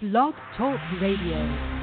Blog Talk Radio.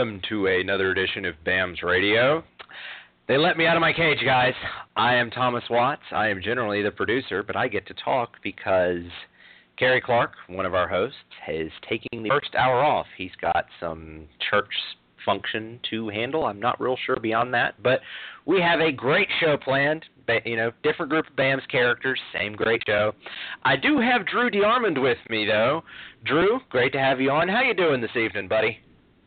Welcome to another edition of BAMS Radio. They let me out of my cage, guys. I am Thomas Watts. I am generally the producer, but I get to talk because Gary Clark, one of our hosts, is taking the first hour off. He's got some church function to handle. I'm not real sure beyond that, but we have a great show planned. You know, different group of BAMS characters, same great show. I do have Drew DeArmond with me, though. Drew, great to have you on. How you doing this evening, buddy?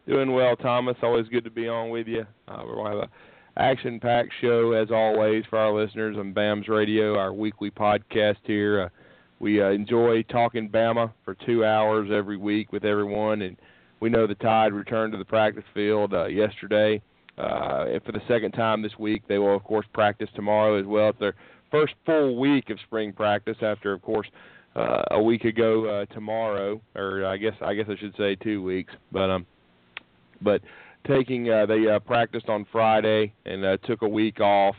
Doing well, Thomas. Always good to be on with you. Uh, we're going to have a action-packed show as always for our listeners on BAMS Radio, our weekly podcast here. Uh, we uh, enjoy talking Bama for two hours every week with everyone, and we know the Tide returned to the practice field uh, yesterday. Uh, and for the second time this week, they will of course practice tomorrow as well. It's their first full week of spring practice after, of course, uh, a week ago uh, tomorrow, or I guess I guess I should say two weeks. But um, but taking uh, they uh, practiced on Friday and uh, took a week off,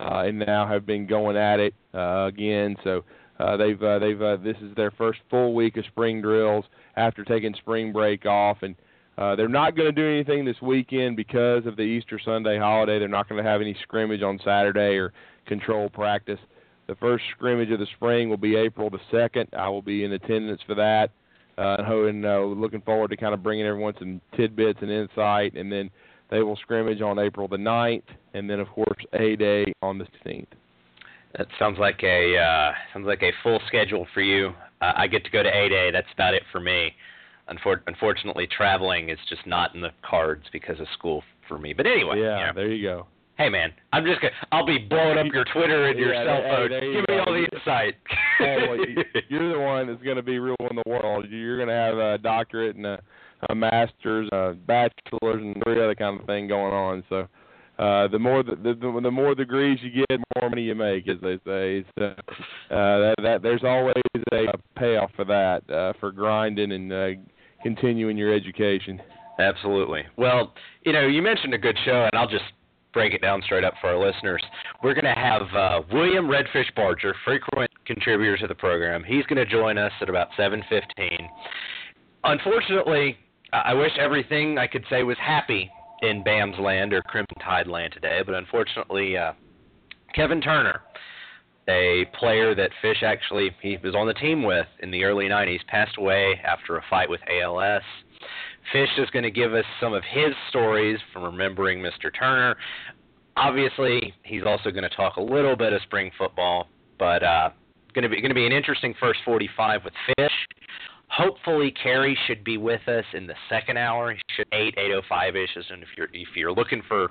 uh, and now have been going at it uh, again. So uh, they've uh, they've uh, this is their first full week of spring drills after taking spring break off, and uh, they're not going to do anything this weekend because of the Easter Sunday holiday. They're not going to have any scrimmage on Saturday or control practice. The first scrimmage of the spring will be April the second. I will be in attendance for that uh, and uh, looking forward to kind of bringing everyone some tidbits and insight. And then they will scrimmage on April the 9th, and then of course A Day on the 16th. That sounds like a uh, sounds like a full schedule for you. Uh, I get to go to A Day. That's about it for me. Unfor- unfortunately, traveling is just not in the cards because of school for me. But anyway, yeah, you know, there you go. Hey man, I'm just gonna I'll be blowing up your Twitter and your Yeah, cell hey, phone. you Give me go. all the insight. Oh, well, you- you're the one that's going to be rule in the world. You're going to have a doctorate and a, a master's, a bachelor's, and three other kind of thing going on. So, uh, the more the, the the more degrees you get, the more money you make, as they say. So, uh, that, that there's always a payoff for that, uh, for grinding and uh, continuing your education. Absolutely. Well, you know, you mentioned a good show, and I'll just break it down straight up for our listeners. We're going to have uh, William Redfish Barger, frequent contributor to the program. He's going to join us at about 7:15. Unfortunately, I wish everything I could say was happy in Bam's land or Crimson Tide land today, but unfortunately, uh, Kevin Turner, a player that Fish actually he was on the team with in the early 90s, passed away after a fight with ALS. Fish is going to give us some of his stories from remembering Mr. Turner. Obviously, he's also going to talk a little bit of spring football, but uh, going to be going to be an interesting first 45 with Fish. Hopefully, Cary should be with us in the second hour. He should eight eight oh five ish. And if you're if you're looking for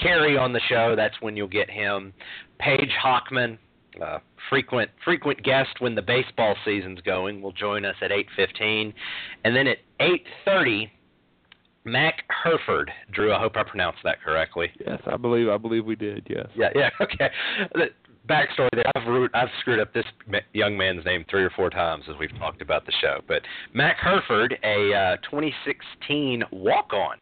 Cary on the show, that's when you'll get him. Paige Hockman, uh, frequent frequent guest when the baseball season's going, will join us at 8:15, and then at 8:30, Mac Hereford. Drew, I hope I pronounced that correctly. Yes, I believe I believe we did. Yes. Yeah, yeah, okay. The backstory there. I've root, I've screwed up this young man's name three or four times as we've talked about the show. But Mac Hereford, a uh, 2016 walk-on,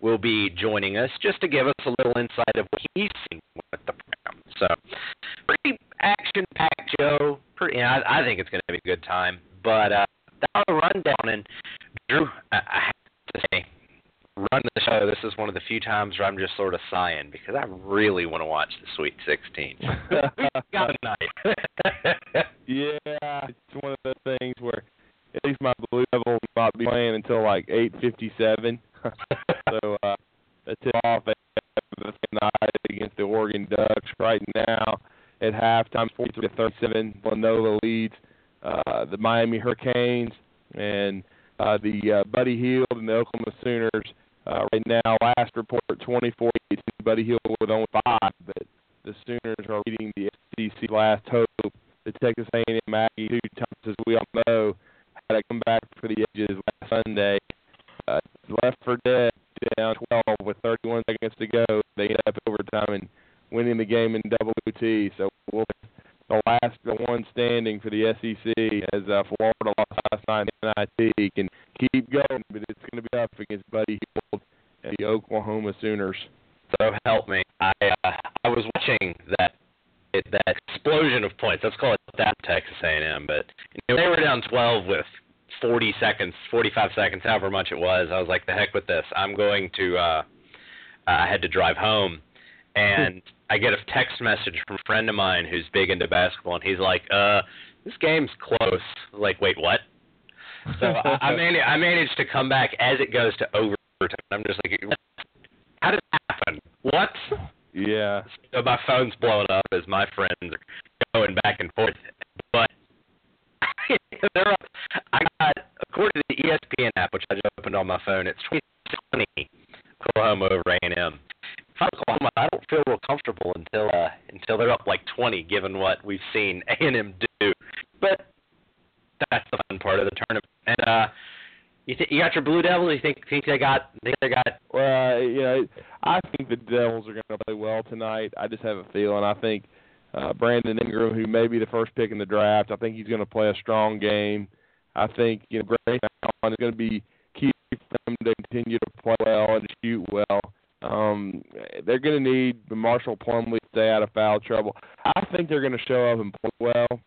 will be joining us just to give us a little insight of what he's seen with the program. So, pretty action-packed show. Pretty, I, I think it's going to be a good time. But uh, that's the rundown. And Drew, I, I have to say, run the show. This is one of the few times where I'm just sort of sighing because I really want to watch the Sweet 16. Got a night. Yeah, it's one of those things where at least my blue level will not be playing until like eight fifty seven. so uh the tip off the night against the Oregon Ducks right now at halftime forty three to thirty seven. Villanova leads. uh, the Miami Hurricanes and uh, the uh, Buddy Hield and the Oklahoma Sooners. Uh, right now, last report 24 Buddy Hield with only five, but the Sooners are leading the SEC last hope. The Texas A&M Aggies, two times as we all know, had to come back for the ages last Sunday. Uh, left for dead, down 12 with 31 seconds to go. They ended up overtime and winning the game in double T. So we'll the last the one standing for the SEC as uh, Florida lost last night in NIT can keep going, but it's going to be tough against Buddy Hield and the Oklahoma Sooners. So help me. I uh, I was watching that that explosion of points. Let's call it that Texas A&M, but you know, they were down 12 with 40 seconds, 45 seconds, however much it was. I was like, the heck with this. I'm going to. uh I had to drive home, and I get a text message from a friend of mine who's big into basketball, and he's like, "Uh, this game's close." Like, wait, what? So I, I managed I managed to come back as it goes to overtime. I'm just like, how did that happen? What? Yeah. So my phone's blowing up as my friends are going back and forth, but they're up. I got according to the ESPN app, which I just opened on my phone. It's 2020 Oklahoma over A&M. Oklahoma, I don't feel real comfortable until uh, until they're up like 20, given what we've seen A&M do. But that's the fun part of the tournament. And uh, you th- you got your Blue Devils. You think think they got think they got? Well, you know, I think the Devils are going to play well tonight. I just have a feeling. I think uh, Brandon Ingram, who may be the first pick in the draft, I think he's going to play a strong game. I think you know Grayson is going to be key for them to continue to play well and shoot well. Um, they're going to need Marshall Plumlee to stay out of foul trouble. I think they're going to show up and play well.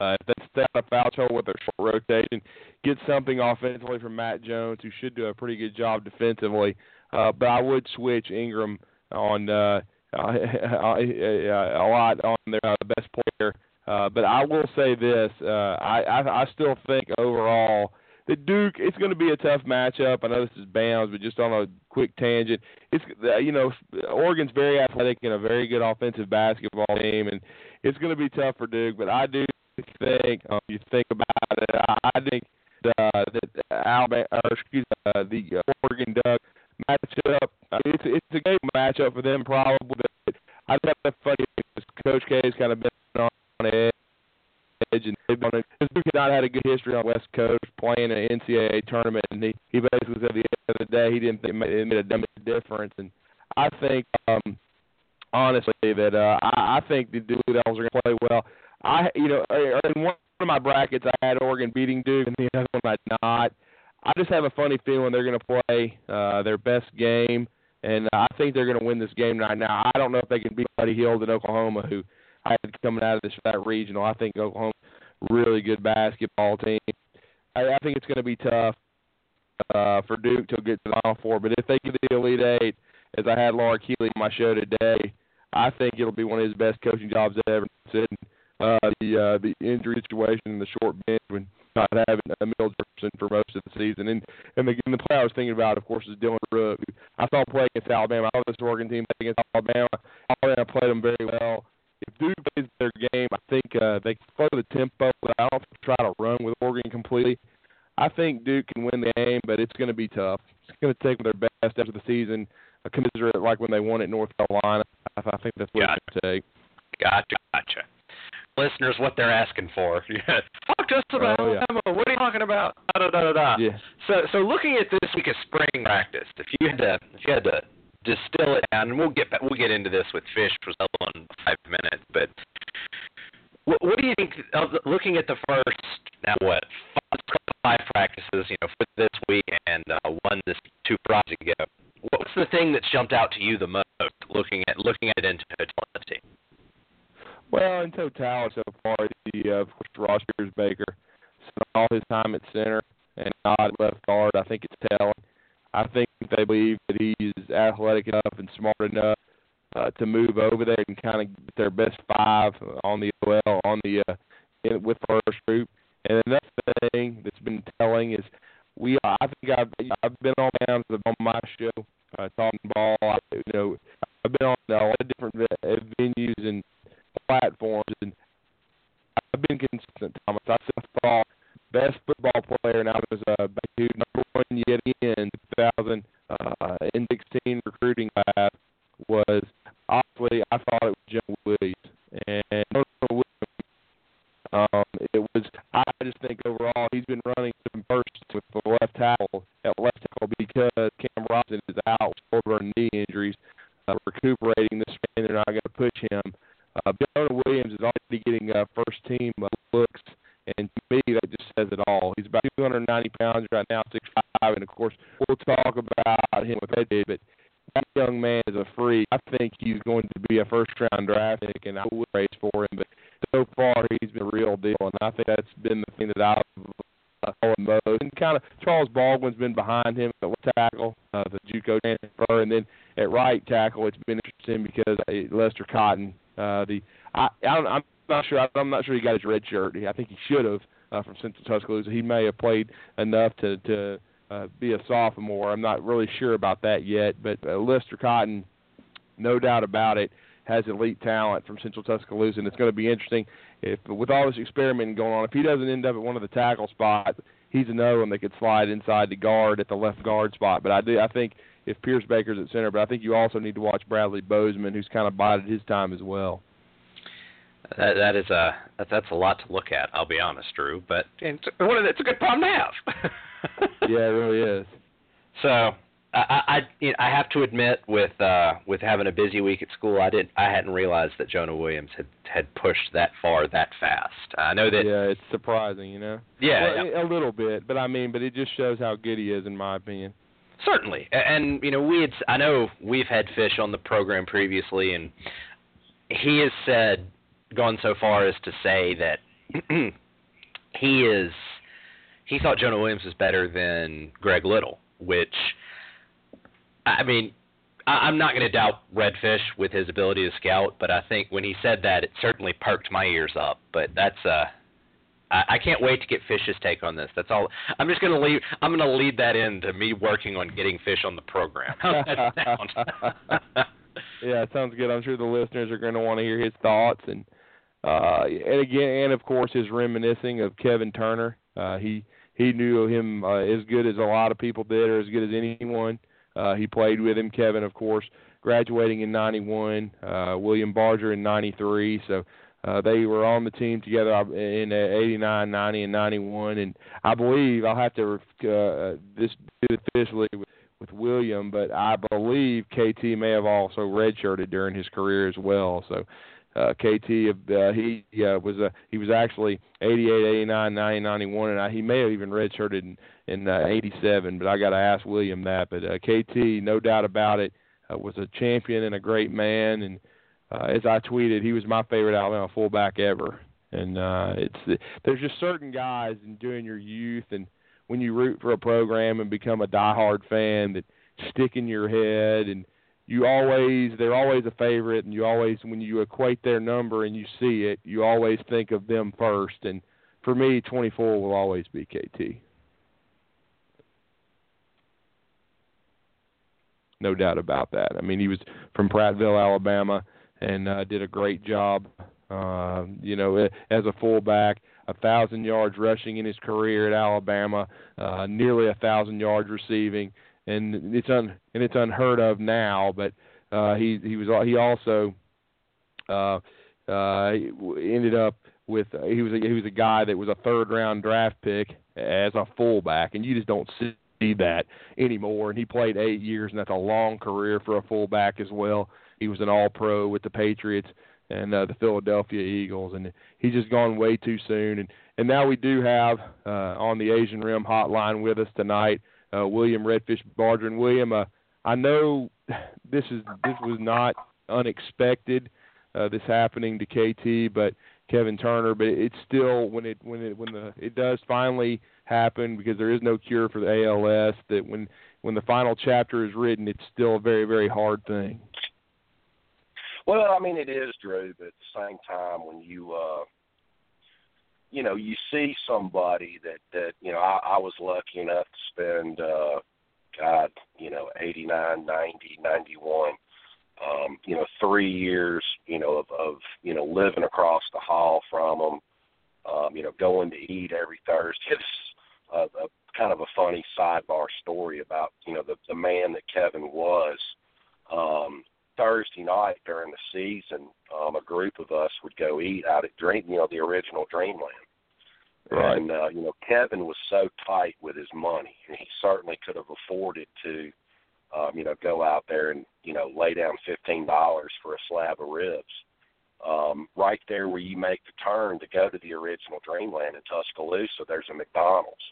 Uh, if they stay out of foul trouble with their short rotation, get something offensively from Matt Jones, who should do a pretty good job defensively. Uh, but I would switch Ingram on uh, a lot on their uh, best player. Uh, but I will say this: uh, I, I I still think overall the Duke, it's going to be a tough matchup. I know this is BAMS, but just on a quick tangent, it's you know Oregon's very athletic and a very good offensive basketball team, and it's going to be tough for Duke. But I do think, um, you think about it, I think uh, that Alabama, or excuse me, uh, the Oregon Duck matchup, uh, it's it's a great matchup for them probably. I think that's funny because Coach K has kind of been on edge and they've been, Duke had not had a good history on West Coast playing an NCAA tournament, and he he basically said the the day he didn't think it made, it made a dumb difference, and I think um honestly that uh, I, I think the Duke Devils are going to play well. I you know in one of my brackets I had Oregon beating Duke, and the other one I did not. I just have a funny feeling they're going to play uh, their best game, and I think they're going to win this game right now. I don't know if they can beat Buddy Hield in Oklahoma, who I had coming out of this that regional. I think Oklahoma really good basketball team. I, I think it's going to be tough uh, for Duke to get to the Final Four. But if they get the Elite Eight, as I had Laura Keeley on my show today, I think it'll be one of his best coaching jobs ever. Uh, the uh, the injury situation and the short bench when not having Amile Jefferson for most of the season. And and the, and the player I was thinking about, of course, is Dillon Brooks. I saw him play against Alabama. I love this Oregon team play against Alabama. Alabama played them very well if Duke plays their game, I think uh, they can slow the tempo. I don't try to run with Oregon completely. I think Duke can win the game, but it's going to be tough. It's going to take their best after the season, a commiserate like when they won at North Carolina. I think that's what gotcha. it's going to take. Gotcha, gotcha. Listeners, what they're asking for. Yeah. Talk to us about oh, yeah. What are you talking about? Da, da, da, da. Yeah. So, so looking at this week of spring practice, if you had to, if you had to distill it down, and we'll get back, we'll get into this with Fish for in five minutes. But what, what do you think? Of looking at the first now, what five practices, you know, for this week and uh, one this two Fridays ago. What's the thing that's jumped out to you the most? Looking at looking at it in totality. Well, in totality so far, the uh, of course Ross Pierschbacher spent all his time at center and not at left guard. I think it's telling. I think they believe that he's athletic enough and smart enough uh, to move over there and kind of get their best five on the OL on the uh, in, with first group. And another thing that's been telling is we I think I've I've been on down on my show uh, talking ball. I, you know I've been on a lot of different venues and platforms, and I've been inconsistent, Thomas. I thought best football player, and I was uh, number one yet again, 2016 uh, recruiting class was obviously I thought it was Jonah Williams, and um, it was I just think overall he's been running first with the left tackle at left tackle because Cam Robinson is out with shoulder and knee injuries, uh, recuperating this man. They're not going to push him. Uh, Jonah Williams is already getting uh, first team uh, looks, and to me that just says it all. He's about 290 pounds right now, six five, and of course we'll talk about him with Ed, but that young man is a freak. I think he's going to be a first round draft pick, and I would race for him. But so far, he's been a real deal, and I think that's been the thing that I've uh, most. And kind of Charles Baldwin's been behind him at left tackle, uh, the JUCO transfer, and then at right tackle, it's been interesting because uh, Lester Cotton, uh, the I, I don't, I'm not sure. I'm not sure he got his red shirt. I think he should have uh, from Central Tuscaloosa. He may have played enough to to uh, be a sophomore. I'm not really sure about that yet, but uh, Lester Cotton, no doubt about it, has elite talent from Central Tuscaloosa, and it's going to be interesting if, with all this experimenting going on, if he doesn't end up at one of the tackle spots, he's another one that could slide inside the guard at the left guard spot. But I do, I think if Pierschbacher's at center, but I think you also need to watch Bradley Bozeman, who's kind of bided his time as well. That, that is a that's a lot to look at. I'll be honest, Drew, but it's, it's a good problem to have. yeah, it really is. So I I I have to admit with uh with having a busy week at school I didn't I hadn't realized that Jonah Williams had had pushed that far that fast. I know that Yeah, it's surprising, you know. Yeah, well, yeah. a little bit, but I mean, but it just shows how good he is in my opinion. Certainly. And you know, we had I know we've had Fish on the program previously and he has said gone so far as to say that he is he thought Jonah Williams was better than Greg Little, which I mean, I, am not going to doubt Redfish with his ability to scout, but I think when he said that, it certainly perked my ears up. But that's uh, I, I can't wait to get Fish's take on this. That's all. I'm just going to leave. I'm going to lead that into me working on getting Fish on the program. Yeah, it sounds good. I'm sure the listeners are going to want to hear his thoughts and uh, and again, and of course, his reminiscing of Kevin Turner. Uh, he he knew him uh, as good as a lot of people did, or as good as anyone. Uh, he played with him. Kevin, of course, graduating in '91. Uh, William Barger in '93. So uh, they were on the team together in uh, 89, 90, and 91. And I believe I'll have to uh, this do officially with, with William, but I believe KT may have also redshirted during his career as well. So uh, KT uh, he uh, was a he was actually 88, 89, 90, 91, and I, he may have even redshirted in in uh, 87. But I got to ask William that. But uh, KT, no doubt about it, uh, was a champion and a great man. And uh, as I tweeted, he was my favorite Alabama fullback ever. And uh, it's there's just certain guys in during your youth and when you root for a program and become a diehard fan that stick in your head and you always they're always a favorite and you always when you equate their number and you see it you always think of them first and for me 24 will always be KT no doubt about that I mean he was from Prattville Alabama and uh, did a great job uh, you know as a fullback a thousand yards rushing in his career at Alabama uh, nearly a thousand yards receiving and it's un and it's unheard of now. But uh, he he was he also uh, uh, ended up with he was a, he was a guy that was a third round draft pick as a fullback, and you just don't see that anymore. And he played eight years, and that's a long career for a fullback as well. He was an All Pro with the Patriots and uh, the Philadelphia Eagles, and he's just gone way too soon. And and now we do have uh, on the Asian Rim Hotline with us tonight uh, William Redfish Barger. And William, uh, I know this is this was not unexpected, uh, this happening to KT, but Kevin Turner. But it's still when it when it when the it does finally happen because there is no cure for the ALS. That when when the final chapter is written, it's still a very very hard thing. Well, I mean it is, Drew, but at the same time, when you uh, you know, you see somebody that that you know, I, I was lucky enough to spend, uh, God, you know, eighty nine, ninety, ninety one, um, you know, three years, you know, of, of you know living across the hall from them. um, you know, going to eat every Thursday. A, a kind of a funny sidebar story about you know the the man that Kevin was. Um, Thursday night during the season, um, a group of us would go eat out at Dream, you know, the original Dreamland. Right. And uh, you know, Kevin was so tight with his money, and he certainly could have afforded to, um, you know, go out there and you know lay down fifteen dollars for a slab of ribs. Um, right there where you make the turn to go to the original Dreamland in Tuscaloosa, there's a McDonald's,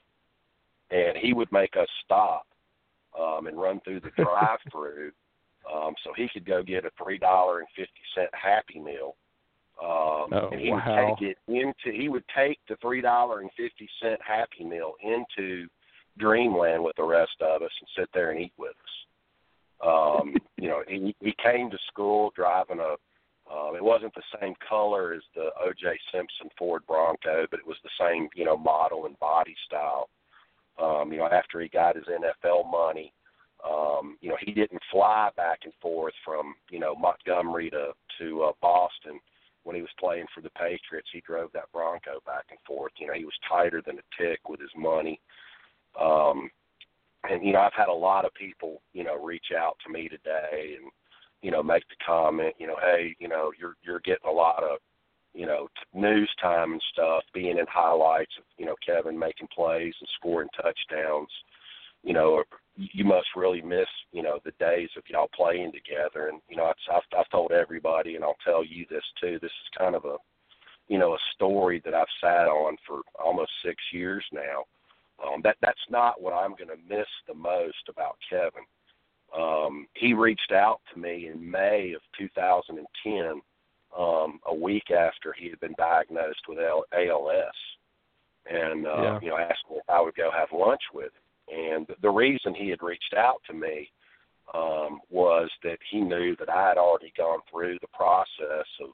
and he would make us stop um, and run through the drive-through, um, so he could go get a three dollar and fifty cent Happy Meal. Um, Oh, and he wow. would take it into he would take the three dollar and fifty cent Happy Meal into Dreamland with the rest of us and sit there and eat with us. Um, you know, he he came to school driving a um, it wasn't the same color as the O.J. Simpson Ford Bronco, but it was the same, you know, model and body style. Um, you know, after he got his NFL money, um, you know, he didn't fly back and forth from, you know, Montgomery to to uh, Boston when he was playing for the Patriots. He drove that Bronco back and forth. You know, he was tighter than a tick with his money. Um, and you know, I've had a lot of people, you know, reach out to me today and you know, make the comment, you know, hey, you know, you're you're getting a lot of, you know, news time and stuff, being in highlights of, you know, Kevin making plays and scoring touchdowns. You know, you must really miss, you know, the days of y'all playing together. And you know, I've, I've, I've told everybody, and I'll tell you this too. This is kind of a, you know, a story that I've sat on for almost six years now. Um, that that's not what I'm going to miss the most about Kevin um, he reached out to me in May of 2010, um, a week after he had been diagnosed with L- ALS, and uh, Yeah. you know asked me if I would go have lunch with him. And the reason he had reached out to me um, was that he knew that I had already gone through the process of,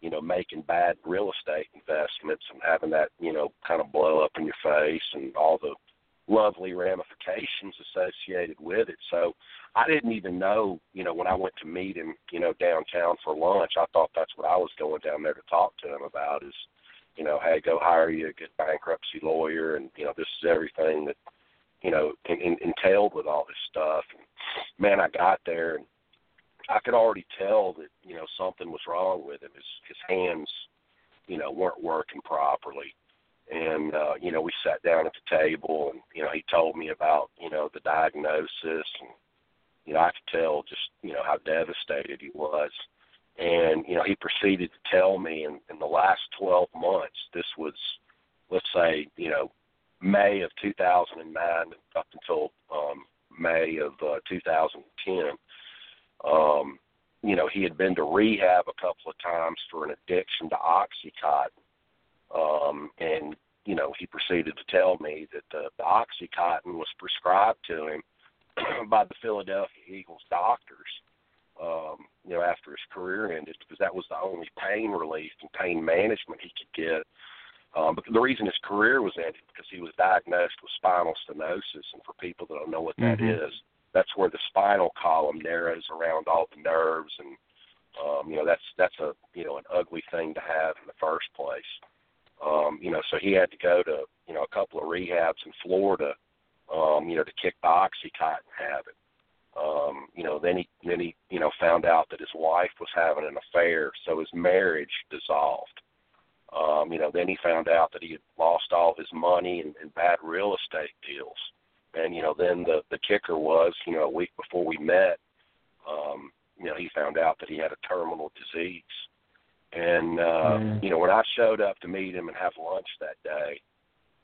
you know, making bad real estate investments and having that, you know, kind of blow up in your face and all the lovely ramifications associated with it. So I didn't even know, you know, when I went to meet him, you know, downtown for lunch, I thought that's what I was going down there to talk to him about is, you know, hey, go hire you a good bankruptcy lawyer and, you know, this is everything that, you know, in, in, entailed with all this stuff. And man, I got there and I could already tell that, you know, something was wrong with him. His his hands, you know, weren't working properly and uh, you know we sat down at the table and you know he told me about you know the diagnosis and you know I could tell just you know how devastated he was. And you know he proceeded to tell me in, in the last 12 months this was let's say you know May of 2009 up until um, May of uh, 2010 um, you know he had been to rehab a couple of times for an addiction to oxycontin. Um, and you know he proceeded to tell me that the, the oxycontin was prescribed to him by the Philadelphia Eagles doctors. Um, you know, after his career ended, because that was the only pain relief and pain management he could get. Um, but the reason his career was ended because he was diagnosed with spinal stenosis, and for people that don't know what that Mhm. is, that's where the spinal column narrows around all the nerves, and um, you know that's that's a you know an ugly thing to have in the first place. Um, you know, so he had to go to, you know, a couple of rehabs in Florida, um, you know, to kick the Oxycontin habit. Um, you know, then he then he, you know, found out that his wife was having an affair, so his marriage dissolved. Um, you know, then he found out that he had lost all his money in, in bad real estate deals. And, you know, then the the kicker was, you know, a week before we met, um, you know, he found out that he had a terminal disease. And uh, Mm. you know, when I showed up to meet him and have lunch that day,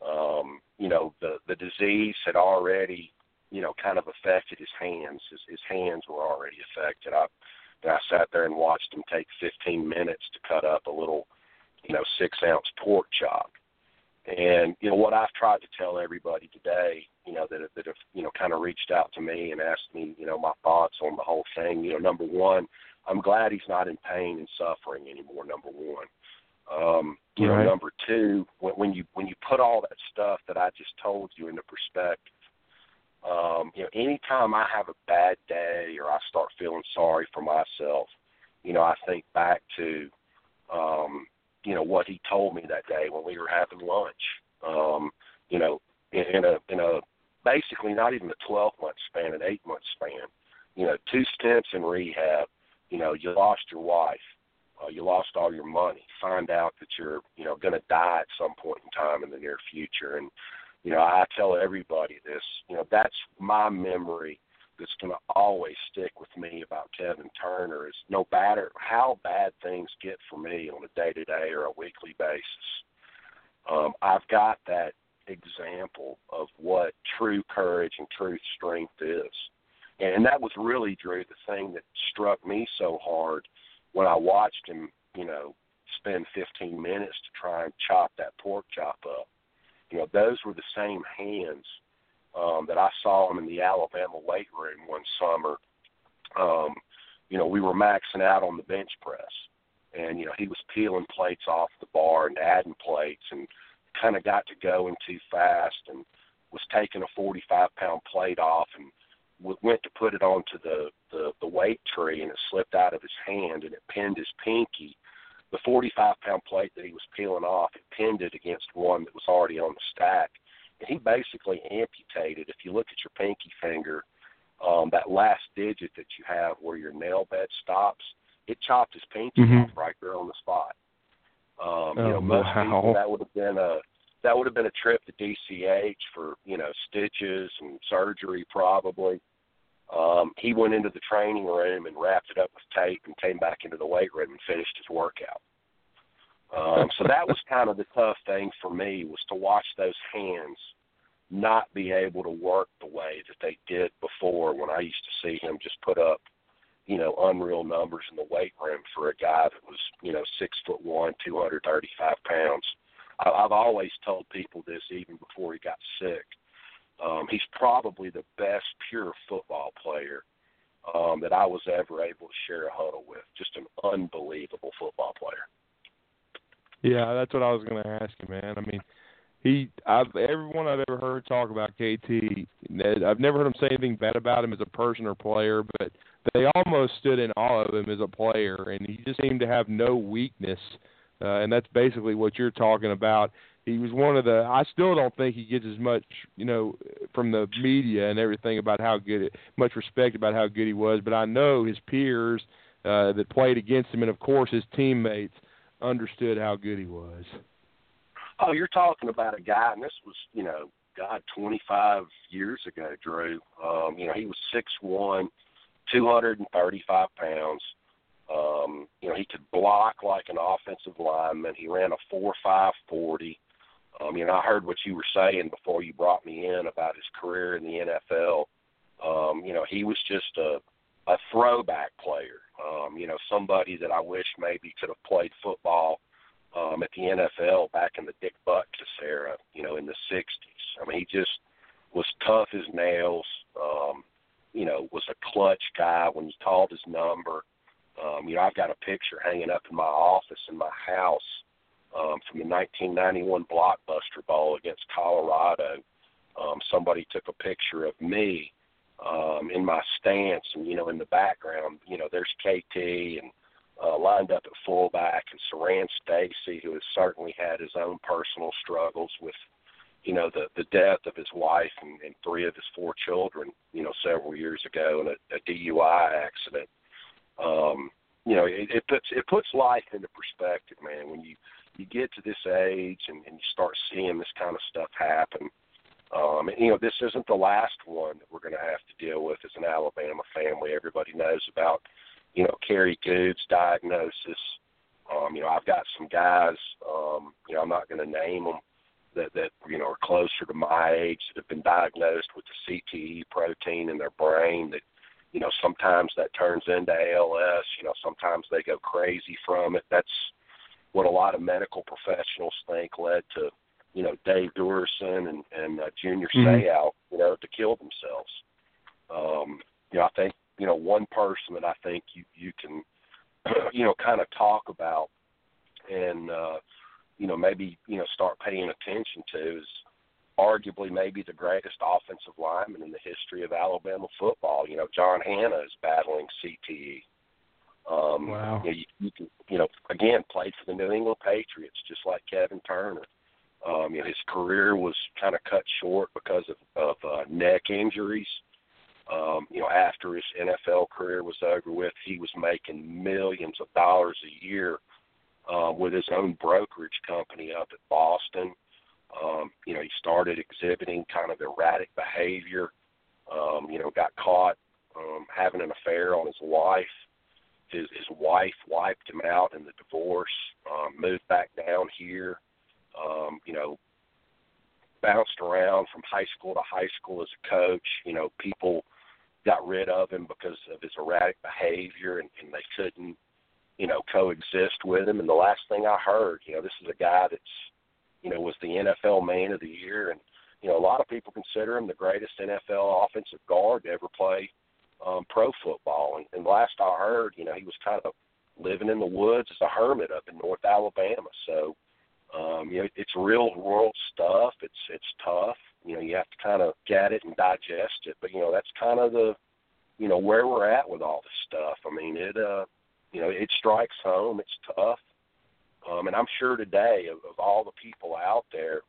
um, you know, the the disease had already, you know, kind of affected his hands. His his hands were already affected. I I sat there and watched him take 15 minutes to cut up a little, you know, six ounce pork chop. And you know what I've tried to tell everybody today, you know, that that have you know kind of reached out to me and asked me, you know, my thoughts on the whole thing. You know, number one, I'm glad he's not in pain and suffering anymore. Number one, um, you Right. know, number two, when, when you when you put all that stuff that I just told you into perspective, um, you know, anytime I have a bad day or I start feeling sorry for myself, you know, I think back to, um, you know what he told me that day when we were having lunch. Um, you know, in, in a in a basically not even a 12 month span, an eight month span. You know, two stints in rehab. You know, you lost your wife. Uh, you lost all your money. Find out that you're, you know, going to die at some point in time in the near future. And, you know, I tell everybody this. You know, that's my memory that's going to always stick with me about Kevin Turner is no matter how bad things get for me on a day to day or a weekly basis, um, I've got that example of what true courage and true strength is. And that was really, Drew, the thing that struck me so hard when I watched him, you know, spend 15 minutes to try and chop that pork chop up. You know, those were the same hands um, that I saw him in the Alabama weight room one summer. Um, you know, we were maxing out on the bench press, and you know he was peeling plates off the bar and adding plates, and kind of got to going too fast, and was taking a 45 pound plate off, and went to put it onto the, the the weight tree, and it slipped out of his hand, and it pinned his pinky. The 45 pound plate that he was peeling off, it pinned it against one that was already on the stack and he basically amputated. If you look at your pinky finger, um, that last digit that you have where your nail bed stops, it chopped his pinky mm-hmm. off right there on the spot. Um, oh, you know, most wow. people that would have been a that would have been a trip to DCH for you know stitches and surgery probably. Um, he went into the training room and wrapped it up with tape and came back into the weight room and finished his workout. Um, so that was kind of the tough thing for me was to watch those hands not be able to work the way that they did before when I used to see him just put up, you know, unreal numbers in the weight room for a guy that was, you know, six foot one, two hundred thirty five pounds. I, I've always told people this even before he got sick. Um, he's probably the best pure football player um, that I was ever able to share a huddle with. Just an unbelievable football player. Yeah, that's what I was going to ask you, man. I mean, he, I've everyone I've ever heard talk about KT, I've never heard him say anything bad about him as a person or player, but they almost stood in awe of him as a player, and he just seemed to have no weakness, uh, and that's basically what you're talking about he was one of the. I still don't think he gets as much, you know, from the media and everything about how good, it, much respect about how good he was. But I know his peers uh, that played against him, and of course his teammates, understood how good he was. Oh, you're talking about a guy, and this was, you know, God, 25 years ago, Drew. Um, you know, he was six one, two hundred and 235 pounds. Um, you know, he could block like an offensive lineman. He ran a four five forty. I mean, I heard what you were saying before you brought me in about his career in the NFL. Um, you know, he was just a a throwback player. Um, you know, somebody that I wish maybe could have played football um, at the NFL back in the Dick Butkus era. You know, in the '60s. I mean, he just was tough as nails. Um, you know, was a clutch guy when you called his number. Um, you know, I've got a picture hanging up in my office in my house um, from the 1991 Blockbuster Bowl against Colorado. Um, somebody took a picture of me um, in my stance, and you know, in the background, you know, there's KT and uh, lined up at fullback, and Siran Stacy, who has certainly had his own personal struggles with, you know, the the death of his wife and, and three of his four children, you know, several years ago in a, a DUI accident. Um, you know, it, it puts it puts life into perspective, man. When you you get to this age and, and you start seeing this kind of stuff happen. Um, and, you know, this isn't the last one that we're going to have to deal with as an Alabama family. Everybody knows about, you know, Kerry Goode's diagnosis. Um, you know, I've got some guys, um, you know, I'm not going to name them, that, that, you know, are closer to my age that have been diagnosed with the CTE protein in their brain that, you know, sometimes that turns into ALS. You know, sometimes they go crazy from it. That's what a lot of medical professionals think led to you know Dave Duerson and and uh, Junior mm-hmm. Seau, you know, to kill themselves. Um, you know, I think you know one person that I think you you can you know kind of talk about and uh, you know maybe you know start paying attention to is arguably maybe the greatest offensive lineman in the history of Alabama football. You know, John Hannah is battling CTE. Um, wow. You, know, you, you can, you know, again, played for the New England Patriots, just like Kevin Turner. Um, you know, his career was kind of cut short because of, of uh, neck injuries. Um, you know, after his NFL career was over with, he was making millions of dollars a year uh, with his own brokerage company up at Boston. Um, you know, he started exhibiting kind of erratic behavior. Um, you know, got caught um, having an affair on his wife. His his wife wiped him out in the divorce. Um, moved back down here. Um, you know, bounced around from high school to high school as a coach. You know, people got rid of him because of his erratic behavior, and, and they couldn't, you know, coexist with him. And the last thing I heard, you know, this is a guy that's, you know, was the NFL Man of the Year, and you know, a lot of people consider him the greatest NFL offensive guard to ever play um, pro football. And, and last I heard, you know, he was kind of living in the woods as a hermit up in North Alabama. So, um, you know, it's real world stuff. It's it's tough. You know, you have to kind of get it and digest it. But you know, that's kind of the, you know, where we're at with all this stuff. I mean, it, uh, you know, it strikes home. It's tough. Um, and I'm sure today of, of all the people out there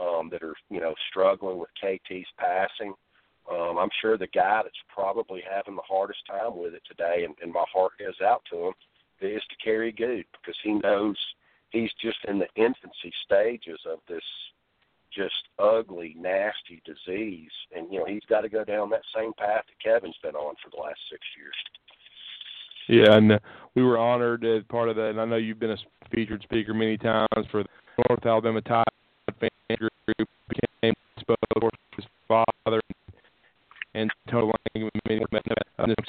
um, that are, you know, struggling with KT's passing, um, I'm sure the guy that's probably having the hardest time with it today, and, and my heart goes out to him, is to Kerry Goode because he knows he's just in the infancy stages of this just ugly, nasty disease, and you know he's got to go down that same path that Kevin's been on for the last six years. Yeah, and uh, we were honored as part of that. And I know you've been a featured speaker many times for the North Alabama Tide fan group. Became spoke for his father and total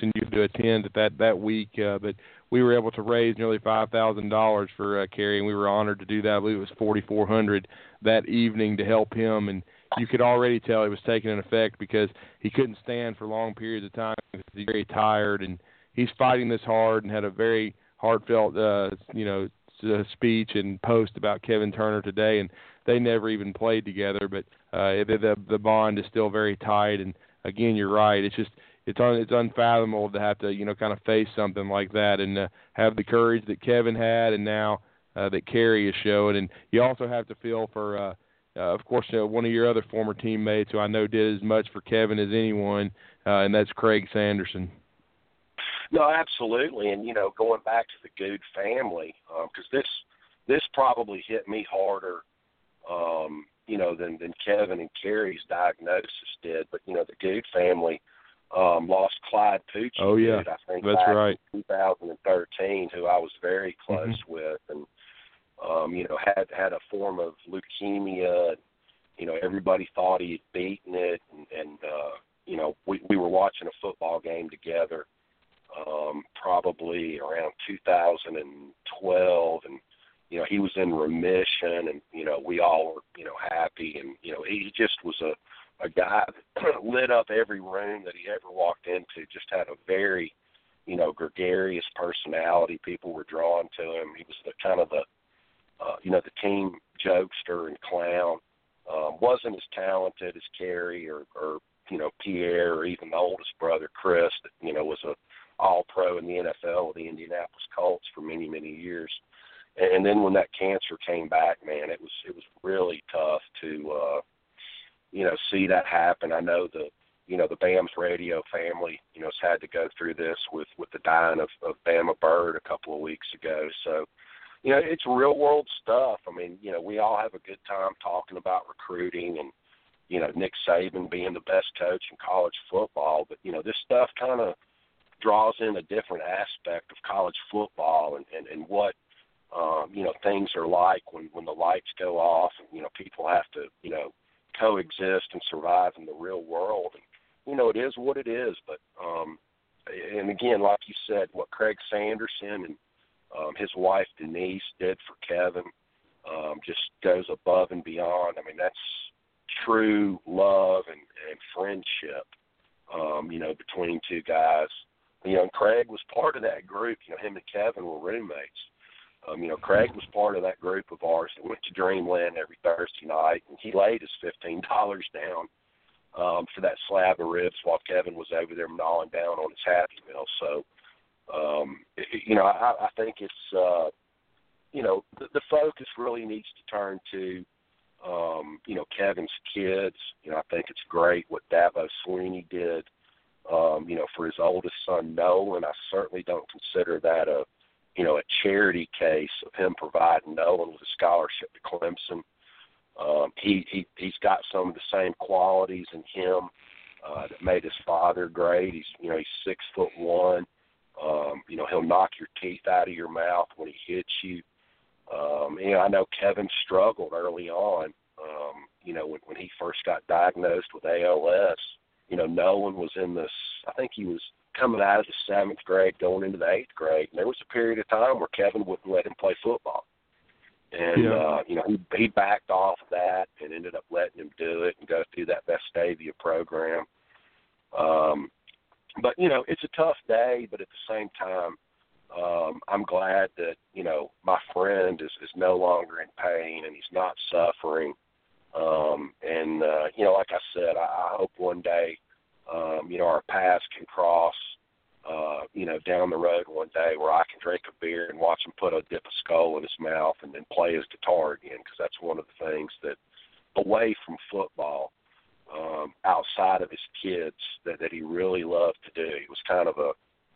function you to attend that that week. Uh, but we were able to raise nearly five thousand dollars for uh, Kerry, and we were honored to do that. I believe it was forty four hundred that evening to help him, and you could already tell it was taking an effect because he couldn't stand for long periods of time. He's very tired, and he's fighting this hard, and had a very heartfelt, uh, you know, speech and post about Kevin Turner today, and they never even played together, but uh, the the bond is still very tight. And again, you're right. It's just it's un, it's unfathomable to have to you know kind of face something like that and uh, have the courage that Kevin had, and now uh, that Kerry is showing. And you also have to feel for, uh, uh, of course, you know, one of your other former teammates who I know did as much for Kevin as anyone, uh, and that's Craig Sanderson. No, absolutely, and you know, going back to the Goode family, because um, this this probably hit me harder, um, you know, than than Kevin and Kerry's diagnosis did. But you know, the Goode family um, lost Clyde Pucci. Oh yeah, I think that's right. In 2013, who I was very close mm-hmm. with, and um, you know, had had a form of leukemia. You know, everybody thought he had beaten it, and, and uh, you know, we we were watching a football game together um, probably around 2012, and you know he was in remission, and you know we all were you know happy, and you know he just was a a guy that lit up every room that he ever walked into. Just had a very you know gregarious personality. People were drawn to him. He was the kind of the uh, you know the team jokester and clown. Um, wasn't as talented as Kerry or, or you know Pierre or even the oldest brother Chris that you know was a all pro in the NFL with the Indianapolis Colts for many, many years. And then when that cancer came back, man, it was it was really tough to uh you know, see that happen. I know the you know, the Bams radio family, you know, has had to go through this with with the dying of, of Bama Bird a couple of weeks ago. So, you know, it's real world stuff. I mean, you know, we all have a good time talking about recruiting and, you know, Nick Saban being the best coach in college football, but you know, this stuff kind of draws in a different aspect of college football and, and, and what um, you know things are like when when the lights go off and you know people have to you know coexist and survive in the real world and you know it is what it is but um and again like you said what Craig Sanderson and um his wife Denise did for Kevin um just goes above and beyond I mean that's true love and and friendship um you know between two guys you know, Craig was part of that group. You know, him and Kevin were roommates. Um, you know, Craig was part of that group of ours that went to Dreamland every Thursday night, and he laid his fifteen dollars down um, for that slab of ribs while Kevin was over there gnawing down on his Happy Meal. So, um, you know, I, I think it's uh, you know the, the focus really needs to turn to um, you know Kevin's kids. You know, I think it's great what Dabo Swinney did. Um, you know, for his oldest son Nolan, I certainly don't consider that a you know a charity case of him providing Nolan with a scholarship to Clemson. Um, he he he's got some of the same qualities in him uh, that made his father great. He's you know he's six foot one. Um, you know he'll knock your teeth out of your mouth when he hits you. Um, you know I know Kevin struggled early on. Um, you know when when he first got diagnosed with ALS. You know Nolan was in this. I think he was coming out of the seventh grade, going into the eighth grade. And there was a period of time where Kevin wouldn't let him play football. And yeah. uh, you know, he he backed off of that and ended up letting him do it and go through that Vestavia program. Um but you know, it's a tough day, but at the same time, um, I'm glad that, you know, my friend is, is no longer in pain and he's not suffering. Um and uh, you know, like I said, I, I hope one day um, you know, our paths can cross, uh, you know, down the road one day where I can drink a beer and watch him put a dip of Skoal in his mouth and then play his guitar again because that's one of the things that away from football, um, outside of his kids, that, that he really loved to do. He was kind of a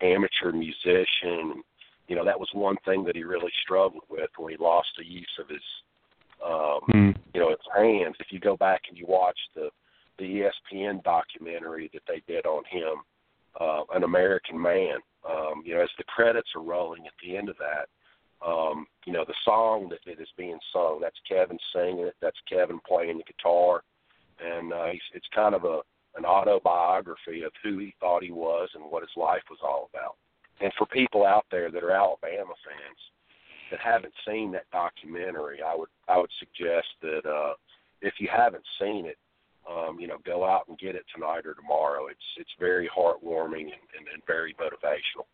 amateur musician. You know, that was one thing that he really struggled with when he lost the use of his, um, mm. you know, his hands. If you go back and you watch the the ESPN documentary that they did on him, uh, An American Man. Um, you know, as the credits are rolling at the end of that, um, you know, the song that, that is being sung, that's Kevin singing it, that's Kevin playing the guitar, and uh, he's, it's kind of a an autobiography of who he thought he was and what his life was all about. And for people out there that are Alabama fans that haven't seen that documentary, I would I would suggest that uh, if you haven't seen it, um, you know, go out and get it tonight or tomorrow. It's it's very heartwarming and, and, and very motivational.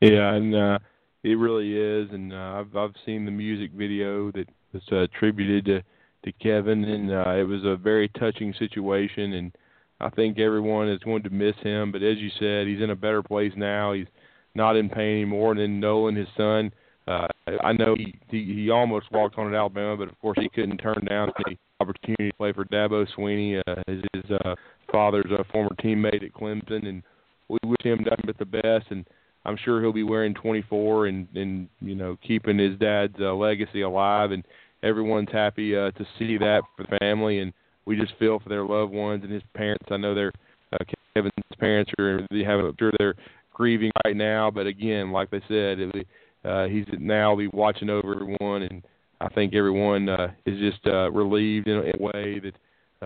Yeah, and uh, it really is. And uh, I've I've seen the music video that was uh, attributed to to Kevin, and uh, it was a very touching situation. And I think everyone is going to miss him. But as you said, he's in a better place now. He's not in pain anymore. And then Nolan, his son, uh, I know he, he he almost walked on at Alabama, but of course he couldn't turn down the opportunity to play for Dabo Swinney, uh, his, his uh, father's a former teammate at Clemson, and we wish him nothing but the best. And I'm sure he'll be wearing 24 and and you know keeping his dad's uh, legacy alive. And everyone's happy uh, to see that for the family, and we just feel for their loved ones and his parents. I know their uh, Kevin's parents are they have I'm sure they're grieving right now, but again, like they said, it, uh, he's now be watching over everyone and I think everyone uh, is just uh, relieved in a way that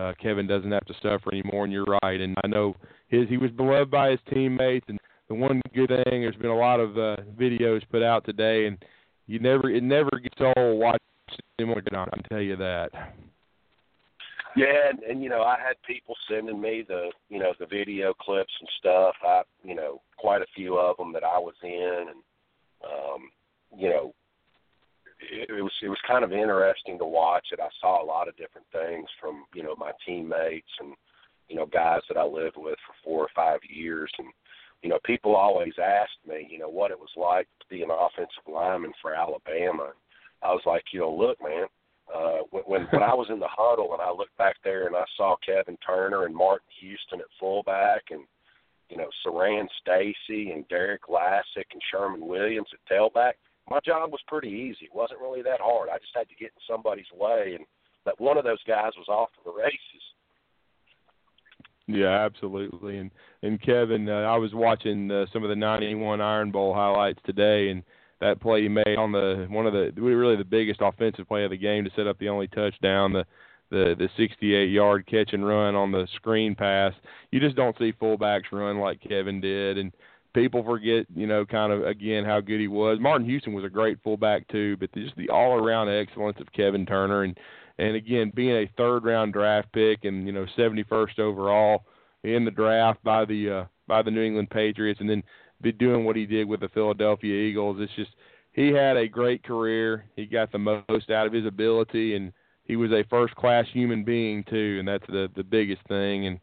uh, Kevin doesn't have to suffer anymore. And you're right. And I know his he was beloved by his teammates. And the one good thing, there's been a lot of uh, videos put out today, and you never it never gets old watching him. I can tell you that. Yeah, and, and you know, I had people sending me the you know the video clips and stuff. I you know quite a few of them that I was in, and um, you know it, was it was kind of interesting to watch it. I saw a lot of different things from you know my teammates and you know guys that I lived with for four or five years, and you know people always asked me you know what it was like to be an offensive lineman for Alabama. I was like, you know, look, man, uh, when, when I was in the huddle and I looked back there and I saw Kevin Turner and Martin Houston at fullback and you know Siran Stacy and Derrick Lassic and Sherman Williams at tailback my job was pretty easy. It wasn't really that hard. I just had to get in somebody's way, and that one of those guys was off to the races. Yeah, absolutely. And and Kevin, uh, I was watching uh, some of the '91 Iron Bowl highlights today, and that play he made on the one of the really the biggest offensive play of the game to set up the only touchdown, the the the 68 yard catch and run on the screen pass. You just don't see fullbacks run like Kevin did, and people forget, you know, kind of again how good he was. Martin Houston was a great fullback too, but just the all-around excellence of Kevin Turner, and and again being a third-round draft pick and you know 71st overall in the draft by the uh, by the New England Patriots, and then be doing what he did with the Philadelphia Eagles. It's just he had a great career. He got the most out of his ability, and he was a first-class human being too, and that's the the biggest thing. And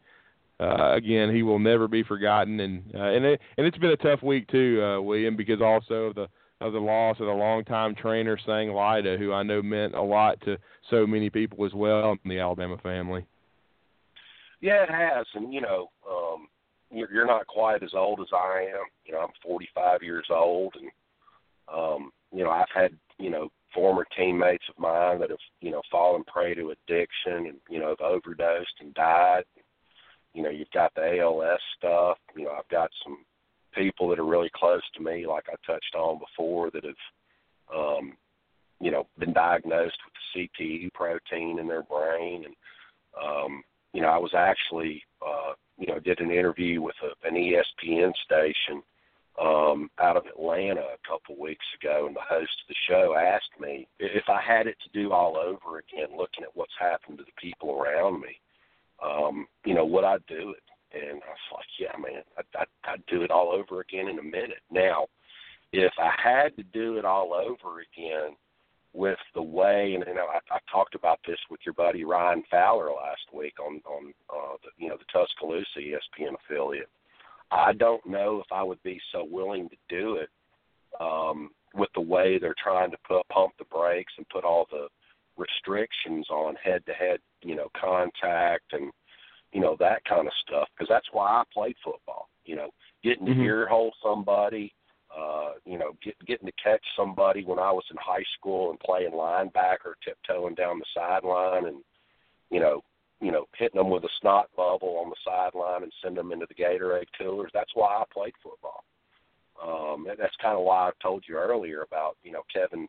uh, again, he will never be forgotten, and uh, and it, and it's been a tough week too, uh, William, because also of the of the loss of a longtime trainer, Sang Lyda, who I know meant a lot to so many people as well in the Alabama family. Yeah, it has, and you know, um, you're, you're not quite as old as I am. You know, I'm 45 years old, and um, you know, I've had you know former teammates of mine that have you know fallen prey to addiction and you know have overdosed and died. You know, you've got the ALS stuff. You know, I've got some people that are really close to me, like I touched on before, that have um, you know been diagnosed with the CTE protein in their brain, and um, you know, I was actually uh, you know did an interview with a, an ESPN station um, out of Atlanta a couple weeks ago, and the host of the show asked me if I had it to do all over again, looking at what's happened to the people around me. Um, you know, would I do it? And I was like, yeah, man, I'd, I'd, I'd do it all over again in a minute. Now, if I had to do it all over again with the way, and you know, I, I talked about this with your buddy Ryan Fowler last week on on uh, the, you know the Tuscaloosa ESPN affiliate I don't know if I would be so willing to do it um, with the way they're trying to put pump the brakes and put all the restrictions on head-to-head, you know, contact and you know that kind of stuff. Because that's why I played football. You know, getting to mm-hmm. ear hole somebody, uh, you know, get, getting to catch somebody when I was in high school and playing linebacker, tiptoeing down the sideline, and you know, you know, hitting them with a snot bubble on the sideline and send them into the Gatorade coolers. That's why I played football. Um, and that's kind of why I told you earlier about, you know, Kevin,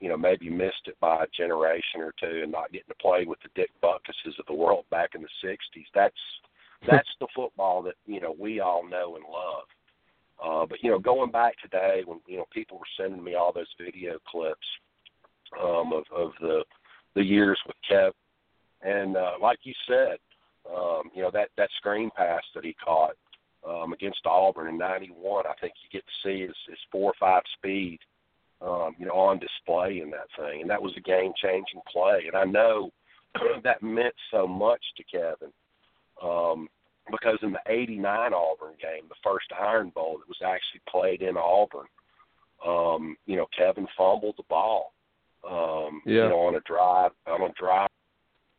you know, maybe missed it by a generation or two and not getting to play with the Dick Butkuses of the world back in the 60s. That's that's the football that, you know, we all know and love. Uh, but, you know, going back today when, you know, people were sending me all those video clips um, of, of the the years with Kev, and uh, like you said, um, you know that that screen pass that he caught um, against Auburn in '91, I think you get to see his, his four or five speed, um, you know, on display in that thing, and that was a game-changing play. And I know that meant so much to Kevin um, because in the '89 Auburn game, the first Iron Bowl that was actually played in Auburn, um, you know, Kevin fumbled the ball, um, yeah. you know, on a drive on a drive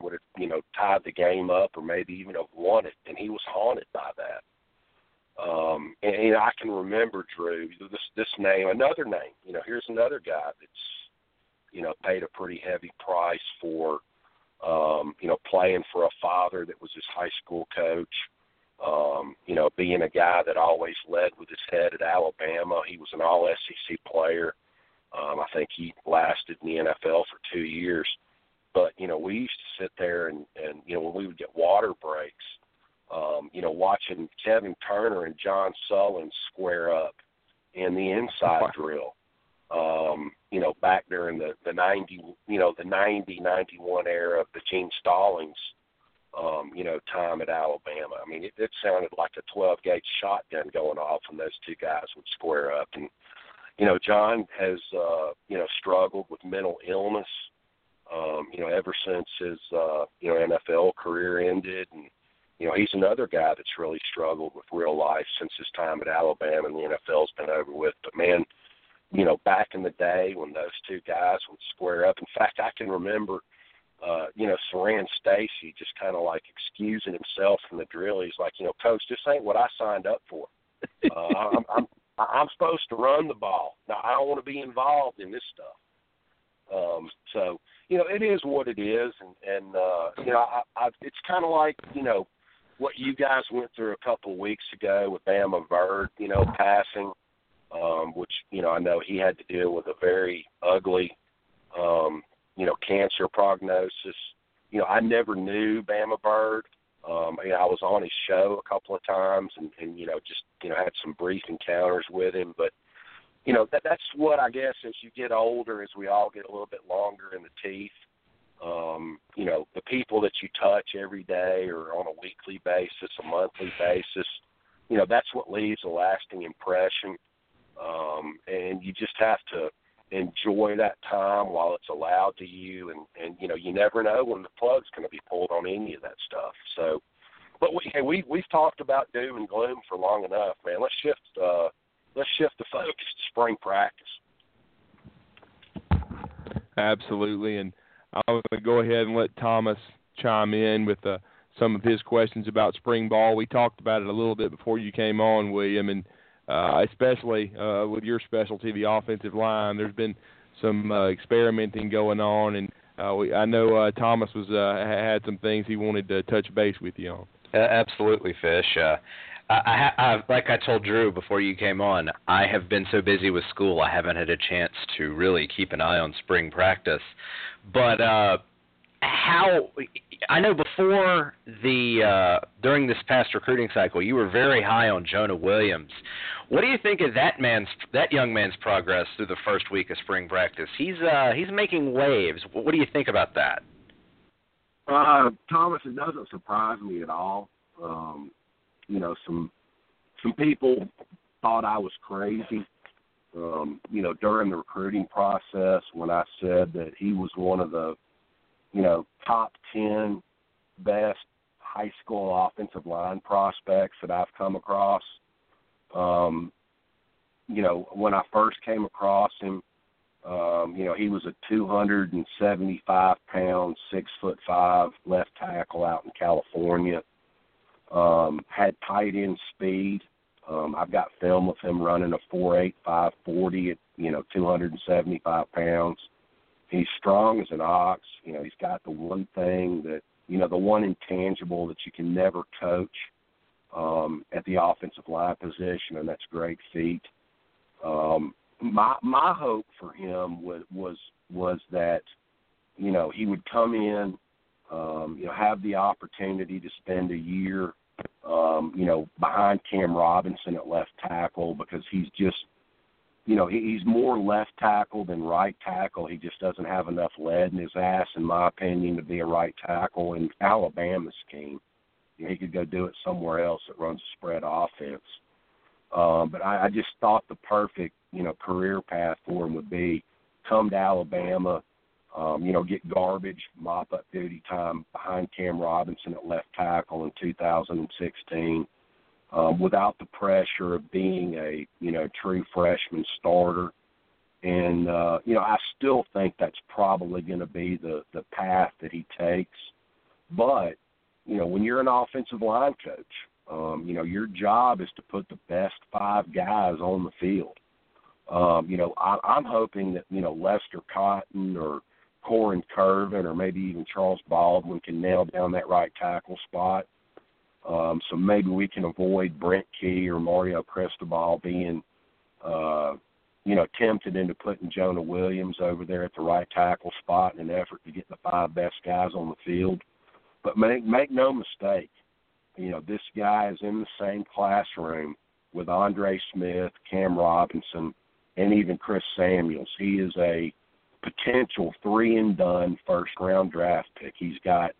would have, you know, tied the game up or maybe even have won it. And he was haunted by that. Um, and, and I can remember Drew this this name, another name. You know, here's another guy that's, you know, paid a pretty heavy price for, um, you know, playing for a father that was his high school coach. Um, you know, being a guy that always led with his head at Alabama. He was an All SEC player. Um, I think he lasted in the NFL for two years. But you know, we used to sit there and and you know when we would get water breaks, um, you know, watching Kevin Turner and John Sullen square up in the inside drill. Um, you know, back during the the ninety, you know, the ninety ninety one era of the Gene Stallings, um, you know, time at Alabama. I mean, it, it sounded like a twelve gauge shotgun going off when those two guys would square up. And you know, John has uh, you know struggled with mental illness um, you know, ever since his uh, you know NFL career ended, and you know he's another guy that's really struggled with real life since his time at Alabama, and the NFL's been over with. But man, you know, back in the day when those two guys would square up. In fact, I can remember, uh, you know, Siran Stacy just kind of like excusing himself from the drill. He's like, you know, coach, this ain't what I signed up for. Uh, I'm, I'm I'm supposed to run the ball. Now I don't want to be involved in this stuff. Um, so you know, it is what it is, and and uh, you know, I, I, it's kind of like you know what you guys went through a couple weeks ago with Bama Verde, you know, passing, um, which you know I know he had to deal with a very ugly, um, you know, cancer prognosis. You know, I never knew Bama Verde. Um, you know, I was on his show a couple of times, and, and you know, just you know, had some brief encounters with him, but you know that that's what I guess as you get older, as we all get a little bit longer in the teeth. Um, you know, the people that you touch every day or on a weekly basis, a monthly basis, you know, that's what leaves a lasting impression. Um, and you just have to enjoy that time while it's allowed to you and, and you know, you never know when the plug's gonna be pulled on any of that stuff. So but we, hey, we we've talked about doom and gloom for long enough, man. Let's shift. Uh, let's shift the focus to spring practice. Absolutely, and I'm going to go ahead and let Thomas chime in with uh, some of his questions about spring ball. We talked about it a little bit before you came on, William, and uh, especially uh, with your specialty, the offensive line. There's been some uh, experimenting going on, and uh, we, I know uh, Thomas was uh, had some things he wanted to touch base with you on. Uh, absolutely, Fish. Uh, I, I, I, like I told Drew before you came on, I have been so busy with school, I haven't had a chance to really keep an eye on spring practice. But uh, how I know before the uh, during this past recruiting cycle, you were very high on Jonah Williams. What do you think of that man's that young man's progress through the first week of spring practice? He's uh, he's making waves. What do you think about that? Uh, Thomas, it doesn't surprise me at all. Um, you know, some some people thought I was crazy. Um, you know, during the recruiting process when I said that he was one of the you know, top 10 best high school offensive line prospects that I've come across. Um, you know, when I first came across him, um, you know, he was a 275 pound, six foot five left tackle out in California. Um, had tight end speed. Um, I've got film of him running a 4.85 40 at you know 275 pounds he's strong as an ox. You know, he's got the one thing that you know, the one intangible that you can never coach um, at the offensive line position, and that's great feet. Um, my my hope for him was was was that you know he would come in, um, you know, have the opportunity to spend a year, um, you know, behind Cam Robinson at left tackle because he's just you know, he's more left tackle than right tackle. He just doesn't have enough lead in his ass, in my opinion, to be a right tackle in Alabama's scheme. You know, he could go do it somewhere else that runs a spread offense. Um, but I, I just thought the perfect, you know, career path for him would be come to Alabama, um, you know, get garbage, mop up duty time behind Cam Robinson at left tackle in 2016 um, without the pressure of being a you know true freshman starter. And uh, you know, I still think that's probably going to be the the path that he takes. But you know, when you're an offensive line coach, um, you know your job is to put the best five guys on the field. Um, you know, I, I'm hoping that you know Lester Cotton or Korren Kirven or maybe even Charles Baldwin can nail down that right tackle spot. Um, so maybe we can avoid Brent Key or Mario Cristobal being, uh, you know, tempted into putting Jonah Williams over there at the right tackle spot in an effort to get the five best guys on the field. But make make no mistake, you know, this guy is in the same classroom with Andre Smith, Cam Robinson, and even Chris Samuels. He is a potential three and done first round draft pick. He's got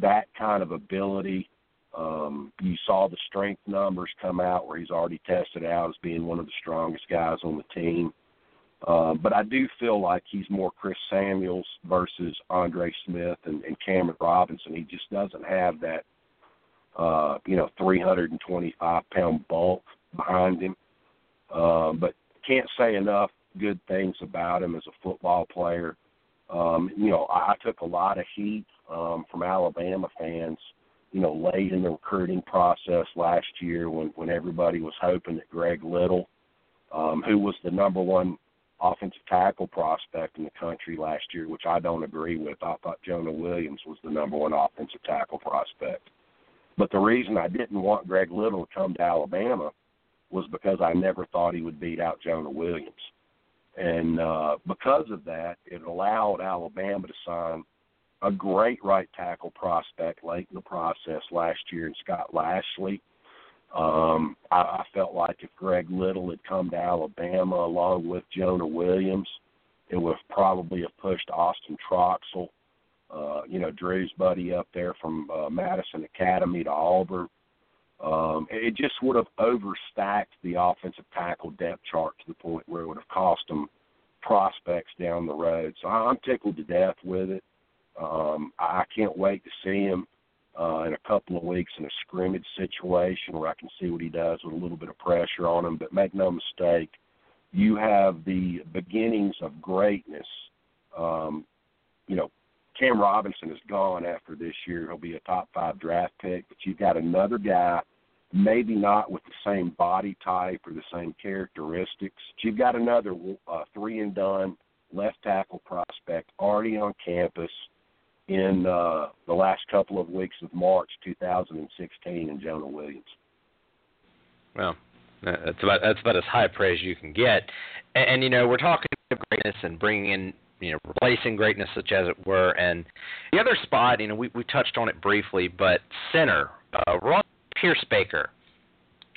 that kind of ability um, you saw the strength numbers come out where he's already tested out as being one of the strongest guys on the team. Uh, but I do feel like he's more Chris Samuels versus Andre Smith and, and Cameron Robinson. He just doesn't have that, uh, you know, 325 pound bulk behind him. Uh, but can't say enough good things about him as a football player. Um, you know, I, I took a lot of heat um, from Alabama fans you know, late in the recruiting process last year when when everybody was hoping that Greg Little, um, who was the number one offensive tackle prospect in the country last year, which I don't agree with. I thought Jonah Williams was the number one offensive tackle prospect. But the reason I didn't want Greg Little to come to Alabama was because I never thought he would beat out Jonah Williams. And uh, because of that, it allowed Alabama to sign a great right tackle prospect late in the process last year in Scott Lashley. Um, I, I felt like if Greg Little had come to Alabama along with Jonah Williams, it would probably have pushed Austin Troxell, uh, you know, Drew's buddy up there from uh, Madison Academy to Auburn. Um, it just would have overstacked the offensive tackle depth chart to the point where it would have cost them prospects down the road. So I'm tickled to death with it. Um, I can't wait to see him uh, in a couple of weeks in a scrimmage situation where I can see what he does with a little bit of pressure on him. But make no mistake, you have the beginnings of greatness. Um, you know, Cam Robinson is gone after this year. He'll be a top five draft pick, but you've got another guy, maybe not with the same body type or the same characteristics. But you've got another uh, three and done left tackle prospect already on campus in uh, the last couple of weeks of March 2016 in Jonah Williams. Well, that's about that's about as high praise you can get, and, and you know we're talking of greatness and bringing in you know replacing greatness such as it were, and the other spot you know we we touched on it briefly, but center uh, Pierschbacher.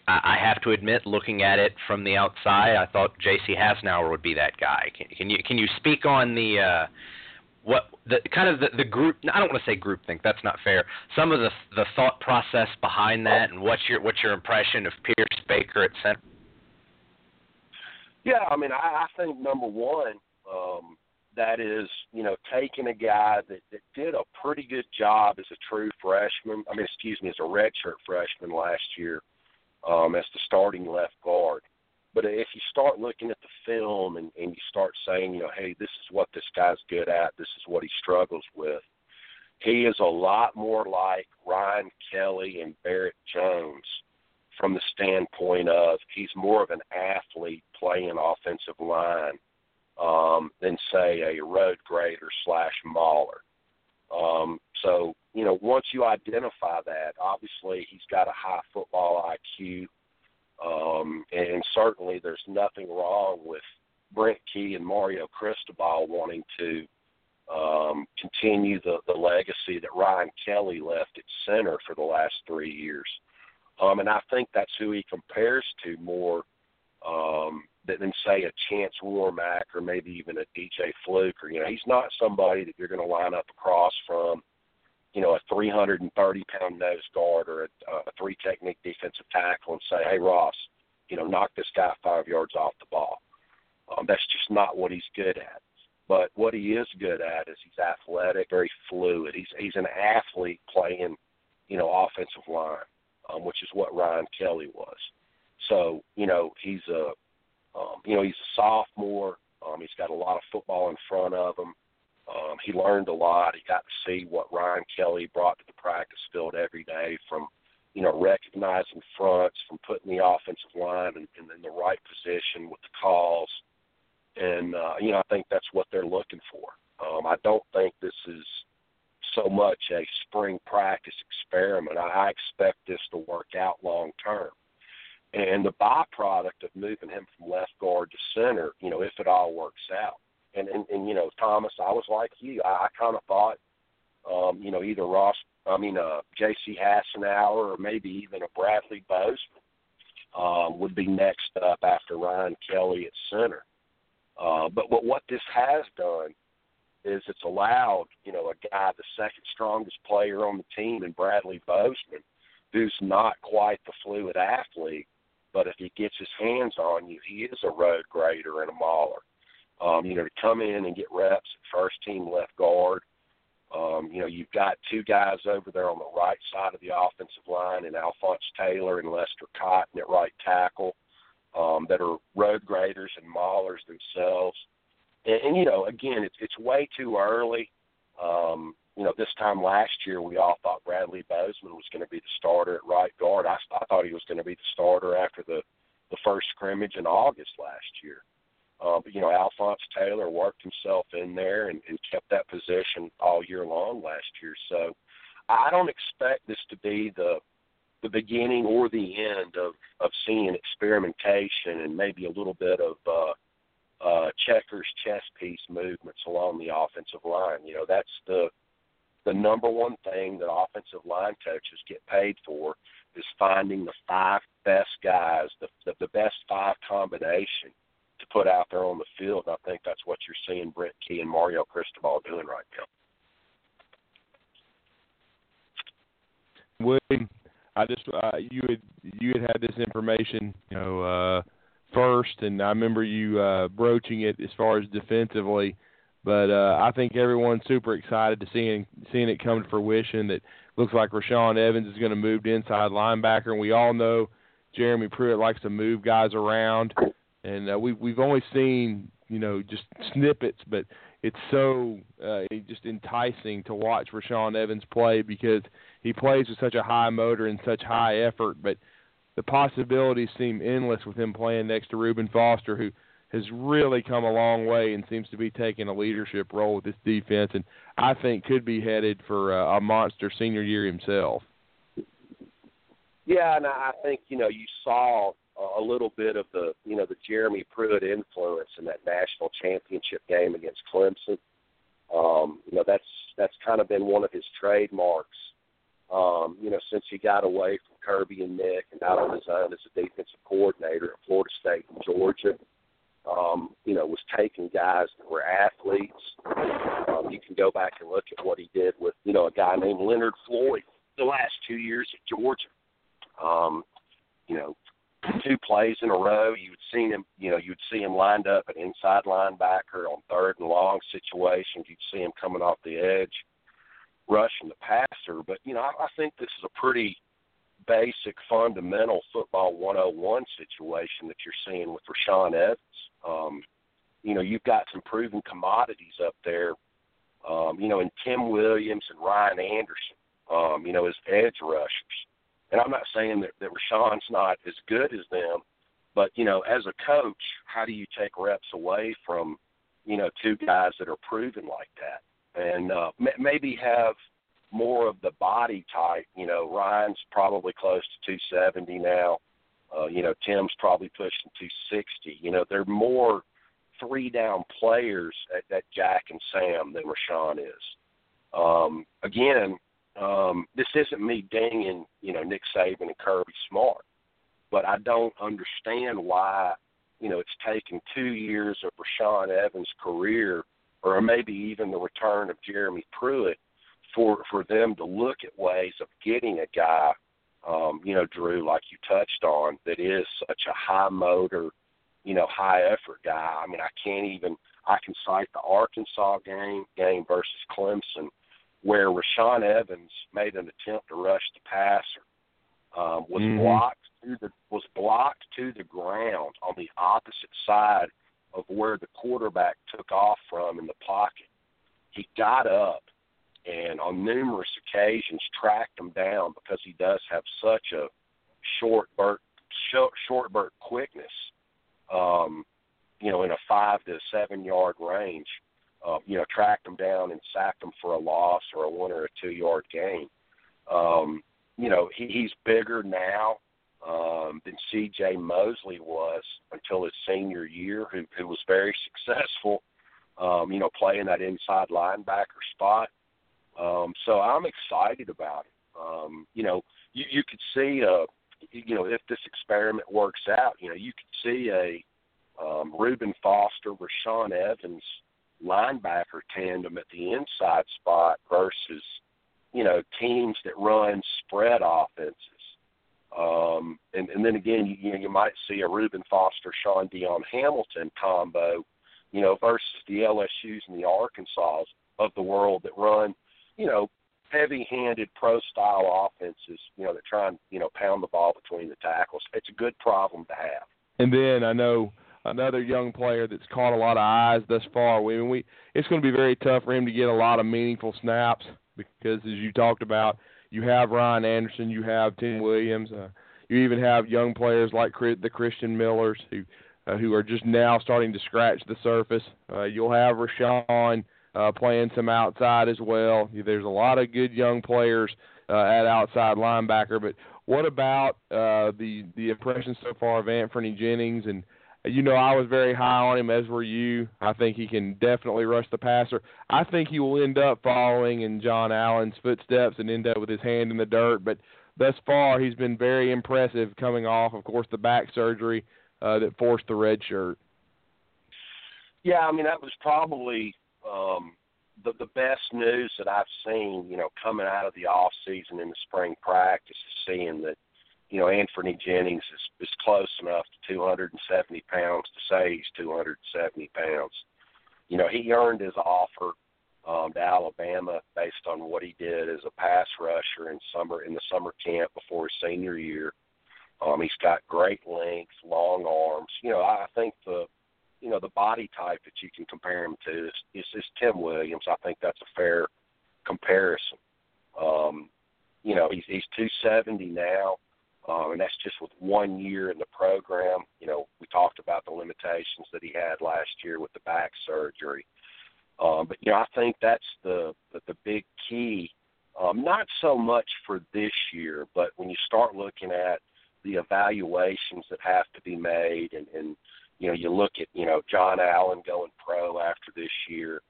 I, I have to admit, looking at it from the outside, I thought J.C. Hassenauer would be that guy. Can, can you can you speak on the uh, what the kind of the, the group I don't want to say group think that's not fair. Some of the the thought process behind that and what's your what's your impression of Pierschbacher at center? Yeah, I mean I, I think number one, um, that is, you know, taking a guy that, that did a pretty good job as a true freshman I mean excuse me, as a redshirt freshman last year, um, as the starting left guard. But if you start looking at the film and, and you start saying, you know, hey, this is what this guy's good at, this is what he struggles with, he is a lot more like Ryan Kelly and Barrett Jones from the standpoint of he's more of an athlete playing offensive line um, than say a road grader slash mauler. Um, so you know, once you identify that, obviously he's got a high football IQ. Um, and certainly there's nothing wrong with Brent Key and Mario Cristobal wanting to um, continue the, the legacy that Ryan Kelly left at center for the last three years. Um, and I think that's who he compares to more um, than, say, a Chance Warmack or maybe even a DJ Fluker. You know, he's not somebody that you're going to line up across from you know, a 330 pound nose guard or a, a three technique defensive tackle and say, hey, Ross, you know, knock this guy five yards off the ball. Um, that's just not what he's good at. But what he is good at is he's athletic, very fluid. He's he's an athlete playing, you know, offensive line, um, which is what Ryan Kelly was. So you know he's a, um, you know he's a sophomore. Um, he's got a lot of football in front of him. Um, he learned a lot. He got to see what Ryan Kelly brought to the practice field every day from, you know, recognizing fronts, from putting the offensive line in, in, in the right position with the calls. And, uh, you know, I think that's what they're looking for. Um, I don't think this is so much a spring practice experiment. I, I expect this to work out long term. And the byproduct of moving him from left guard to center, you know, if it all works out, and, and and you know Thomas, I was like you. I, I kind of thought, um, you know, either Ross, I mean, uh, J.C. Hassenauer, or maybe even a Bradley Bozeman um, would be next up after Ryan Kelly at center. Uh, but but what this has done is it's allowed you know a guy, the second strongest player on the team, in Bradley Bozeman, who's not quite the fluid athlete, but if he gets his hands on you, he is a road grader and a mauler um, you know, to come in and get reps at first team left guard. Um, you know, you've got two guys over there on the right side of the offensive line, and Alphonse Taylor and Lester Cotton at right tackle, um, that are road graders and maulers themselves. And, and you know, again, it's it's way too early. Um, you know, this time last year, we all thought Bradley Bozeman was going to be the starter at right guard. I, I thought he was going to be the starter after the the first scrimmage in August last year. Uh, but you know, Alphonse Taylor worked himself in there and, and kept that position all year long last year. So I don't expect this to be the the beginning or the end of of seeing experimentation and maybe a little bit of uh, uh, checkers chess piece movements along the offensive line. You know, that's the number one thing that offensive line coaches get paid for is finding the five best guys, the the, the best five combination to put out there on the field. And I think that's what you're seeing Brent Key and Mario Cristobal doing right now. William, I just uh, you had you had had this information, you know, uh, first, and I remember you uh, broaching it as far as defensively. But uh, I think everyone's super excited to seeing seeing it come to fruition. That looks like Rashaan Evans is going to move to inside linebacker, and we all know Jeremy Pruitt likes to move guys around, and uh, we we've only seen you know just snippets, but it's so uh, just enticing to watch Rashaan Evans play because he plays with such a high motor and such high effort, but the possibilities seem endless with him playing next to Reuben Foster, who has really come a long way and seems to be taking a leadership role with this defense, and I think could be headed for uh, a monster senior year himself. Yeah, and I think you know you saw a little bit of the you know the Jeremy Pruitt influence in that national championship game against Clemson. Um, you know that's that's kind of been one of his trademarks. Um, you know since he got away from Kirby and Nick and out on his own as a defensive coordinator at Florida State and Georgia. Um, you know, was taking guys that were athletes. Um, you can go back and look at what he did with, you know, a guy named Leonard Floyd the last two years at Georgia. Um, you know, two plays in a row. You would see him, you know, you'd see him lined up an inside linebacker on third and long situations. You'd see him coming off the edge, rushing the passer. But you know, I, I think this is a pretty basic, fundamental football 101 situation that you're seeing with Rashaan Evans. Um, you know, you've got some proven commodities up there. Um, you know, in Tim Williams and Ryan Anderson. Um, you know, as edge rushers. And I'm not saying that, that Rashaan's not as good as them, but you know, as a coach, how do you take reps away from you know two guys that are proven like that, and uh, m- maybe have more of the body type. You know, Ryan's probably close to 270 now. Uh, you know, Tim's probably pushing 260. You know, they're more three down players at, at Jack and Sam than Rashaan is. Um, again, um, this isn't me dinging, you know, Nick Saban and Kirby Smart, but I don't understand why, you know, it's taken two years of Rashaan Evans' career, or maybe even the return of Jeremy Pruitt, for for them to look at ways of getting a guy, um, you know, Drew, like you touched on, that is such a high motor, you know, high effort guy. I mean, I can't even. I can cite the Arkansas game game versus Clemson where Rashaan Evans made an attempt to rush the passer, um, was mm-hmm. blocked to the was blocked to the ground on the opposite side of where the quarterback took off from in the pocket. He got up and on numerous occasions tracked him down because he does have such a short burst short, short burst quickness. Um, you know, in a five to seven yard range uh, you know, tracked them down and sacked them for a loss or a one or a two yard gain. Um, you know, he, he's bigger now um, than C.J. Mosley was until his senior year, who, who was very successful. Um, you know, playing that inside linebacker spot. Um, so I'm excited about it. Um, you know, you, you could see, uh, you know, if this experiment works out, you know, you could see a um, Reuben Foster, Rashaan Evans linebacker tandem at the inside spot versus, you know, teams that run spread offenses. Um, and, and then again, you, you know, you might see a Reuben Foster, Shaun Dion Hamilton combo, you know, versus the LSU's and the Arkansas of the world that run, you know, heavy-handed pro-style offenses, you know, that try and you know pound the ball between the tackles. It's a good problem to have. And then I know another young player that's caught a lot of eyes thus far. We, we it's going to be very tough for him to get a lot of meaningful snaps because, as you talked about, you have Ryan Anderson, you have Tim Williams, uh, you even have young players like the Christian Millers who uh, who are just now starting to scratch the surface. Uh, you'll have Rashaan uh, playing some outside as well. There's a lot of good young players uh, at outside linebacker, but what about uh, the the impression so far of Anthony Jennings and you know, I was very high on him, as were you. I think he can definitely rush the passer. I think he will end up following in John Allen's footsteps and end up with his hand in the dirt. But thus far, he's been very impressive coming off, of course, the back surgery uh, that forced the red shirt. Yeah, I mean, that was probably um, the, the best news that I've seen, you know, coming out of the off season in the spring practice, is seeing that – you know, Anthony Jennings is, is close enough to 270 pounds to say he's 270 pounds. you know, he earned his offer um, to Alabama based on what he did as a pass rusher in summer in the summer camp before his senior year. Um, he's got great length, long arms. You know, I think the you know the body type that you can compare him to is, is, is Tim Williams. I think that's a fair comparison. Um, you know, he's he's 270 now, um, and that's just with one year in the program. You know, we talked about the limitations that he had last year with the back surgery. Um, but you know, I think that's the the, the big key. Um, not so much for this year, but when you start looking at the evaluations that have to be made, and, and you know, you look at you know John Allen going pro after this year.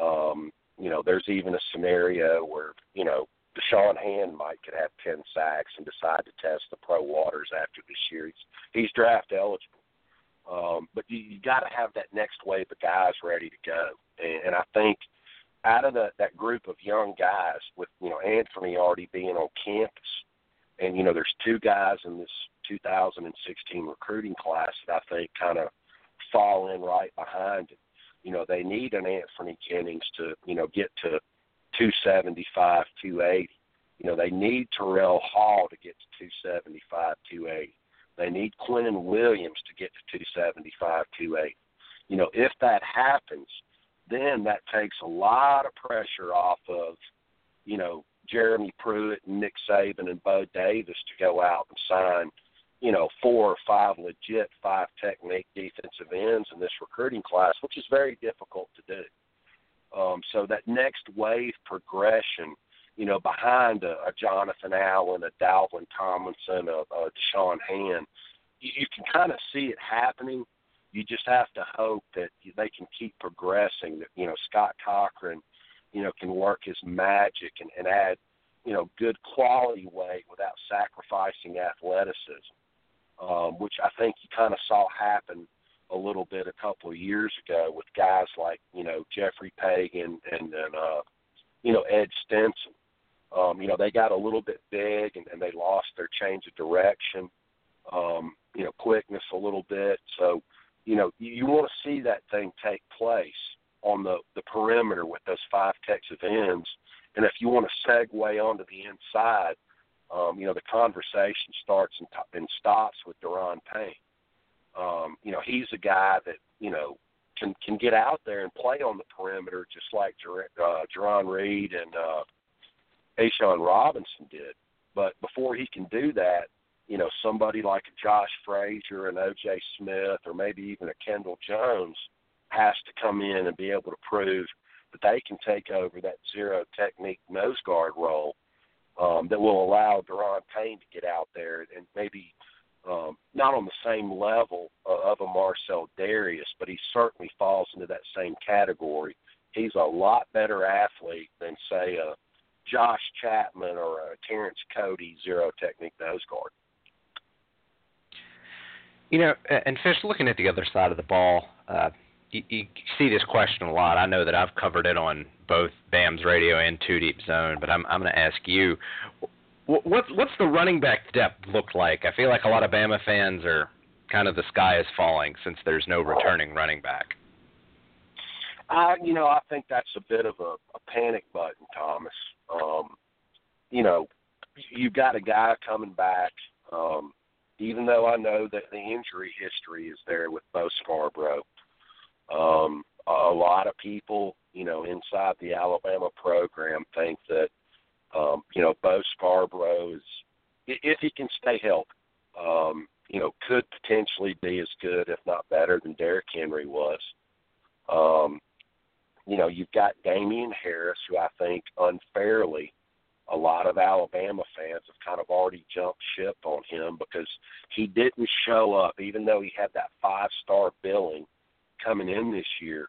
Um, you know, there's even a scenario where you know Da'Shawn Hand might could have ten sacks and decide to test the pro waters after this year. He's he's draft eligible. Um, but you, you got to have that next wave of guys ready to go, and, and I think out of the, that group of young guys, with you know Anthony already being on campus, and you know there's two guys in this 2016 recruiting class that I think kind of fall in right behind it. You know they need an Anthony Jennings to you know get to 275, 280. You know they need Terrell Hall to get to 275, 280. They need Quinnen Williams to get to 275, 280. You know if that happens, then that takes a lot of pressure off of you know Jeremy Pruitt and Nick Saban and Bo Davis to go out and sign, you know, four or five legit five technique defensive ends in this recruiting class, which is very difficult to do. Um, so that next wave progression, you know, behind a, a Jonathan Allen, a Dalvin Tomlinson, a, a Da'Shawn Hand, you, you can kind of see it happening. You just have to hope that they can keep progressing. That you know, Scott Cochran you know, can work his magic and, and add, you know, good quality weight without sacrificing athleticism, um, which I think you kind of saw happen a little bit a couple of years ago with guys like, you know, Jeoffrey Pagan and, and uh, you know, Ed Stinson. Um, you know, they got a little bit big and, and they lost their change of direction, um, you know, quickness a little bit. So, you know, you, you want to see that thing take place on the, the perimeter with those five Texas ends. And if you want to segue onto the inside, um, you know, the conversation starts and, t- and stops with Da'Ron Payne. Um, you know, he's a guy that, you know, can can get out there and play on the perimeter just like Ger- uh, Jarran Reed and uh, A'Shawn Robinson did. But before he can do that, you know, somebody like Josh Frazier and O.J. Smith or maybe even a Kendall Jones – has to come in and be able to prove that they can take over that zero technique nose guard role um, that will allow Da'Ron Payne to get out there and maybe um, not on the same level of a Marcell Dareus, but he certainly falls into that same category. He's a lot better athlete than, say, a Josh Chapman or a Terrence Cody zero technique nose guard. You know, and Fish, looking at the other side of the ball, uh, you, you see this question a lot. I know that I've covered it on both BAM's radio and Two Deep Zone, but I'm I'm going to ask you, what what's the running back depth look like? I feel like a lot of Bama fans are kind of the sky is falling since there's no returning running back. I, you know, I think that's a bit of a, a panic button, Thomas. Um, you know, you've got a guy coming back. Um, even though I know that the injury history is there with Bo Scarborough, um, a lot of people, you know, inside the Alabama program think that, um, you know, Bo Scarborough is, if he can stay healthy, um, you know, could potentially be as good, if not better, than Derrick Henry was. Um, you know, you've got Damien Harris, who I think unfairly a lot of Alabama fans have kind of already jumped ship on him because he didn't show up, even though he had that five star billing coming in this year,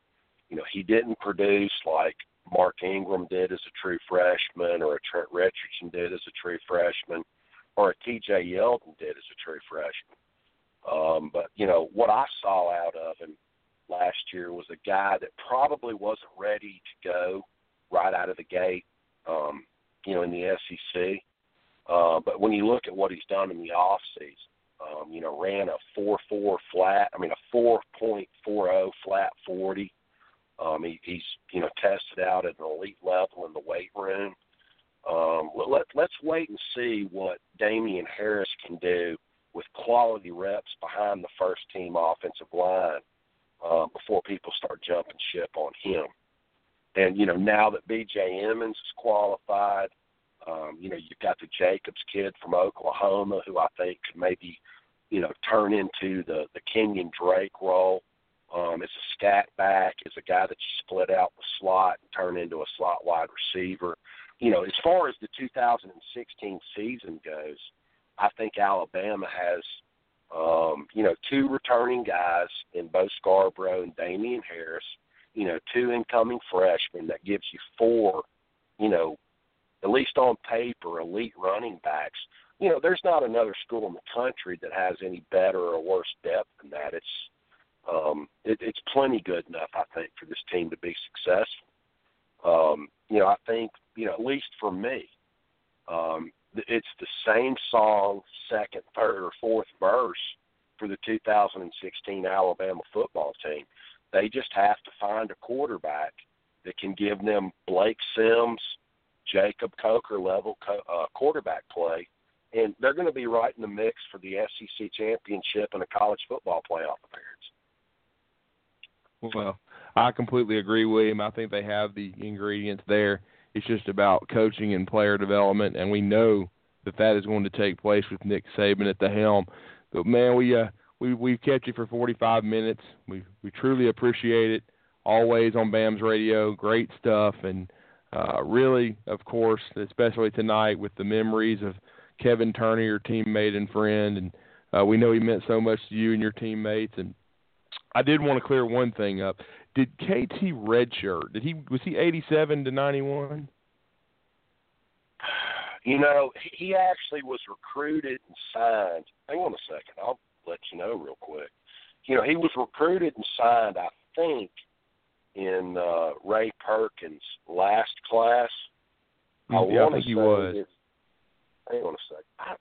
you know, he didn't produce like Mark Ingram did as a true freshman, or a Trent Richardson did as a true freshman, or a T.J. Yeldon did as a true freshman. Um, but you know what I saw out of him last year was a guy that probably wasn't ready to go right out of the gate. Um, you know, in the SEC. Uh, but when you look at what he's done in the off season, um, you know, ran a four four flat. I mean, a four point four zero flat forty. Um, he, he's you know tested out at an elite level in the weight room. Um, let let's wait and see what Damien Harris can do with quality reps behind the first team offensive line uh, before people start jumping ship on him. And you know now that B.J. Emmons is qualified, um, you know you've got the Jacobs kid from Oklahoma who I think could maybe you know turn into the the Kenyan Drake role. Um, as a scat back, as a guy that you split out the slot and turn into a slot wide receiver. You know, as far as the 2016 season goes, I think Alabama has, um, you know, two returning guys in Bo Scarborough and Damien Harris. You know, two incoming freshmen that gives you four, you know, at least on paper, elite running backs. You know, there's not another school in the country that has any better or worse depth than that. It's um, it, it's plenty good enough, I think, for this team to be successful. Um, you know, I think, you know, at least for me, um, it's the same song, second, third, or fourth verse for the 2016 Alabama football team. They just have to find a quarterback that can give them Blake Sims, Jacob Coker level co- uh, quarterback play, and they're going to be right in the mix for the SEC championship and a college football playoff appearance. Well, I completely agree, William. I think they have the ingredients there. It's just about coaching and player development, and we know that that is going to take place with Nick Saban at the helm. But man, we uh, we we've kept you for 45 minutes. We we truly appreciate it. Always on BAMS Radio, great stuff, and uh, really, of course, especially tonight with the memories of Kevin Turner, your teammate and friend, and uh, we know he meant so much to you and your teammates. And I did want to clear one thing up. Did KT redshirt? Did he was he 87 to 91? You know, he actually was recruited and signed. Hang on a second, I'll let you know real quick. You know, he was recruited and signed, I think, in uh, Ray Perkins' last class. I yeah, I think he was. His, hang on a second. I,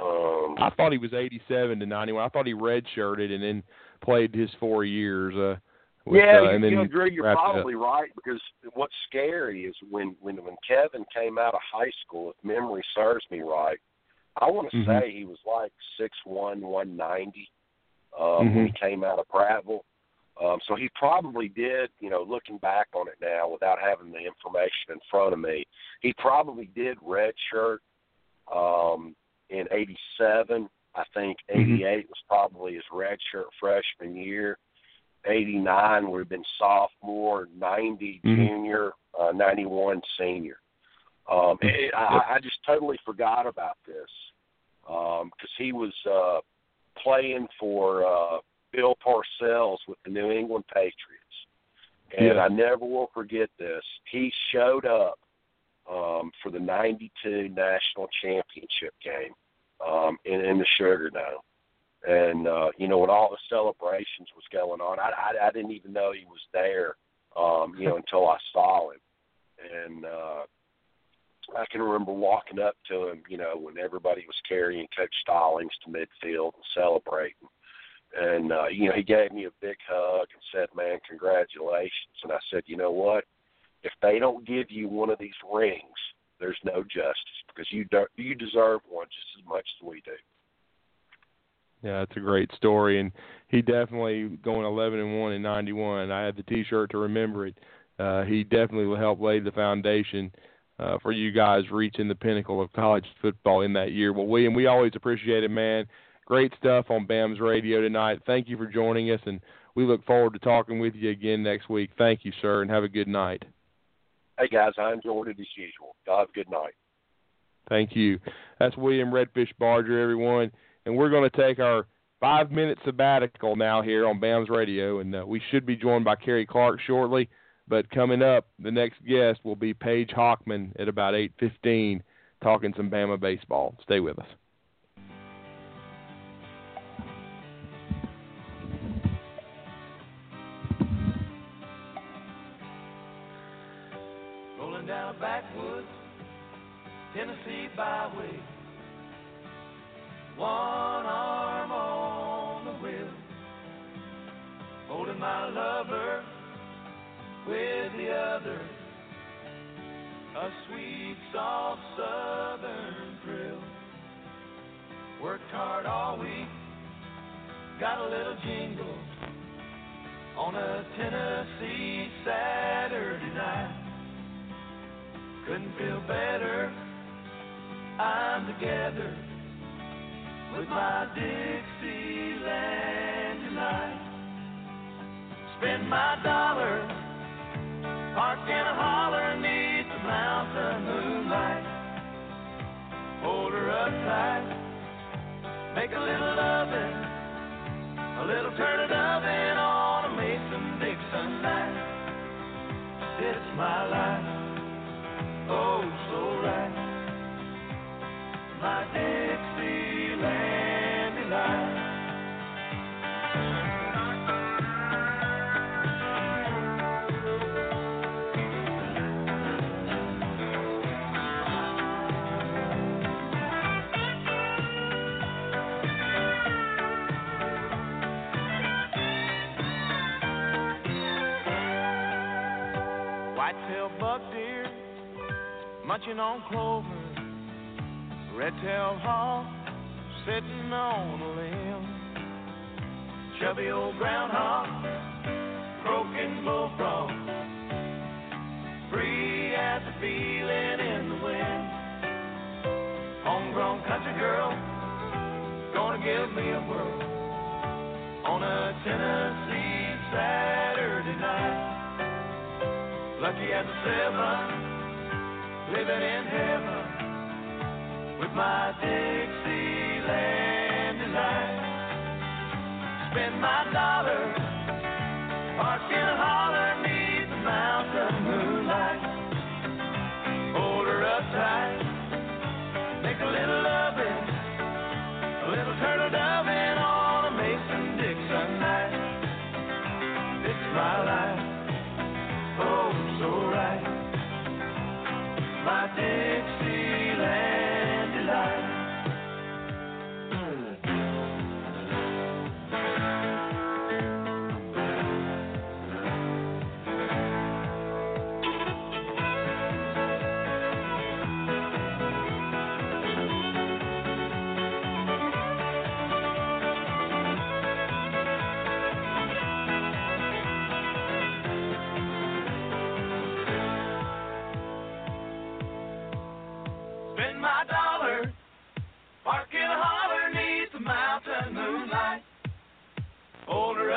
um, I thought he was 87 to 91. I thought he redshirted and then played his four years. Uh, with, yeah, uh, and you, then know, Drew, you're probably right because what's scary is when when when Kevin came out of high school, if memory serves me right, I want to mm-hmm. say he was like six one, one ninety um, mm-hmm. when he came out of Prattville. Um, so he probably did, you know, looking back on it now without having the information in front of me, he probably did redshirt um, in '87. I think '88 mm-hmm. was probably his redshirt freshman year. 89 would have been sophomore, 90 mm-hmm. junior, uh, 91 senior. Um, it, I, I just totally forgot about this because um, he was uh, playing for uh, Bill Parcells with the New England Patriots, and yeah. I never will forget this. He showed up um, for the '92 national championship game um, in, in the Sugar Dome. And uh, you know when all the celebrations was going on, I, I I didn't even know he was there, um, you know, until I saw him, and uh, I can remember walking up to him, you know, when everybody was carrying Coach Stallings to midfield and celebrating, and uh, you know he gave me a big hug and said, "Man, congratulations," and I said, "You know what? If they don't give you one of these rings, there's no justice because you do, you deserve one just as much as we do." Yeah, it's a great story, and he definitely going 11 and one in '91. I had the T-shirt to remember it. Uh, he definitely will help lay the foundation uh, for you guys reaching the pinnacle of college football in that year. Well, William, we always appreciate it, man. Great stuff on BAM's radio tonight. Thank you for joining us, and we look forward to talking with you again next week. Thank you, sir, and have a good night. Hey guys, I enjoyed it as usual. God, have a good night. Thank you. That's William Redfish Barger, everyone and we're going to take our five minute sabbatical now here on BAMS Radio, and uh, we should be joined by Kerry Clark shortly. But coming up, the next guest will be Paige Hockman at about 8:15, talking some Bama baseball. Stay with us. Down a backwoods Tennessee byway one arm on the wheel. holding my lover with the other. A sweet, soft southern thrill. Worked hard all week, got a little jingle on a Tennessee Saturday night. Couldn't feel better. I'm together with my Dixieland tonight. Spend my dollar, parked in a holler neath the mountain moonlight. Hold her up tight, make a little loving, a little turn oven on a Mason Dixon night. It's my life, oh so right. My Dixieland munching on clover. Red-tailed hawk sitting on a limb. Chubby old groundhog croaking bullfrog. Free as a feeling in the wind. Homegrown country girl gonna give me a whirl on a Tennessee Saturday night. Lucky as a seven, living in heaven with my Dixieland delight. Spend my dollar, parked in a holler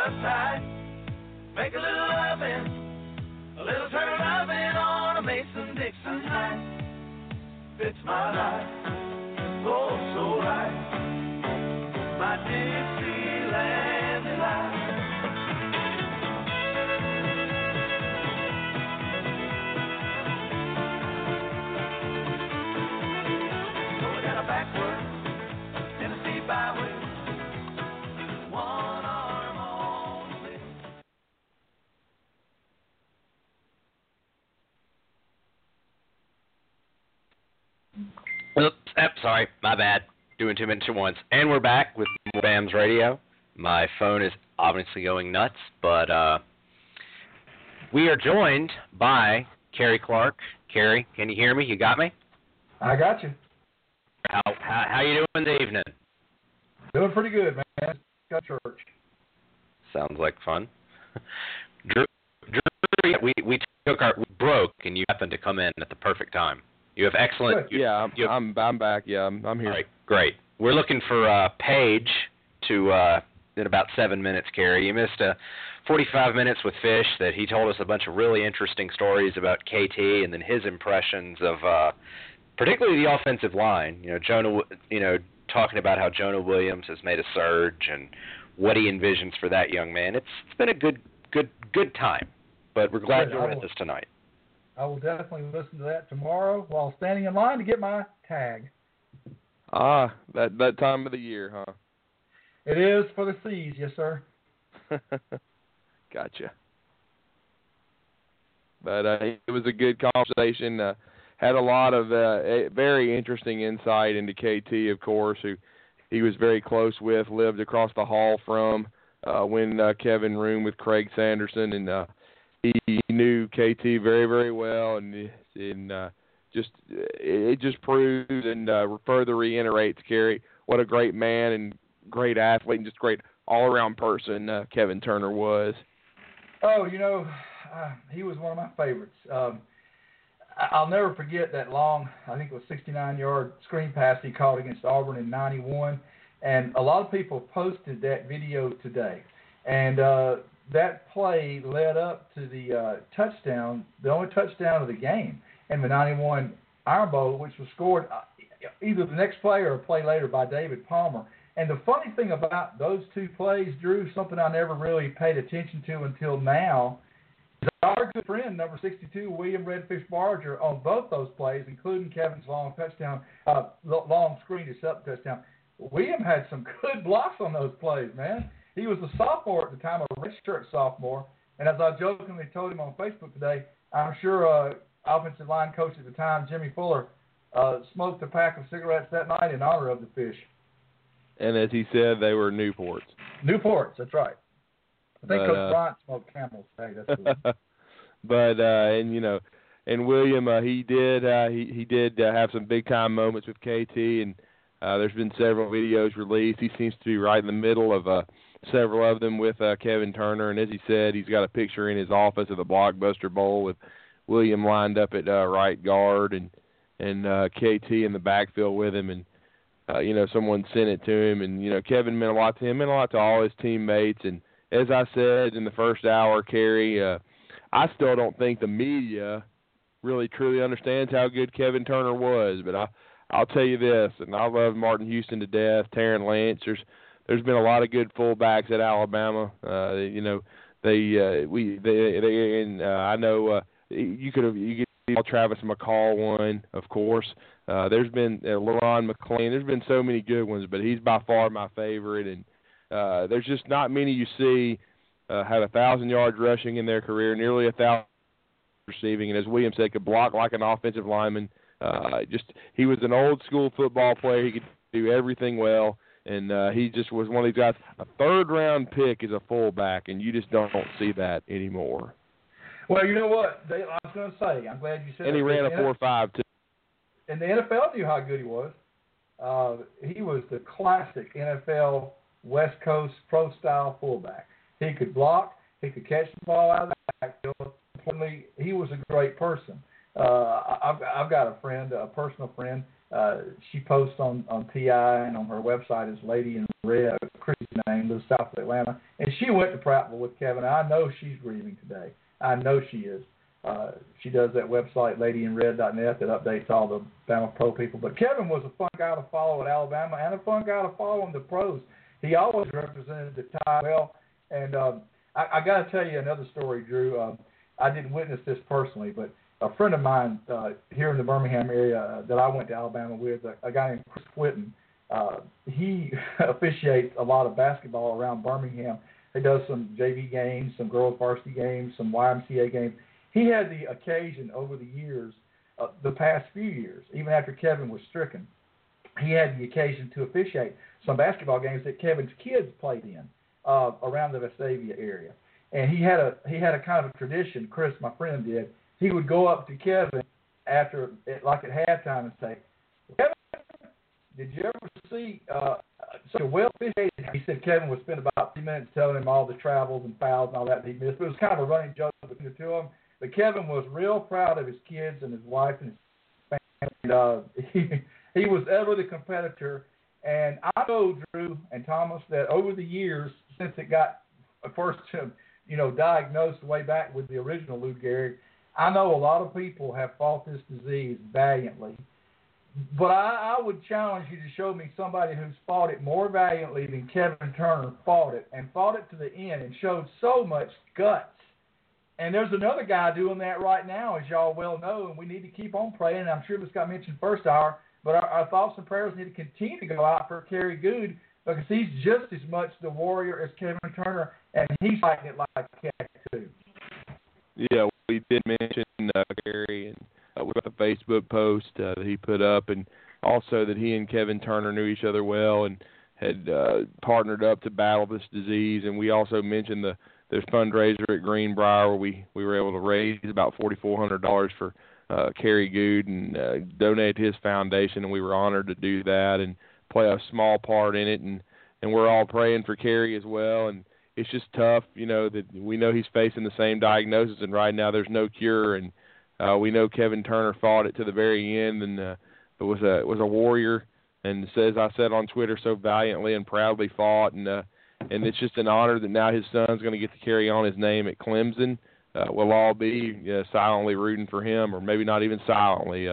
Make a little loving, a little turn loving on a Mason Dixon night. Fits my life, oh so right. My Dixieland Oops, sorry, my bad. Doing two minutes at once. And we're back with more Bams Radio. My phone is obviously going nuts, but uh, we are joined by Kerry Clark. Kerry, can you hear me? You got me? I got you. How how, how you doing this evening? Doing pretty good, man. Got church. Sounds like fun. Drew, Drew, we we took our we broke, and you happened to come in at the perfect time. You have excellent. you- Yeah, I'm you- I'm, I'm back. Yeah, I'm, I'm here. All right, great. We're looking for uh, Paige to uh, in about seven minutes. Carrie, you missed uh, 45 minutes with Fish that he told us a bunch of really interesting stories about KT and then his impressions of uh, particularly the offensive line. You know, Jonah. You know, talking about how Jonah Williams has made a surge and what he envisions for that young man. It's it's been a good good good time. But we're glad you're with us tonight. I will definitely listen to that tomorrow while standing in line to get my tag. Ah, that that time of the year, huh? It is for the seas, yes, sir. gotcha. But uh, it was a good conversation. Uh, had a lot of uh, a- very interesting insight into KT, of course, who he was very close with, lived across the hall from. uh, when uh, Kevin roomed with Craig Sanderson, and uh, he, knew KT very very well, and and uh, just it just proves and uh, further reiterates Gary what a great man and great athlete and just great all around person uh, Kevin Turner was. Oh, you know, uh, he was one of my favorites. Um, I'll never forget that long, I think it was 69 yard screen pass he caught against Auburn in 91. And a lot of people posted that video today. And uh, that play led up to the uh, touchdown, the only touchdown of the game in the 91 Iron Bowl, which was scored uh, either the next play or a play later by David Palmer. And the funny thing about those two plays, Drew, something I never really paid attention to until now, our good friend, number 62, William Redfish Barger, on both those plays, including Kevin's long touchdown, uh, long screen to sub touchdown. William had some good blocks on those plays, man. He was a sophomore at the time, a redshirt sophomore. And as I jokingly told him on Facebook today, I'm sure uh, offensive line coach at the time, Jimmy Fuller, uh, smoked a pack of cigarettes that night in honor of the fish. And as he said, they were Newports. Newports, that's right. I think But, Coach uh, Bryant smoked Camels. Hey, that's cool. but uh and you know and William uh, he did uh he he did uh, have some big time moments with KT and uh there's been several videos released he seems to be right in the middle of uh several of them with uh Kevin Turner and as he said he's got a picture in his office of the Blockbuster Bowl with William lined up at uh right guard and and uh KT in the backfield with him and uh you know someone sent it to him and you know Kevin meant a lot to him meant a lot to all his teammates and as I said in the first hour Kerry uh I still don't think the media really truly understands how good Kevin Turner was. But I, I'll tell you this, and I love Martin Houston to death. Taryn Lance. There's, there's been a lot of good fullbacks at Alabama. Uh, you know, they, uh, we, they, they, and uh, I know uh, you could have, you could Travis McCall one, of course. Uh, there's been uh, Le'Ron McClain. There's been so many good ones, but he's by far my favorite. And uh, there's just not many you see uh, have a thousand yards rushing in their career, nearly a thousand receiving, and as William said, could block like an offensive lineman. Uh, just he was an old school football player. He could do everything well, and uh, he just was one of these guys. A third round pick is a fullback, and you just don't see that anymore. well, you know what? They, I was going to say, I'm glad you said that. And he ran a four five too. and the NFL knew how good he was. Uh, he was the classic NFL West Coast pro style fullback. He could block, he could catch the ball out of the backfield. Importantly, he was a great person. Uh, I've, I've got a friend, a personal friend. Uh, she posts on on TI and on her website is Lady in Red, Chrissy's name, lives south of Atlanta, and she went to Prattville with Kevin. I know she's grieving today. I know she is. Uh, she does that website, ladyinred.net, that updates all the Bama Pro people. But Kevin was a fun guy to follow at Alabama and a fun guy to follow in the pros. He always represented the tie well. And um, I, I got to tell you another story, Drew. Um, I didn't witness this personally, but a friend of mine uh, here in the Birmingham area uh, that I went to Alabama with, a, a guy named Chris Whitten, uh, he officiates a lot of basketball around Birmingham. He does some JV games, some girls varsity games, some YMCA games. He had the occasion over the years, uh, the past few years, even after Kevin was stricken, he had the occasion to officiate some basketball games that Kevin's kids played in uh, around the Vestavia area. And he had a he had a kind of a tradition. Chris, my friend, did. He would go up to Kevin after, like at halftime, and say, "Kevin, did you ever see uh, such a well officiated?" He said Kevin would spend about three minutes telling him all the travels and fouls and all that he missed. But it was kind of a running joke between the two of them. But Kevin was real proud of his kids and his wife and his family. And, uh, he he was ever the competitor. And I know Drew and Thomas that over the years since it got first, you know, diagnosed way back with the original Lou Gehrig, I know a lot of people have fought this disease valiantly. But I, I would challenge you to show me somebody who's fought it more valiantly than Kevin Turner fought it, and fought it to the end, and showed so much guts. And there's another guy doing that right now, as y'all well know, and we need to keep on praying. And I'm sure this got mentioned first hour, but our, our thoughts and prayers need to continue to go out for Kerry Goode because he's just as much the warrior as Kevin Turner, and he's fighting it like a cat too. Yeah, we did mention uh, Gary and uh, with the Facebook post uh, that he put up, and also that he and Kevin Turner knew each other well, and had uh, partnered up to battle this disease, and we also mentioned the there's fundraiser at Greenbrier where we we were able to raise about forty four hundred dollars for uh, Kerry Goode and uh, donate his foundation, and we were honored to do that and play a small part in it, and and we're all praying for Kerry as well, and it's just tough, you know, that we know he's facing the same diagnosis, and right now there's no cure, and uh, we know Kevin Turner fought it to the very end, and uh, was a was a warrior, and says I said on Twitter so valiantly and proudly fought, and uh, and it's just an honor that now his son's going to get to carry on his name at Clemson. Uh, we'll all be uh, silently rooting for him, or maybe not even silently,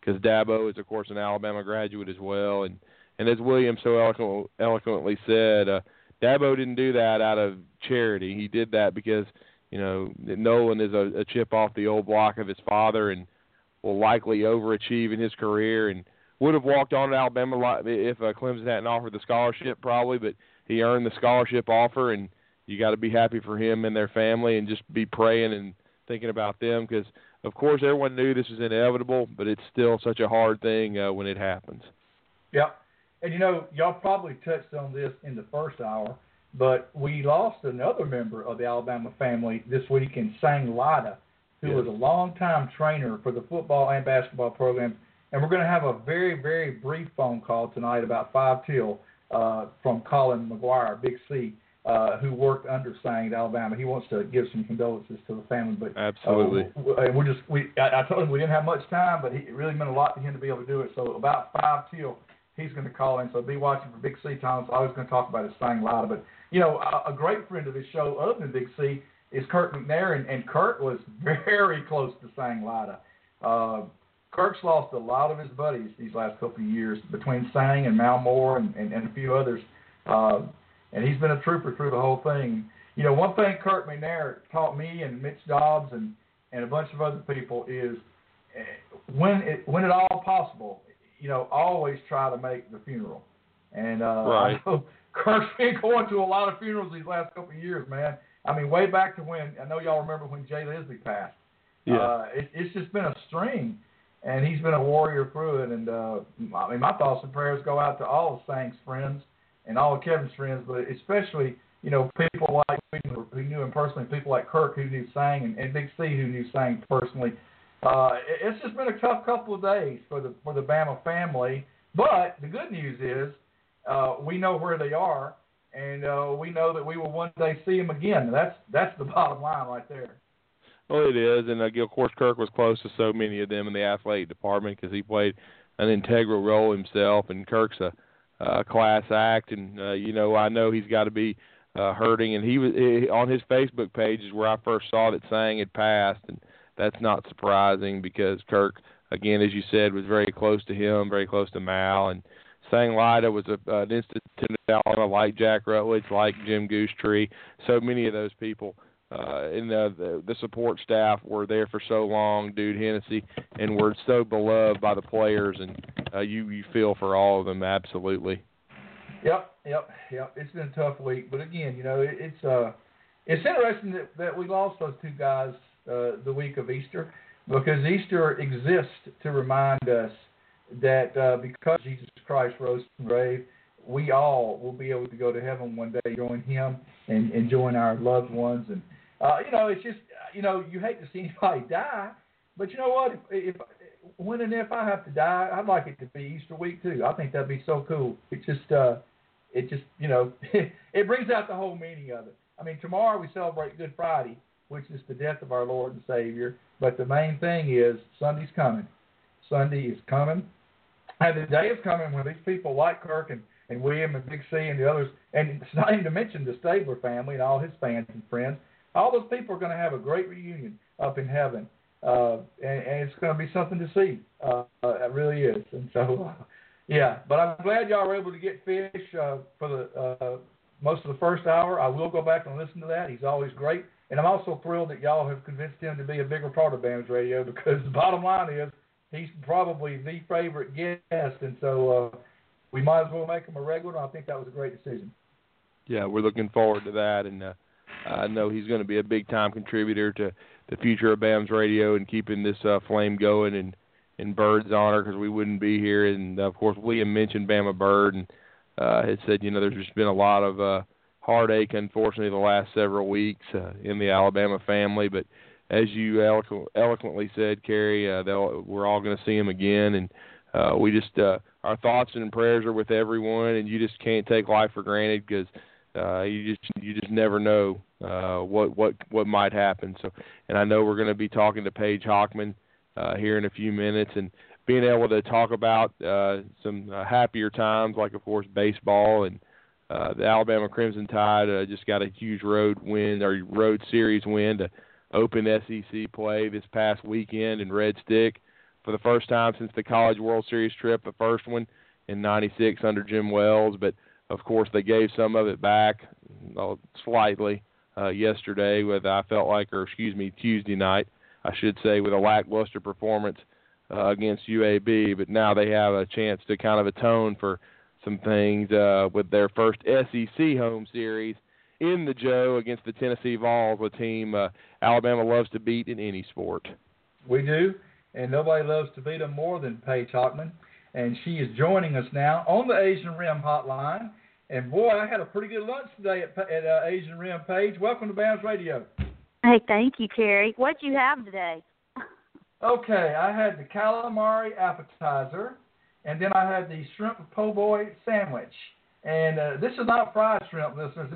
because uh, Dabo is of course an Alabama graduate as well, and and as William so eloquent, eloquently said. Uh, Dabo didn't do that out of charity. He did that because you know Nolan is a, a chip off the old block of his father and will likely overachieve in his career and would have walked on to Alabama if uh, Clemson hadn't offered the scholarship probably, but he earned the scholarship offer and you got to be happy for him and their family and just be praying and thinking about them because of course everyone knew this was inevitable, but it's still such a hard thing uh, when it happens. Yep. And you know, y'all probably touched on this in the first hour, but we lost another member of the Alabama family this week in Sang Lyda, who yes. was a longtime trainer for the football and basketball programs. And we're going to have a very, very brief phone call tonight about five till uh, from Colin McGuire, Big C, uh, who worked under Sang at Alabama. He wants to give some condolences to the family, but absolutely, uh, we're just we. I, I told him we didn't have much time, but he, it really meant a lot to him to be able to do it. So about five till he's going to call in. So be watching for Big C Thomas. I was going to talk about his Sang Lyda, but you know, a, a great friend of his show, other than Big C, is Kirk McNair, and, and Kirk was very close to Sang Lyda. Uh, lost a lot of his buddies these last couple of years between Sang and Mal Moore and, and, and a few others. Uh, and he's been a trooper through the whole thing. You know, one thing Kirk McNair taught me and Mitch Dobbs and, and a bunch of other people is eh, when it when at all possible, you know, always try to make the funeral. And uh, right. I know Kirk's been going to a lot of funerals these last couple of years, man. I mean, way back to when I know y'all remember when Jay Leslie passed. Yeah. Uh, it, it's just been a string, and he's been a warrior through it. And uh, I mean, my thoughts and prayers go out to all of Sang's friends and all of Kevin's friends, but especially you know people like who knew him personally, people like Kirk who knew Sang, and, and Big C who knew Sang personally uh, it's just been a tough couple of days for the for the Bama family. But the good news is uh, we know where they are, and uh, we know that we will one day see them again. That's that's the bottom line right there. Well, it is, and uh, of course Kirk was close to so many of them in the athletic department because he played an integral role himself. And Kirk's a, a class act, and uh, you know I know he's got to be uh, hurting. And he was he, on his Facebook page is where I first saw that Sang had passed, and that's not surprising because Kirk, again, as you said, was very close to him, very close to Mal, and Sang Lyda was a, an institute Alabama like Jack Rutledge, like Jim Goostree. So many of those people uh, and the, the the support staff were there for so long, dude Hennessey, and were so beloved by the players, and uh, you you feel for all of them absolutely. Yep, yep, yep. It's been a tough week, but again, you know, it, it's uh, it's interesting that, that we lost those two guys uh, the week of Easter because Easter exists to remind us that uh, because Jesus Christ rose from the grave, we all will be able to go to heaven one day, join Him, and, and join our loved ones. And uh, you know, it's just you know, you hate to see anybody die, but you know what? If, if when and if I have to die, I'd like it to be Easter week too. I think that'd be so cool. It just uh, it just you know, it brings out the whole meaning of it. I mean, tomorrow we celebrate Good Friday, which is the death of our Lord and Savior. But the main thing is Sunday's coming. Sunday is coming. And the day is coming when these people like Kirk and, and William and Big C and the others, and it's not even to mention the Stabler family and all his fans and friends, all those people are going to have a great reunion up in heaven. Uh, and, and it's going to be something to see. Uh, uh, it really is. And so, uh, yeah. But I'm glad y'all were able to get fish uh, for the uh, most of the first hour. I will go back and listen to that. He's always great. And I'm also thrilled that y'all have convinced him to be a bigger part of BAMS Radio because the bottom line is he's probably the favorite guest, and so uh, we might as well make him a regular. I think that was a great decision. Yeah, we're looking forward to that, and uh, I know he's going to be a big time contributor to the future of BAMS Radio and keeping this uh, flame going and in Bird's honor because we wouldn't be here. And of course, William mentioned Bama Bird, and uh, had said, you know, there's just been a lot of uh, heartache, unfortunately, the last several weeks uh, in the Alabama family. But as you eloqu- eloquently said, Carrie, uh, we're all going to see him again, and uh, we just uh, our thoughts and prayers are with everyone, and you just can't take life for granted because uh, you just you just never know uh, what what what might happen. So, and I know we're going to be talking to Paige Hockman uh, here in a few minutes, and being able to talk about uh, some uh, happier times, like of course baseball and uh, the Alabama Crimson Tide uh, just got a huge road win or road series win to open SEC play this past weekend in Red Stick for the first time since the College World Series trip, the first one in '96 under Jim Wells. But of course, they gave some of it back uh, slightly uh, yesterday with I felt like, or excuse me, Tuesday night, I should say, with a lackluster performance uh, against UAB. But now they have a chance to kind of atone for some things uh, with their first SEC home series in the Joe against the Tennessee Vols, a team uh, Alabama loves to beat in any sport. We do, and nobody loves to beat them more than Paige Hockman. And she is joining us now on the Asian Rim Hotline. And boy, I had a pretty good lunch today at, at uh, Asian Rim Paige. Welcome to BAMS Radio. Hey, thank you, Carrie. What'd you have today? Okay, I had the calamari appetizer, and then I had the shrimp po' boy sandwich. And uh, this is not fried shrimp. This is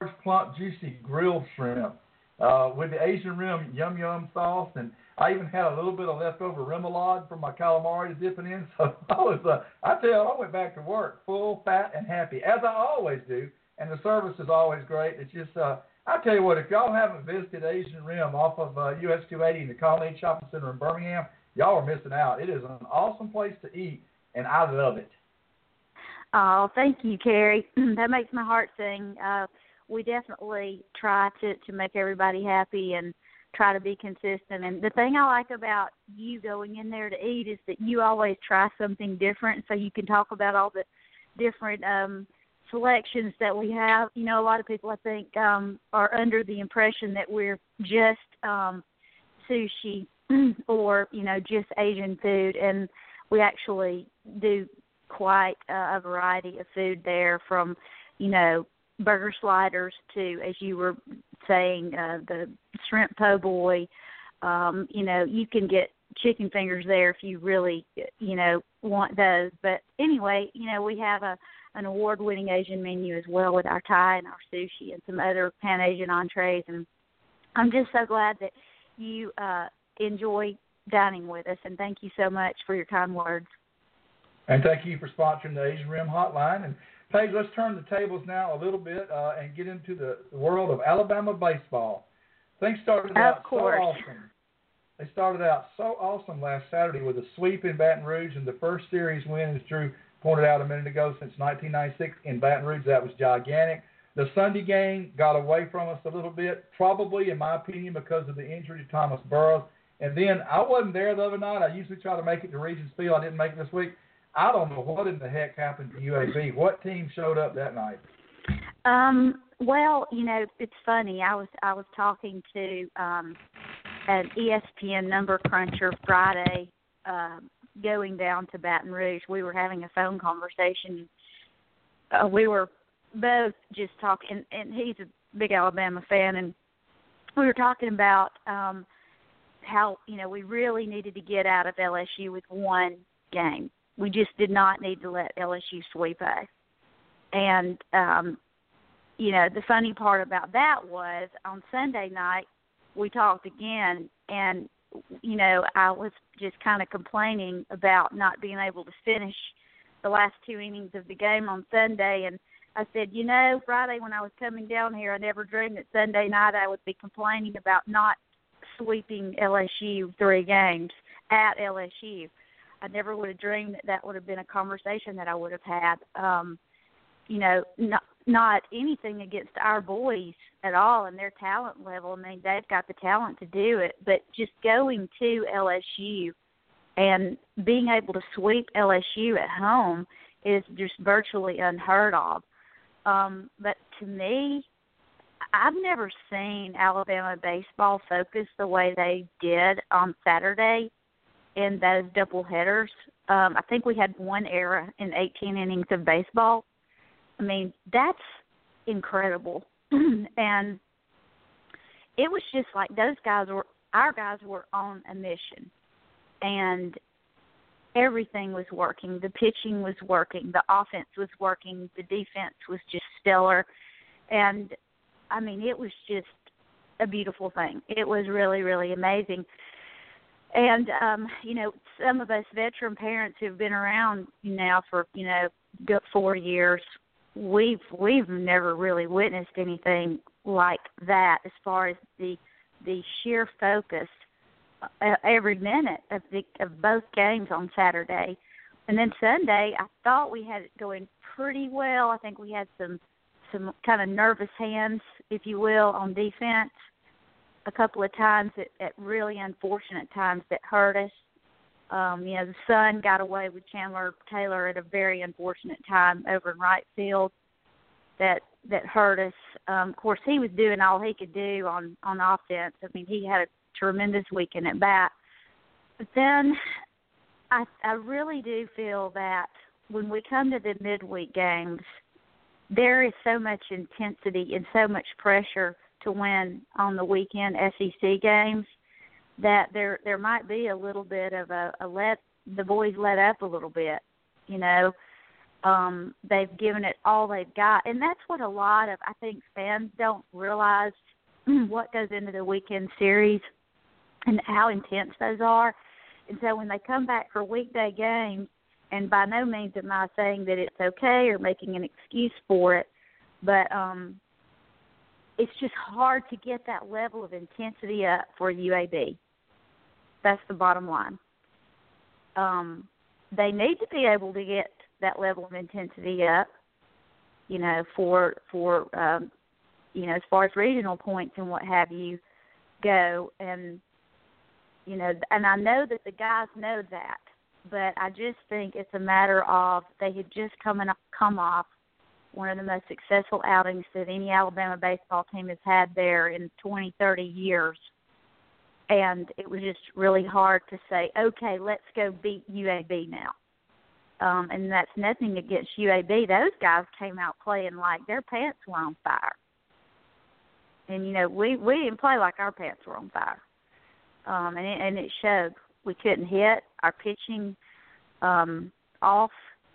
large, plump, juicy grilled shrimp uh, with the Asian rim yum yum sauce. And I even had a little bit of leftover remoulade from my calamari to dip it in. So I was, uh, I tell you, I went back to work full, fat, and happy, as I always do. And the service is always great. It's just, uh, I tell you what, if y'all haven't visited Asian Rim off of uh, US 280 in the Colonnade Shopping Center in Birmingham, y'all are missing out. It is an awesome place to eat, and I love it. Oh, thank you, Carrie. that makes my heart sing. Uh, we definitely try to to make everybody happy and try to be consistent. And the thing I like about you going in there to eat is that you always try something different, so you can talk about all the different um selections that we have. You know, a lot of people I think um are under the impression that we're just um sushi or, you know, just Asian food and we actually do quite uh, a variety of food there from, you know, burger sliders to as you were saying uh the shrimp po' boy. Um you know you can get chicken fingers there if you really you know want those. But anyway you know we have a an award winning asian menu as well with our thai and our sushi and some other pan asian entrees and i'm just so glad that you uh enjoy dining with us and thank you so much for your kind words And thank you for sponsoring the Asian Rim Hotline. And Paige, let's turn the tables now a little bit uh, and get into the world of Alabama baseball. Things started Of out course. so awesome. They started out so awesome last Saturday with a sweep in Baton Rouge and the first series win, as Drew pointed out a minute ago, since 1996 in Baton Rouge. That was gigantic. The Sunday game got away from us a little bit, probably, in my opinion, because of the injury to Thomas Burrows. And then I wasn't there the other night. I usually try to make it to Regions Field. I didn't make it this week. I don't know what in the heck happened to UAB. What team showed up that night? Um, well, you know, it's funny. I was I was talking to um an ESPN number cruncher Friday, um, going down to Baton Rouge. We were having a phone conversation. Uh, we were both just talking, and he's a big Alabama fan, and we were talking about um how you know we really needed to get out of LSU with one game. We just did not need to let LSU sweep us. And um you know, the funny part about that was on Sunday night we talked again and you know, I was just kind of complaining about not being able to finish the last two innings of the game on Sunday and I said, you know, Friday when I was coming down here, I never dreamed that Sunday night I would be complaining about not sweeping LSU three games at LSU. I never would have dreamed that that would have been a conversation that I would have had. Um, you know, not not anything against our boys at all and their talent level. I mean, they've got the talent to do it, but just going to LSU and being able to sweep LSU at home is just virtually unheard of. Um, but to me, I've never seen Alabama baseball focus the way they did on Saturday in those double headers. Um, I think we had one error in 18 innings of baseball, I mean, that's incredible. and it was just like those guys were our guys were on a mission and everything was working. The pitching was working, the offense was working, the defense was just stellar. And I mean, it was just a beautiful thing. It was really, really amazing. And um, you know, some of us veteran parents who've been around now for, you know, four years, we've we've never really witnessed anything like that as far as the the sheer focus uh, every minute of the of both games on Saturday. And then Sunday, I thought we had it going pretty well. I think we had some some kind of nervous hands, if you will, on defense. A couple of times at, at really unfortunate times that hurt us. Um, you know, the sun got away with Chandler Taylor at a very unfortunate time over in right field that that hurt us. Um, of course, he was doing all he could do on on offense. I mean, he had a tremendous weekend at bat. But then, I I really do feel that when we come to the midweek games, there is so much intensity and so much pressure to win on the weekend SEC games that there there might be a little bit of a, a let the boys let up a little bit, you know. Um, they've given it all they've got, and that's what a lot of I think fans don't realize what goes into the weekend series and how intense those are. And so when they come back for weekday games, and by no means am I saying that it's okay or making an excuse for it, but um it's just hard to get that level of intensity up for UAB. That's the bottom line. Um, they need to be able to get that level of intensity up, you know, for for um, you know as far as regional points and what have you go, and you know, and I know that the guys know that, but I just think it's a matter of they had just come in, come off one of the most successful outings that any Alabama baseball team has had there in 20, 30 years. And it was just really hard to say, okay, let's go beat UAB now. Um, and that's nothing against UAB. Those guys came out playing like their pants were on fire. And you know, we we didn't play like our pants were on fire. Um, and it, and it showed. We couldn't hit our pitching um, off,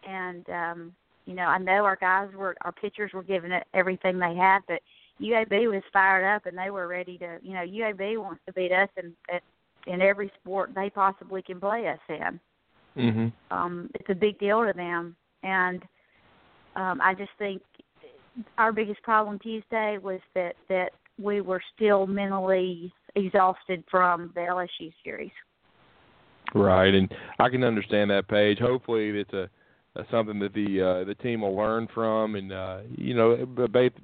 and um, you know, I know our guys were our pitchers were giving it everything they had, but UAB was fired up and they were ready to. You know, UAB wants to beat us in in every sport they possibly can play us in. Mm-hmm. Um, it's a big deal to them, and um, I just think our biggest problem Tuesday was that that we were still mentally exhausted from the LSU series. Right, and I can understand that, Paige. Hopefully, it's a, a something that the uh, the team will learn from, and uh, you know,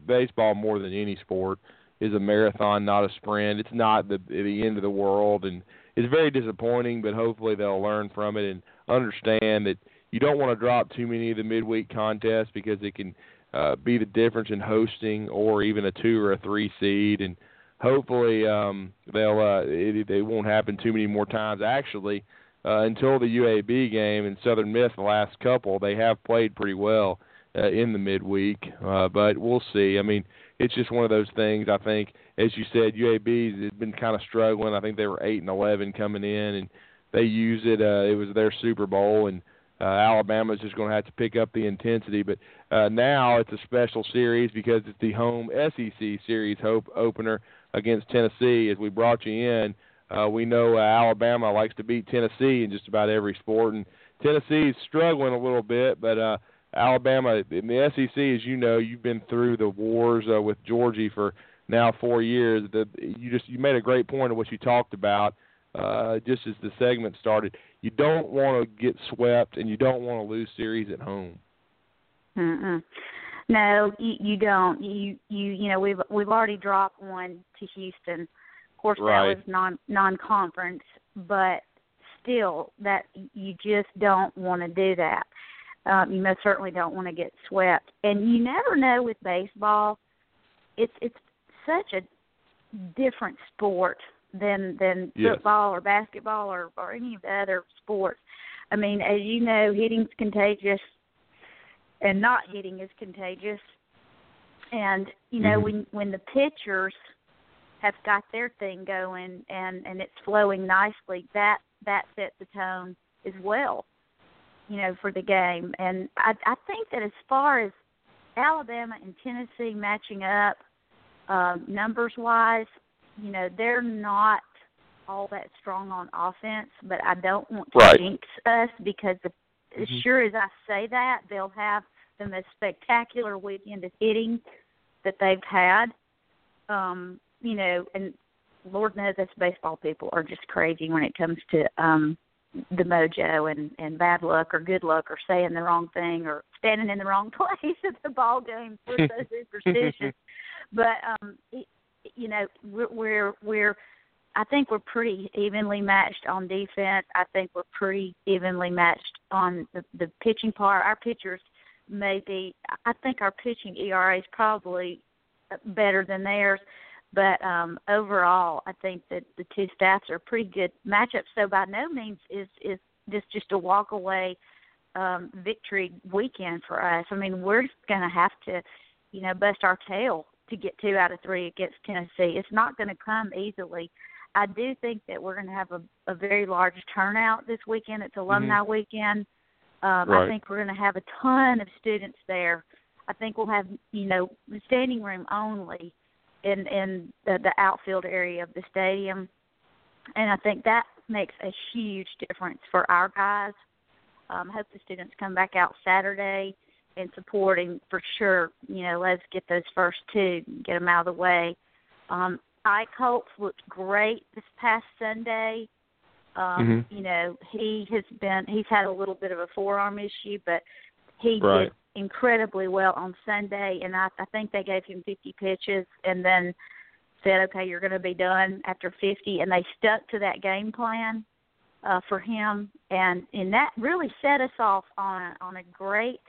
baseball more than any sport is a marathon, not a sprint. It's not the the end of the world, and it's very disappointing. But hopefully, they'll learn from it and understand that you don't want to drop too many of the midweek contests because it can uh, be the difference in hosting or even a two or a three seed and hopefully um, they'll uh, it, it won't happen too many more times. Actually, uh, until the UAB game in Southern Miss, the last couple they have played pretty well uh, in the midweek, uh, but we'll see. I mean, it's just one of those things. I think, as you said, UAB has been kind of struggling. I think they were eight and eleven coming in, and they use it. Uh, it was their Super Bowl, and uh, Alabama's just going to have to pick up the intensity. But uh, now it's a special series because it's the home SEC series hope opener against Tennessee. As we brought you in, uh, we know uh, Alabama likes to beat Tennessee in just about every sport, and Tennessee is struggling a little bit, but uh, Alabama in the SEC, as you know, you've been through the wars uh, with Georgie for now four years. The, you just you made a great point of what you talked about uh, just as the segment started. You don't want to get swept, and you don't want to lose series at home. Mm-mm. No, you, you don't. You you you know we've we've already dropped one to Houston. Of course, right. that was non non conference, but still, that you just don't want to do that. Um, you most certainly don't want to get swept, and you never know with baseball. It's it's such a different sport than than yes. football or basketball or or any of the other sports. I mean, as you know, hitting's contagious and not hitting is contagious. And you know Mhm. when when the pitchers have got their thing going and and it's flowing nicely, that that sets the tone as well. You know for the game, and I I think that as far as Alabama and Tennessee matching up um, numbers wise, you know they're not all that strong on offense, but I don't want to Right. jinx us because the, as Mhm. sure as I say that, they'll have the most spectacular weekend of hitting that they've had. Um, you know, and Lord knows us baseball people are just crazy when it comes to um the mojo and and bad luck or good luck or saying the wrong thing or standing in the wrong place at the ball game. We're so superstitious. But um it, you know, we're we're we're I think we're pretty evenly matched on defense. I think we're pretty evenly matched on the the pitching part. Our pitchers maybe I think our pitching ERA is probably better than theirs. But um overall I think that the two staffs are pretty good matchups. So by no means is is this just a walk away um victory weekend for us. I mean, we're gonna have to, you know, bust our tail to get two out of three against Tennessee. It's not gonna come easily. I do think that we're going to have a, a very large turnout this weekend. It's alumni weekend. Um, Right. I think we're going to have a ton of students there. I think we'll have, you know, standing room only in in the, the outfield area of the stadium, and I think that makes a huge difference for our guys. Um, I hope the students come back out Saturday and supporting for sure. You know, let's get those first two, get them out of the way. Um, Eicholtz looked great this past Sunday. Um, Mhm. You know, he has been he's had a little bit of a forearm issue, but he Right. did incredibly well on Sunday, and I, I think they gave him 50 pitches, and then said, "Okay, you're going to be done after 50," and they stuck to that game plan uh, for him, and and that really set us off on a, on a great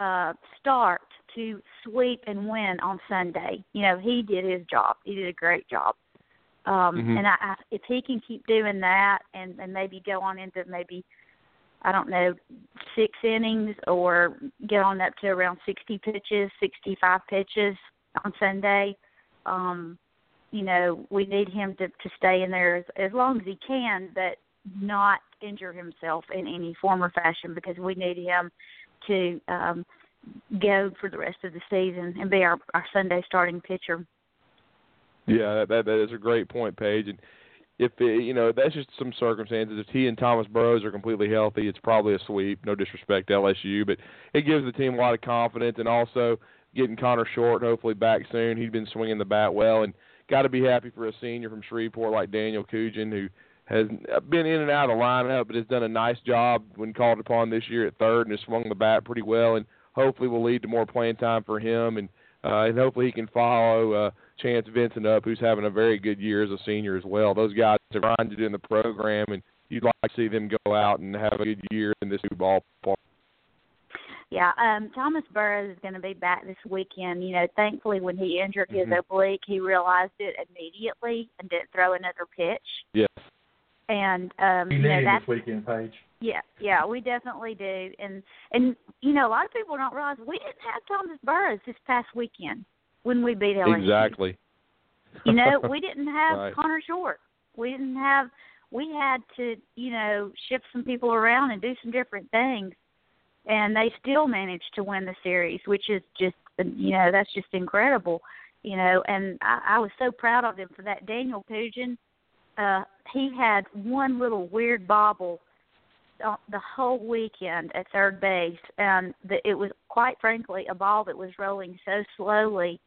uh, start to sweep and win on Sunday. You know, he did his job. He did a great job. Um, Mhm. And I, I, if he can keep doing that, and and maybe go on into maybe I don't know, six innings or get on up to around 60 pitches, 65 pitches on Sunday. Um, you know, we need him to, to stay in there as, as long as he can, but not injure himself in any form or fashion because we need him to um, go for the rest of the season and be our, our Sunday starting pitcher. Yeah, that, that is a great point, Paige. And if it, you know that's just some circumstances. If he and Thomas Burrows are completely healthy, it's probably a sweep. No disrespect to LSU, but it gives the team a lot of confidence. And also getting Connor Short hopefully back soon. He's been swinging the bat well, and got to be happy for a senior from Shreveport like Daniel Cucjen who has been in and out of the lineup, but has done a nice job when called upon this year at third and has swung the bat pretty well. And hopefully will lead to more playing time for him and uh, and hopefully he can follow uh, Chance Vincent up, who's having a very good year as a senior as well. Those guys have grinded in the program, and you'd like to see them go out and have a good year in this new ballpark. Yeah, um Thomas Burrows is going to be back this weekend. You know, thankfully when he injured his Mhm. oblique, he realized it immediately and didn't throw another pitch. Yes. And um You you know that's this weekend, Paige. yeah, yeah, we definitely do. And and you know, a lot of people don't realize we didn't have Thomas Burrows this past weekend when we beat LSU. Exactly. You know, we didn't have Right. Connor Short. We didn't have. We had to, you know, shift some people around and do some different things, and they still managed to win the series, which is just, you know, that's just incredible. You know, and I, I was so proud of them for that. Daniel Cucjen, uh, he had one little weird bobble the whole weekend at third base, and the, it was quite frankly a ball that was rolling so slowly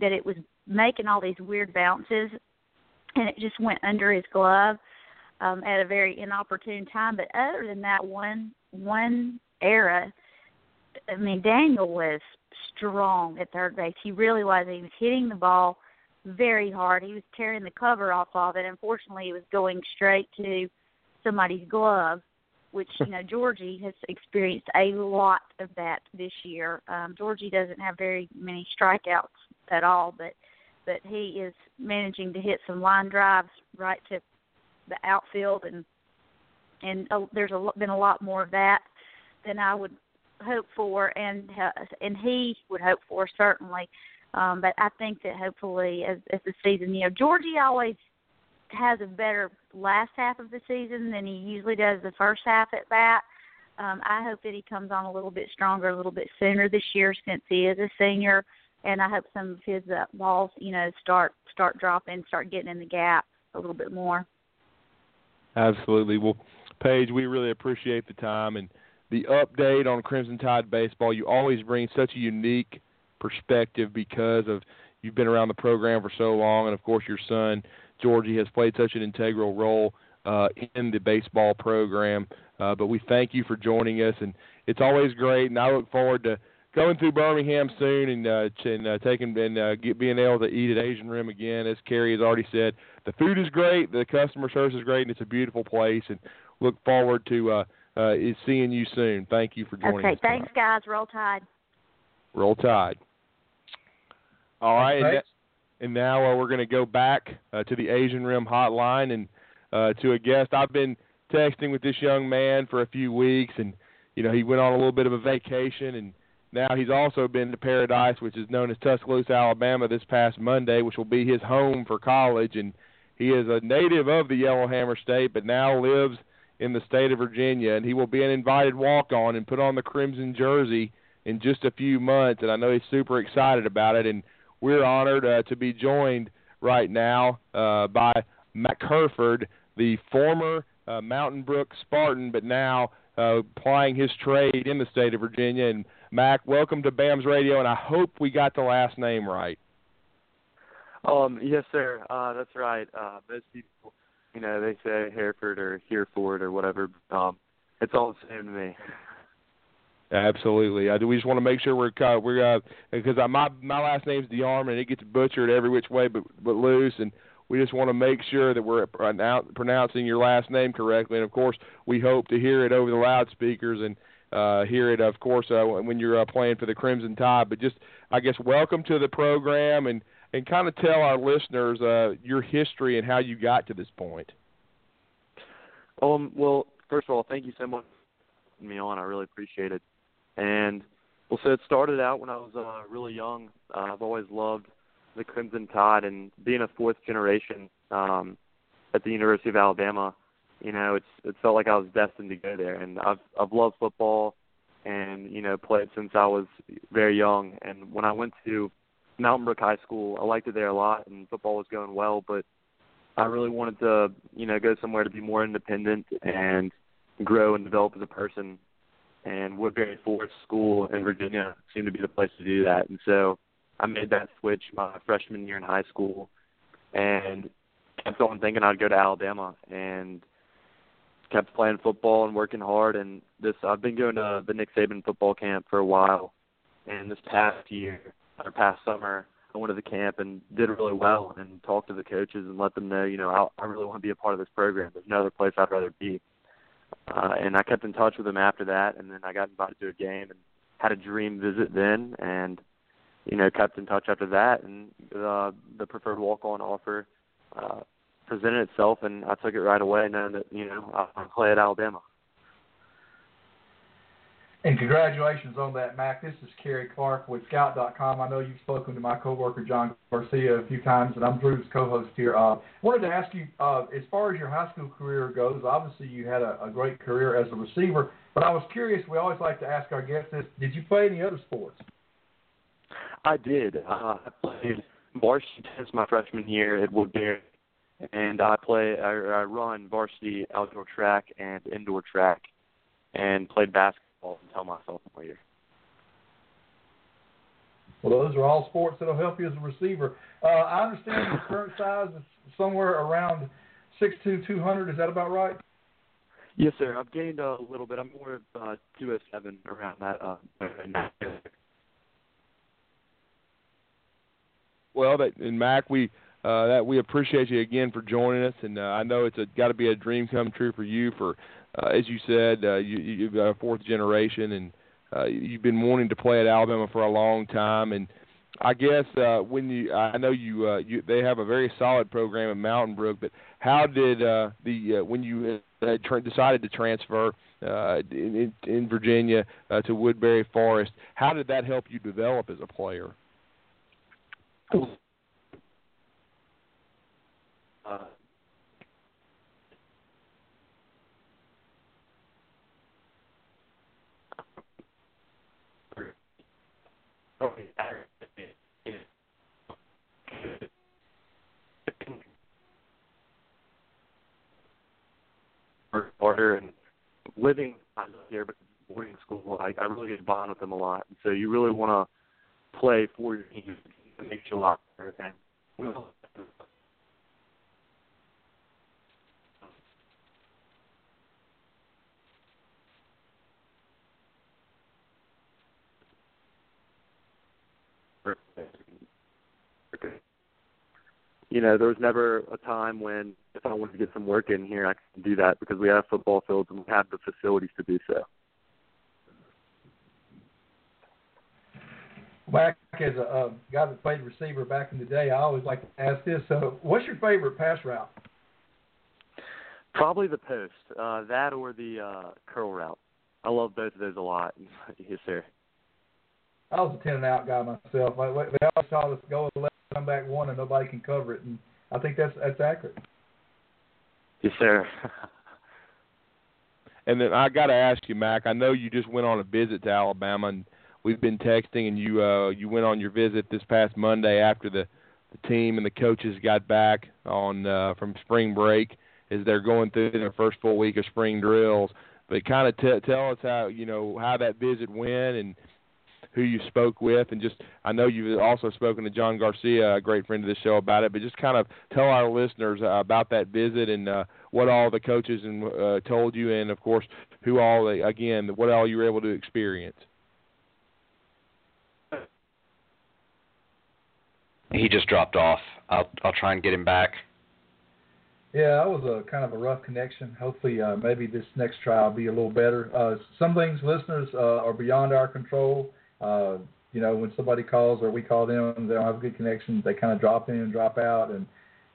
that it was making all these weird bounces, and it just went under his glove um, at a very inopportune time. But other than that one one era, I mean Daniel was strong at third base. He really was. He was hitting the ball very hard. He was tearing the cover off of it. Unfortunately, it was going straight to somebody's glove, which you know Georgie has experienced a lot of that this year. Um, Georgie doesn't have very many strikeouts at all, but but he is managing to hit some line drives right to the outfield, and and uh, there's a, been a lot more of that than I would hope for, and uh, and he would hope for certainly. Um, but I think that hopefully, as as the season, you know, Georgie always has a better last half of the season than he usually does the first half at bat. Um, I hope that he comes on a little bit stronger, a little bit sooner this year since he is a senior, and I hope some of his uh, balls, you know, start start dropping, start getting in the gap a little bit more. Absolutely. Well, Paige, we really appreciate the time and the update on Crimson Tide baseball. You always bring such a unique perspective because of you've been around the program for so long, and of course your son Georgie has played such an integral role uh, in the baseball program. Uh, but we thank you for joining us, and it's always great. And I look forward to going through Birmingham soon and uh, and uh, taking and uh, get, being able to eat at Asian Rim again. As Cary has already said, the food is great, the customer service is great, and it's a beautiful place. And look forward to uh, uh, seeing you soon. Thank you for joining okay, us. Okay, thanks, guys. Roll Tide. Roll Tide. All right, and, and now uh, we're going to go back uh, to the Asian Rim hotline and uh, to a guest. I've been texting with this young man for a few weeks, and you know he went on a little bit of a vacation, and now he's also been to Paradise, which is known as Tuscaloosa, Alabama, this past Monday, which will be his home for college, and he is a native of the Yellowhammer State, but now lives in the state of Virginia, and he will be an invited walk-on and put on the crimson jersey in just a few months, and I know he's super excited about it, and we're honored uh, to be joined right now uh, by Mac Hereford, the former uh, Mountain Brook Spartan, but now uh, plying his trade in the state of Virginia. And Mac, welcome to BAMS Radio, and I hope we got the last name right. Um, yes, sir. Uh, that's right. Uh, most people, you know, they say Hereford or Hereford or whatever. Um, it's all the same to me. Absolutely. I do. We just want to make sure we're uh, we're uh, because my my last name's DeArmond and it gets butchered every which way but but loose and we just want to make sure that we're pronouncing your last name correctly. And of course, we hope to hear it over the loudspeakers and uh, hear it, of course, uh, when you're uh, playing for the Crimson Tide. But just, I guess, welcome to the program and and kind of tell our listeners uh, your history and how you got to this point. Um. Well, first of all, thank you so much me on. I really appreciate it. And well, so it started out when I was uh, really young. Uh, I've always loved the Crimson Tide, and being a fourth generation um, at the University of Alabama, you know, it's it felt like I was destined to go there. And I've I've loved football, and you know, played since I was very young. And when I went to Mountain Brook High School, I liked it there a lot, and football was going well. But I really wanted to, you know, go somewhere to be more independent and grow and develop as a person and Woodberry Forest School in Virginia seemed to be the place to do that. And so I made that switch my freshman year in high school and kept on thinking I'd go to Alabama and kept playing football and working hard and this I've been going to the Nick Saban football camp for a while and this past year or past summer I went to the camp and did really well and talked to the coaches and let them know, you know, I, I really want to be a part of this program. There's no other place I'd rather be uh, and I kept in touch with him after that, and then I got invited to a game and had a dream visit then, and you know kept in touch after that, and uh, the preferred walk-on offer uh, presented itself, and I took it right away, knowing that you know I play at Alabama. And congratulations on that, Mac. This is Cary Clark with Scout.com. I know you've spoken to my coworker John Garcia a few times, and I'm Drew's co-host here. Uh, wanted to ask you, uh, as far as your high school career goes, obviously you had a, a great career as a receiver, but I was curious. We always like to ask our guests this: Did you play any other sports? I did. Uh, I played varsity tennis my freshman year at Woodberry, and I play. I, I run varsity outdoor track and indoor track, and played basketball until my sophomore year. Well, those are all sports that'll help you as a receiver. Uh, I understand your current size is somewhere around six two two hundred. Is that about right? Yes, sir. I've gained a little bit. I'm more of uh, 207 around that. Uh, well, that and Mac, we uh, that we appreciate you again for joining us, and uh, I know it's got to be a dream come true for you for uh, as you said, uh, you, you've got a fourth generation, and uh, you've been wanting to play at Alabama for a long time. And I guess uh, when you, I know you, uh, you, they have a very solid program at Mountain Brook. But how did uh, the uh, when you uh, tra- decided to transfer uh, in, in Virginia uh, to Woodberry Forest. How did that help you develop as a player? Uh, harder and living live here but boarding school I, I really get bond with them a lot. And so you really wanna play for your team. It makes you a lot better and we'll you know, there was never a time when if I wanted to get some work in here, I can do that because we have football fields and we have the facilities to do so. Back as a uh, guy that played receiver back in the day, I always like to ask this: uh, What's your favorite pass route? Probably the post, uh, that or the uh, curl route. I love both of those a lot. yes, sir. I was a ten and out guy myself. They always taught us to go left, come back one, and nobody can cover it, and I think that's that's accurate. Yes, sir. and then I got to ask you, Mac. I know you just went on a visit to Alabama, and we've been texting, and you uh, you went on your visit this past Monday after the the team and the coaches got back on uh, from spring break as they're going through their first full week of spring drills. But kind of t- tell us how you know how that visit went and who you spoke with, and just I know you've also spoken to John Garcia, a great friend of the show, about it. But just kind of tell our listeners uh, about that visit and uh, what all the coaches and uh, told you, and of course who all they, again what all you were able to experience. He just dropped off. I'll I'll try and get him back. Yeah, that was a kind of a rough connection. Hopefully, uh, maybe this next try will be a little better. Uh, some things, listeners, uh, are beyond our control. Uh, you know, when somebody calls or we call them, they don't have a good connection. They kind of drop in and drop out, and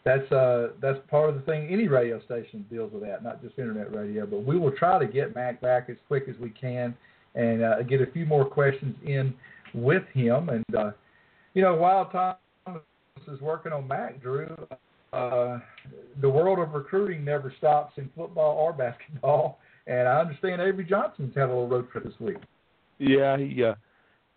that's uh, that's part of the thing. Any radio station deals with that, not just internet radio. But we will try to get Mac back as quick as we can and uh, get a few more questions in with him. And uh, you know, while Thomas is working on Mac, Drew, uh, the world of recruiting never stops in football or basketball. And I understand Avery Johnson's had a little road trip this week. Yeah, he uh,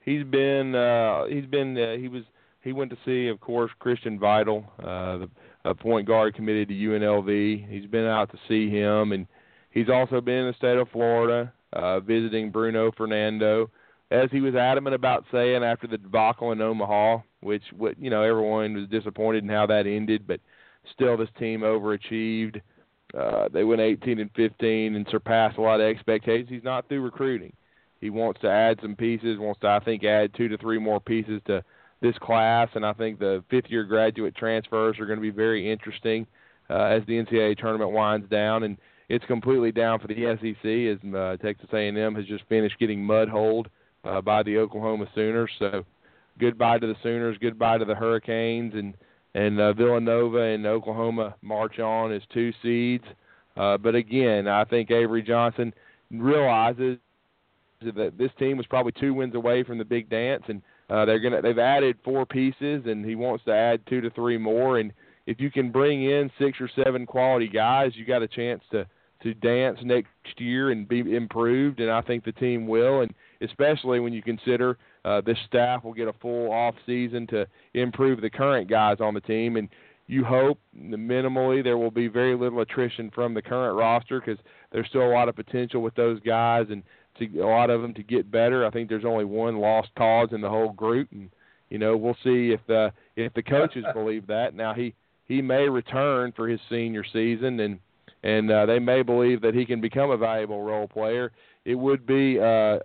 he's been uh, he's been uh, he was he went to see, of course, Christian Vital, uh, the uh, point guard committed to UNLV. He's been out to see him, and he's also been in the state of Florida uh, visiting Bruno Fernando, as he was adamant about saying after the debacle in Omaha, which what you know everyone was disappointed in how that ended, but still this team overachieved. Uh, they went 18 and 15 and surpassed a lot of expectations. He's not through recruiting. He wants to add some pieces, wants to I think add two to three more pieces to this class, and I think the fifth year graduate transfers are going to be very interesting uh, as the NCAA tournament winds down, and it's completely down for the SEC as uh, Texas A&M has just finished getting mudholed uh, by the Oklahoma Sooners. So goodbye to the Sooners, goodbye to the Hurricanes, and and uh, Villanova and Oklahoma march on as two seeds. Uh, but again, I think Avery Johnson realizes this team was probably two wins away from the big dance, and uh, they're gonna they've added four pieces, and he wants to add two to three more. And if you can bring in six or seven quality guys, you got a chance to to dance next year and be improved. And I think the team will, and especially when you consider uh, this staff will get a full off season to improve the current guys on the team. And you hope minimally there will be very little attrition from the current roster because there's still a lot of potential with those guys and to a lot of them to get better. I think there's only one lost cause in the whole group, and you know we'll see if the if the coaches believe that. Now he he may return for his senior season, and and uh, they may believe that he can become a valuable role player. It would be uh,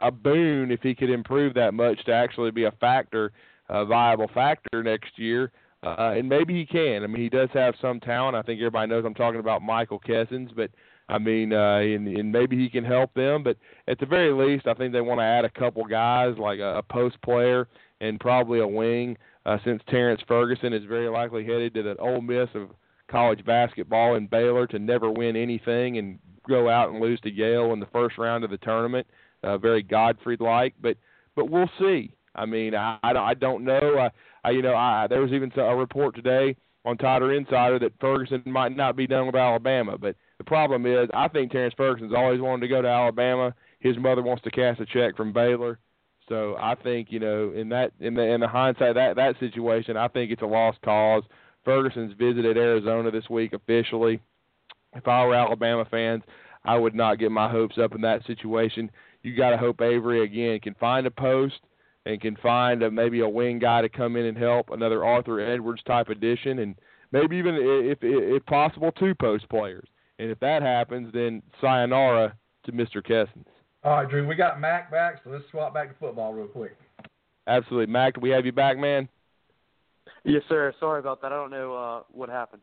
a boon if he could improve that much to actually be a factor, a viable factor next year. Uh, and maybe he can. I mean, he does have some talent. I think everybody knows I'm talking about Michael Kessens, but I mean, uh, and, and maybe he can help them. But at the very least, I think they want to add a couple guys like a, a post player and probably a wing, uh, since Terrence Ferguson is very likely headed to the Ole Miss of college basketball in Baylor to never win anything and go out and lose to Yale in the first round of the tournament. Uh, very Godfrey-like, but but we'll see. I mean, I I, don't know. I, I you know I there was even a report today on Tider Insider that Ferguson might not be done with Alabama, but the problem is I think Terrence Ferguson's always wanted to go to Alabama. His mother wants to cash a check from Baylor. So I think you know in that in the in the hindsight that that situation, I think it's a lost cause. Ferguson's visited Arizona this week officially. If I were Alabama fans, I would not get my hopes up in that situation. You got to hope Avery again can find a post and can find a, maybe a wing guy to come in and help, another Arthur Edwards type addition, and maybe even if if possible two post players. And if that happens, then sayonara to Mr. Kessens. All right, Drew, we got Mac back, so let's swap back to football real quick. Absolutely, Mac. Do we have you back, man? Yes, sir. Sorry about that. I don't know uh, what happened.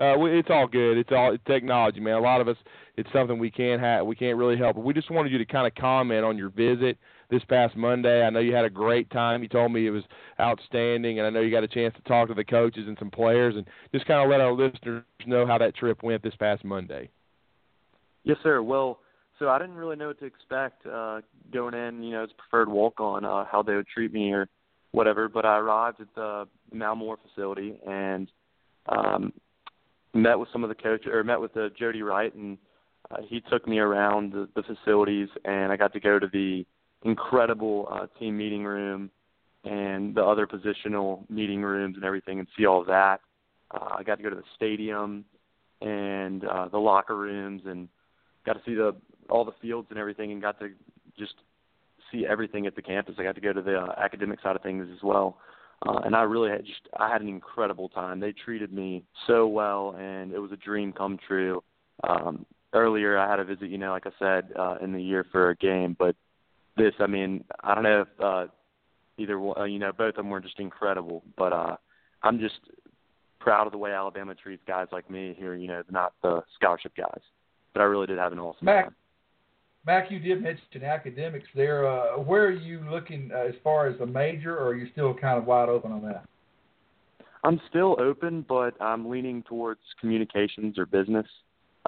Uh, it's all good. It's all it's technology, man. A lot of us, it's something we can't have. We can't really help. But we just wanted you to kind of comment on your visit this past Monday. I know you had a great time. You told me it was outstanding, and I know you got a chance to talk to the coaches and some players, and just kind of let our listeners know how that trip went this past Monday. Yes, sir. Well, so I didn't really know what to expect uh, going in. You know, as preferred walk on, uh, how they would treat me or whatever. But I arrived at the Mal Moore facility and um, met with some of the coaches, or met with uh, Jody Wright, and uh, he took me around the, the facilities, and I got to go to the incredible uh, team meeting room and the other positional meeting rooms and everything, and see all that. Uh, I got to go to the stadium and uh, the locker rooms, and got to see the all the fields and everything, and got to just see everything at the campus. I got to go to the uh, academic side of things as well, uh, and I really had just I had an incredible time. They treated me so well, and it was a dream come true. Um, earlier, I had a visit, you know, like I said, uh, in the year for a game, but this, I mean, I don't know if uh, either one, uh, you know, both of them were just incredible, but uh, I'm just proud of the way Alabama treats guys like me here. You know, not the scholarship guys, but I really did have an awesome Mac, time. Mac, you did mention academics there. Uh, where are you looking uh, as far as a major, or are you still kind of wide open on that? I'm still open, but I'm leaning towards communications or business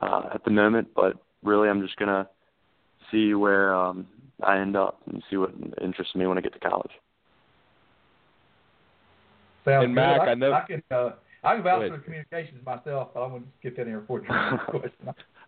uh, at the moment. But really, I'm just gonna see where um, I end up and see what interests me when I get to college. Sounds and good. Mac, I, I know- I can uh, I can vouch Go for the communications myself, but I'm going to get that in here for you. question.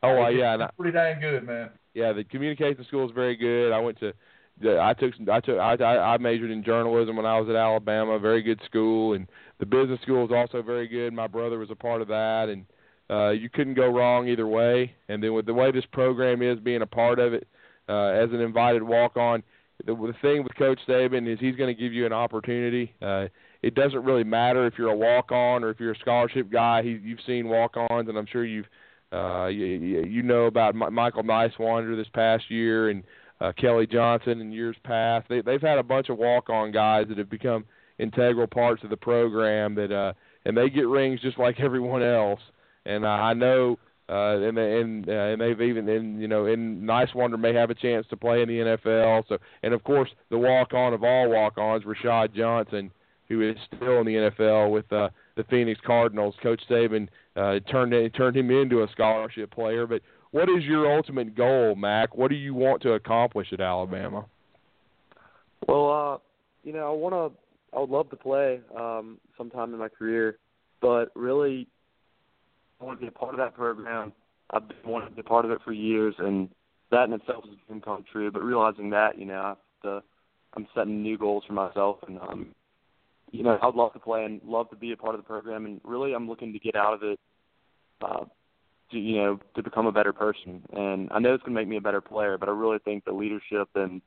Oh, well, It's- yeah, it's and I- pretty dang good, man. yeah, the communication school is very good. I went to, the, I took, some, I took, I, I, I majored in journalism when I was at Alabama. Very good school, and the business school is also very good. My brother was a part of that, and uh, you couldn't go wrong either way. And then with the way this program is, being a part of it uh, as an invited walk-on, the, the thing with Coach Saban is he's going to give you an opportunity. Uh, it doesn't really matter if you're a walk-on or if you're a scholarship guy. He, you've seen walk-ons, and I'm sure you've uh, you, you know about M- Michael Nysewander this past year and uh, Kelly Johnson in years past. They, they've had a bunch of walk-on guys that have become integral parts of the program that uh, and they get rings just like everyone else. And uh, I know, uh, and and uh, and they've even and you know, and Nysewander may have a chance to play in the NFL. So and of course the walk-on of all walk-ons, Rashad Johnson, who is still in the NFL with uh, the Phoenix Cardinals. Coach Saban uh, turned turned him into a scholarship player. But what is your ultimate goal, Mac? What do you want to accomplish at Alabama? Well, uh, you know, I want to. I would love to play um, sometime in my career, but really, I want to be a part of that program. I've been wanting to be a part of it for years, and that in itself is a come true. But realizing that, you know, I have to, I'm setting new goals for myself, and um, you know, I'd love to play and love to be a part of the program. And really, I'm looking to get out of it, uh, to you know, to become a better person. And I know it's going to make me a better player, but I really think the leadership and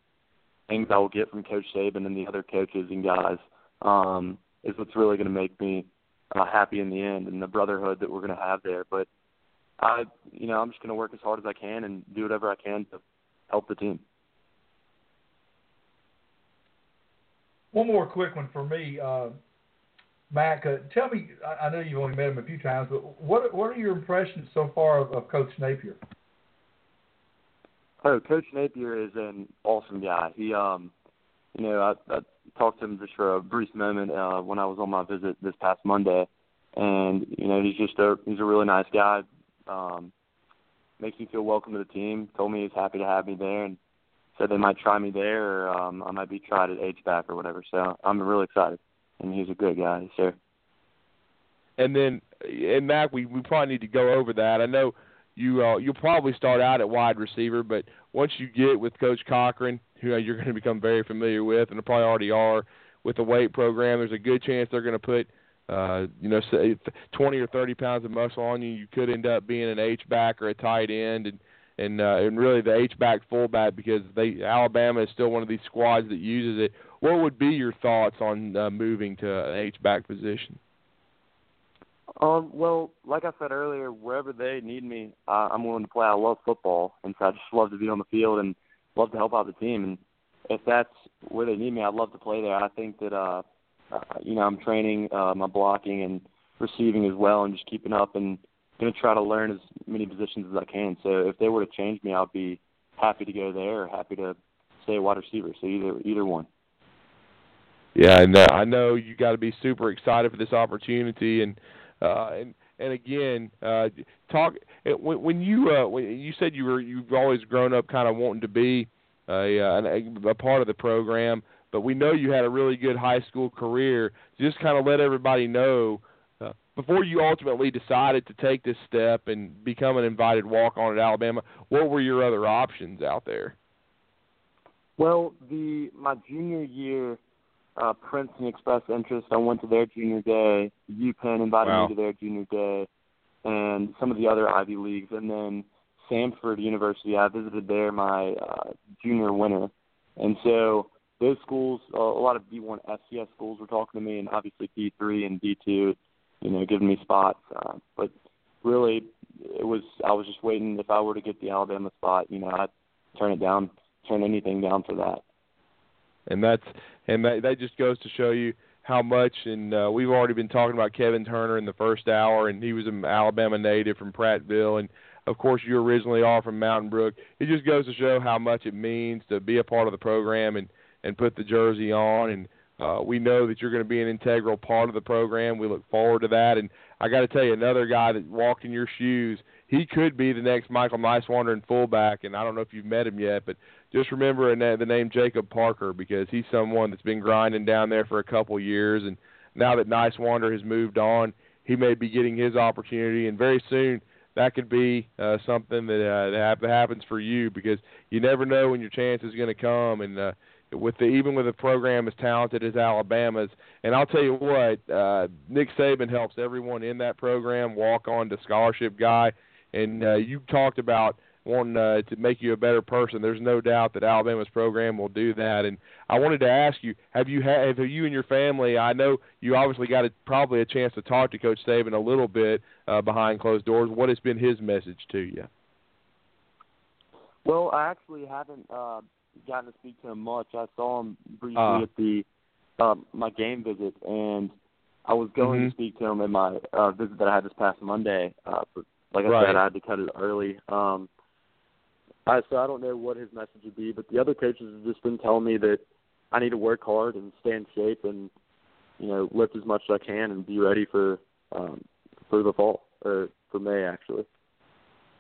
things I will get from Coach Saban and the other coaches and guys um, is what's really going to make me uh, happy in the end, and the brotherhood that we're going to have there. But I, you know, I'm just going to work as hard as I can and do whatever I can to help the team. One more quick one for me, uh, Mac. Uh, tell me, I, I know you've only met him a few times, but what what are your impressions so far of, of Coach Napier? Oh, Coach Napier is an awesome guy. He, um, you know, I, I talked to him just for a brief moment uh, when I was on my visit this past Monday, and you know he's just a he's a really nice guy. Um, makes me feel welcome to the team. Told me he's happy to have me there, and said they might try me there, or um, I might be tried at H back or whatever. So I'm really excited, and he's a good guy. So. And then, and Mac, we we probably need to go over that. I know you uh, you'll probably start out at wide receiver, but once you get with Coach Cochran, who you're going to become very familiar with, and probably already are with the weight program, there's a good chance they're going to put uh, you know, say 20 or 30 pounds of muscle on you, you could end up being an H back or a tight end, and and uh, and really the H back fullback because they Alabama is still one of these squads that uses it. What would be your thoughts on uh, moving to an H back position? Um, well, like I said earlier, wherever they need me, uh, I'm willing to play. I love football, and so I just love to be on the field and love to help out the team. And if that's where they need me, I'd love to play there. I think that uh, uh, you know, I'm training uh, my blocking and receiving as well, and just keeping up and going to try to learn as many positions as I can. So if they were to change me, I'd be happy to go there or happy to stay a wide receiver. So either either one. Yeah, and uh, I know you got to be super excited for this opportunity, and uh, and and again, uh, talk when, when you uh, when you said you were you've always grown up kind of wanting to be a, uh, a, a part of the program but we know you had a really good high school career. Just kind of let everybody know uh, before you ultimately decided to take this step and become an invited walk on at Alabama. What were your other options out there? Well, the my junior year, uh, Princeton expressed interest. I went to their junior day. UPenn invited wow. me to their junior day, and some of the other Ivy leagues, and then Samford University. I visited there my uh, junior winter, and so those schools, uh, a lot of D1 FCS schools were talking to me, and obviously D3 and D2, you know, giving me spots. Uh, but really, it was I was just waiting. If I were to get the Alabama spot, you know, I'd turn it down, turn anything down for that. And that's and that that just goes to show you how much. And uh, we've already been talking about Kevin Turner in the first hour, and he was an Alabama native from Prattville, and of course you originally are from Mountain Brook. It just goes to show how much it means to be a part of the program and and put the jersey on. And uh, we know that you're going to be an integral part of the program. We look forward to that. And I got to tell you, another guy that walked in your shoes, he could be the next Michael Nysewander in fullback. And I don't know if you've met him yet, but just remember the name Jacob Parker because he's someone that's been grinding down there for a couple years. And now that Nysewander has moved on, he may be getting his opportunity. And very soon, that could be uh, something that, uh, that happens for you because you never know when your chance is going to come. And uh, with the even with a program as talented as Alabama's. And I'll tell you what, uh, Nick Saban helps everyone in that program walk on to scholarship guy. And uh, you talked about wanting uh, to make you a better person. There's no doubt that Alabama's program will do that. And I wanted to ask you, have you had, have you and your family? I know you obviously got a, probably a chance to talk to Coach Saban a little bit uh, behind closed doors. What has been his message to you? Well, I actually haven't. Uh gotten to speak to him much. I saw him briefly uh, at the um, my game visit, and I was going mm-hmm. to speak to him in my uh, visit that I had this past Monday. Uh, but like I right. said, I had to cut it early. Um, I so I don't know what his message would be, but the other coaches have just been telling me that I need to work hard and stay in shape and you know lift as much as I can and be ready for um, for the fall or for May actually.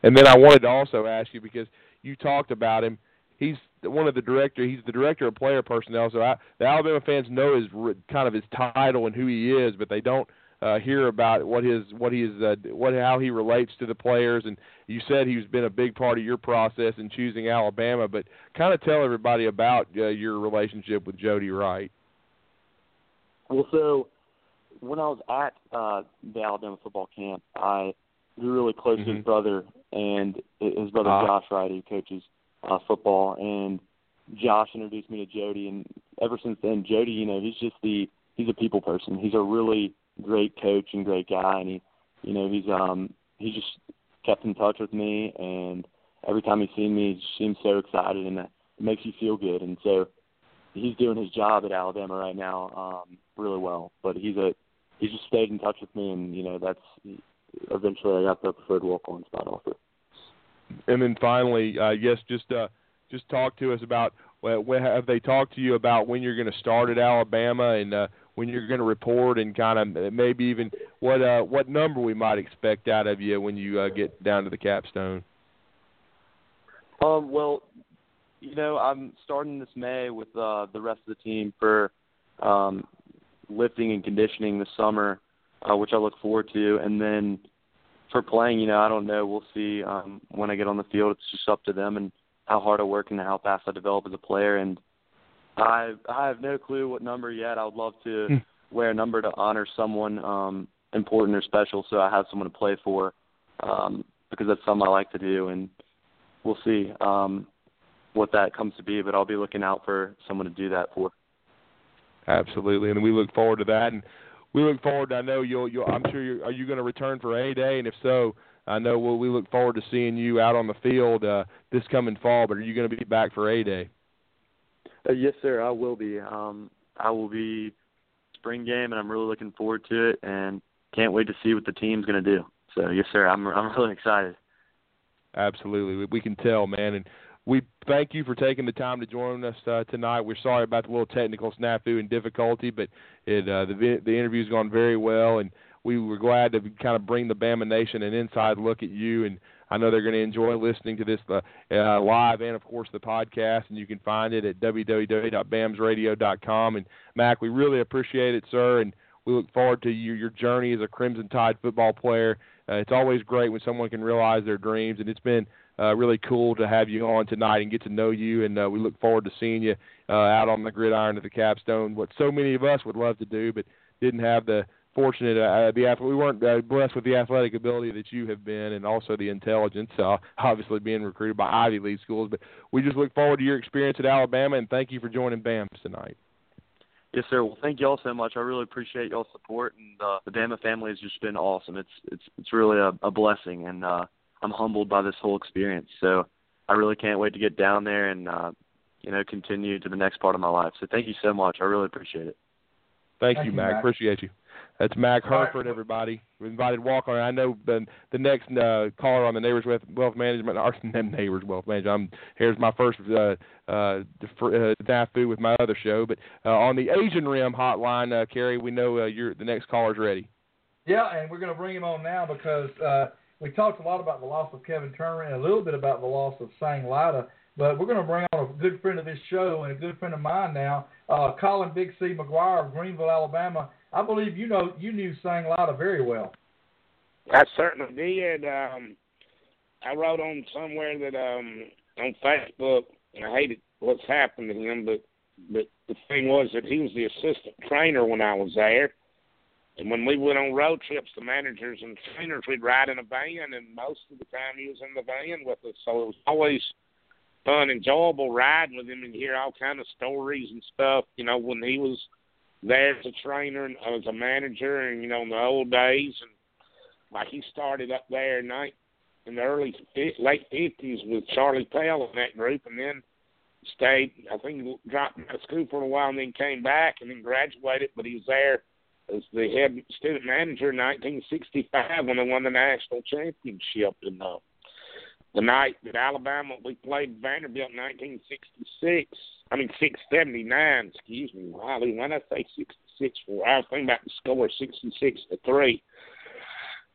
And then I wanted to also ask you because you talked about him he's one of the director. He's the director of player personnel. So I, the Alabama fans know his kind of his title and who he is, but they don't uh, hear about what his what he is uh, what how he relates to the players. And you said he's been a big part of your process in choosing Alabama, but kind of tell everybody about uh, your relationship with Jody Wright. Well, so when I was at uh, the Alabama football camp, I grew really close mm-hmm. to his brother and his brother uh, Josh Wright, who coaches uh, football, and Josh introduced me to Jody, and ever since then, Jody, you know, he's just the he's a people person. He's a really great coach and great guy, and he, you know, he's um he just kept in touch with me, and every time he's seen me, he just seems so excited, and it makes you feel good, and so he's doing his job at Alabama right now um really well. But he's a he's just stayed in touch with me, and you know that's eventually I got the preferred walk on spot offer and then finally, uh, yes, just uh, just talk to us about well, have they talked to you about when you're going to start at Alabama and uh, when you're going to report and kind of maybe even what uh, what number we might expect out of you when you uh, get down to the capstone. Um, well, you know, I'm starting this May with uh, the rest of the team for um, lifting and conditioning this summer, uh, which I look forward to, and then for playing, you know, I don't know. We'll see um, when I get on the field. It's just up to them and how hard I work and how fast I develop as a player. And I I have no clue what number yet. I would love to Hmm. wear a number to honor someone um, important or special, so I have someone to play for, um, because that's something I like to do. And we'll see um, what that comes to be. But I'll be looking out for someone to do that for. Absolutely, and we look forward to that. And we look forward. I know you'll. you'll I'm sure. You're, are you going to return for a day? And if so, I know we'll, we look forward to seeing you out on the field uh, this coming fall. But are you going to be back for a day? Uh, yes, sir. I will be. Um, I will be spring game, and I'm really looking forward to it, and can't wait to see what the team's going to do. So, yes, sir. I'm I'm really excited. Absolutely, we, can tell, man. And we thank you for taking the time to join us uh, tonight. We're sorry about the little technical snafu and difficulty, but it uh, the the interview's gone very well, and we were glad to kind of bring the Bama Nation an inside look at you. And I know they're going to enjoy listening to this uh, uh, live and, of course, the podcast. And you can find it at www.bamsradio.com. And Mac, we really appreciate it, sir, and we look forward to your your journey as a Crimson Tide football player. Uh, it's always great when someone can realize their dreams, and it's been uh, really cool to have you on tonight and get to know you. And uh, we look forward to seeing you uh, out on the gridiron at the capstone. What so many of us would love to do, but didn't have the fortunate uh, the ath- we weren't uh, blessed with the athletic ability that you have been, and also the intelligence. Uh, obviously, being recruited by Ivy League schools, but we just look forward to your experience at Alabama, and thank you for joining BAMS tonight. Yes, sir. Well, thank y'all so much. I really appreciate y'all's support, and uh, the Bama family has just been awesome. It's it's it's really a, a blessing, and uh, I'm humbled by this whole experience. So I really can't wait to get down there and uh, you know continue to the next part of my life. So thank you so much. I really appreciate it. Thank, Thank you, you, Mac. Mac. Appreciate you. That's Mac Hereford, everybody. We invited Walker. I know the the next uh, caller on the Neighbors Wealth, Wealth Management, or Neighbors Wealth Management. I'm, here's my first uh, uh, def- uh, snafu with my other show. But uh, on the Asian Rim hotline, uh, Cary, we know uh, you're the next caller's ready. Yeah, and we're going to bring him on now because uh, we talked a lot about the loss of Kevin Turner and a little bit about the loss of Sang Lyda. But we're going to bring on a good friend of this show and a good friend of mine now, uh, Colin Big C. McGuire of Greenville, Alabama. I believe you know you knew Sang Lyda very well. I certainly did. Um, I wrote on somewhere that um, on Facebook, and I hated what's happened to him, but but the thing was that he was the assistant trainer when I was there. And when we went on road trips, the managers and trainers we'd ride in a van, and most of the time he was in the van with us. So it was always fun, enjoyable riding with him and hear all kind of stories and stuff. You know, when he was there as a trainer and as a manager, and you know, in the old days, and like he started up there in, night, in the early late fifties with Charlie Pell in that group, and then stayed. I think he dropped out of school for a while, and then came back, and then graduated. But he was there as the head student manager in 1965 when they won the national championship. And uh, the night that Alabama we played Vanderbilt in 1966. I mean 679. Excuse me. Wiley, why did I say 66 for? I was thinking about the score 66 to three.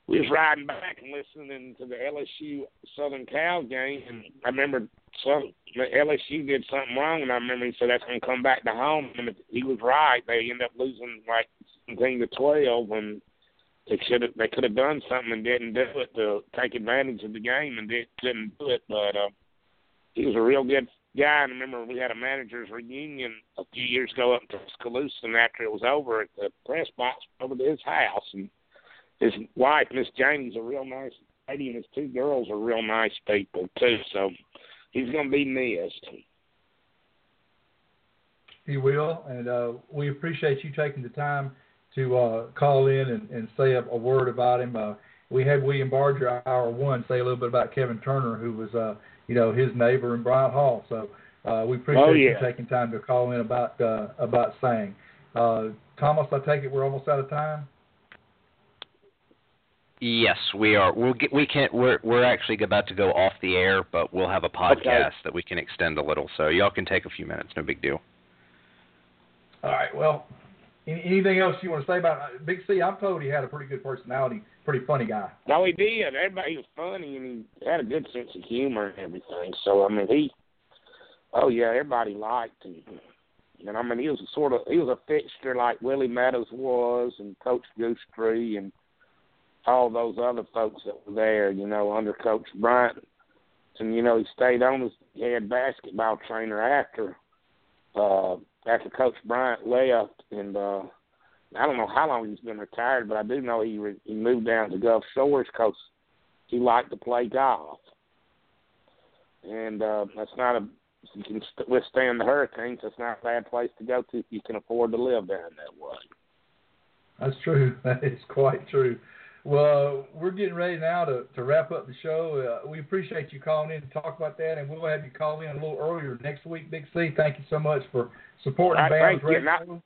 We was riding back and listening to the LSU Southern Cal game, and I remember some the LSU did something wrong, and I remember he said that's to come back to home, and he was right. They ended up losing like 17 to 12, and they should have they could have done something and didn't do it to take advantage of the game and did, didn't do it. But uh, he was a real good guy. And I remember we had a managers reunion a few years ago up in Tuscaloosa, and after it was over at the press box over to his house, and his wife, Miss Janie's a real nice lady, and his two girls are real nice people too. So he's going to be missed. He will, and uh, we appreciate you taking the time to uh, call in and, and say a, a word about him. Uh, we had William Barger, hour one, say a little bit about Kevin Turner, who was, uh, you know, his neighbor in Bryant Hall. So uh, we appreciate Oh, you taking time to call in about uh, about Sang. Uh, Thomas, I take it we're almost out of time. Yes, we are. We'll get. We can't. We're we're actually about to go off the air, but we'll have a podcast that we can extend a little. So y'all can take a few minutes. No big deal. All right. Well, Any, anything else you want to say about uh, Big C? I'm told he had a pretty good personality, pretty funny guy. No, he did. Everybody was funny, and he had a good sense of humor and everything. So I mean, he, oh yeah, everybody liked him. And I mean, he was a sort of he was a fixture like Willie Meadows was, and Coach Goose Tree, and all those other folks that were there. You know, under Coach Bryant, and you know he stayed on as head basketball trainer after uh after Coach Bryant left, and uh I don't know how long he's been retired, but I do know he re- he moved down to Gulf Shores because he liked to play golf, and uh that's not a you can st- withstand the hurricanes. That's not a bad place to go to if you can afford to live down that way. That's true. That is quite true. Well, we're getting ready now to, to wrap up the show. Uh, we appreciate you calling in to talk about that, and we'll have you call in a little earlier next week, Big C. Thank you so much for supporting All right, Bams thank you. Radio.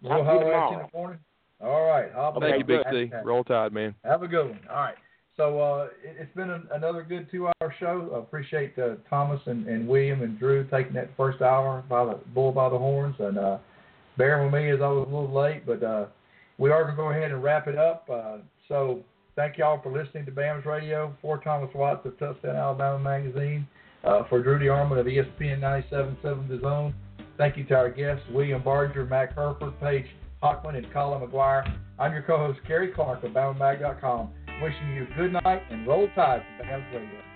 We'll holler at you in the morning. All right. I'll be Thank you, Big. C. Roll Tide, man. Have a good one. All right. So uh, it, it's been an, another good two-hour show. I appreciate uh, Thomas and, and William and Drew taking that first hour by the bull by the horns and uh, bearing with me as I was a little late, but uh, we are going to go ahead and wrap it up. Uh, so thank y'all for listening to BAMS Radio. For Thomas Watts of Touchdown Alabama Magazine, uh, for Drew DeArmond of ESPN 97.7 The Zone. Thank you to our guests, William Barger, Mac Hereford, Paige Hockman, and Colin McGuire. I'm your co-host, Cary Clark of BamaMag.com, wishing you a good night and roll tide from BAMS Radio.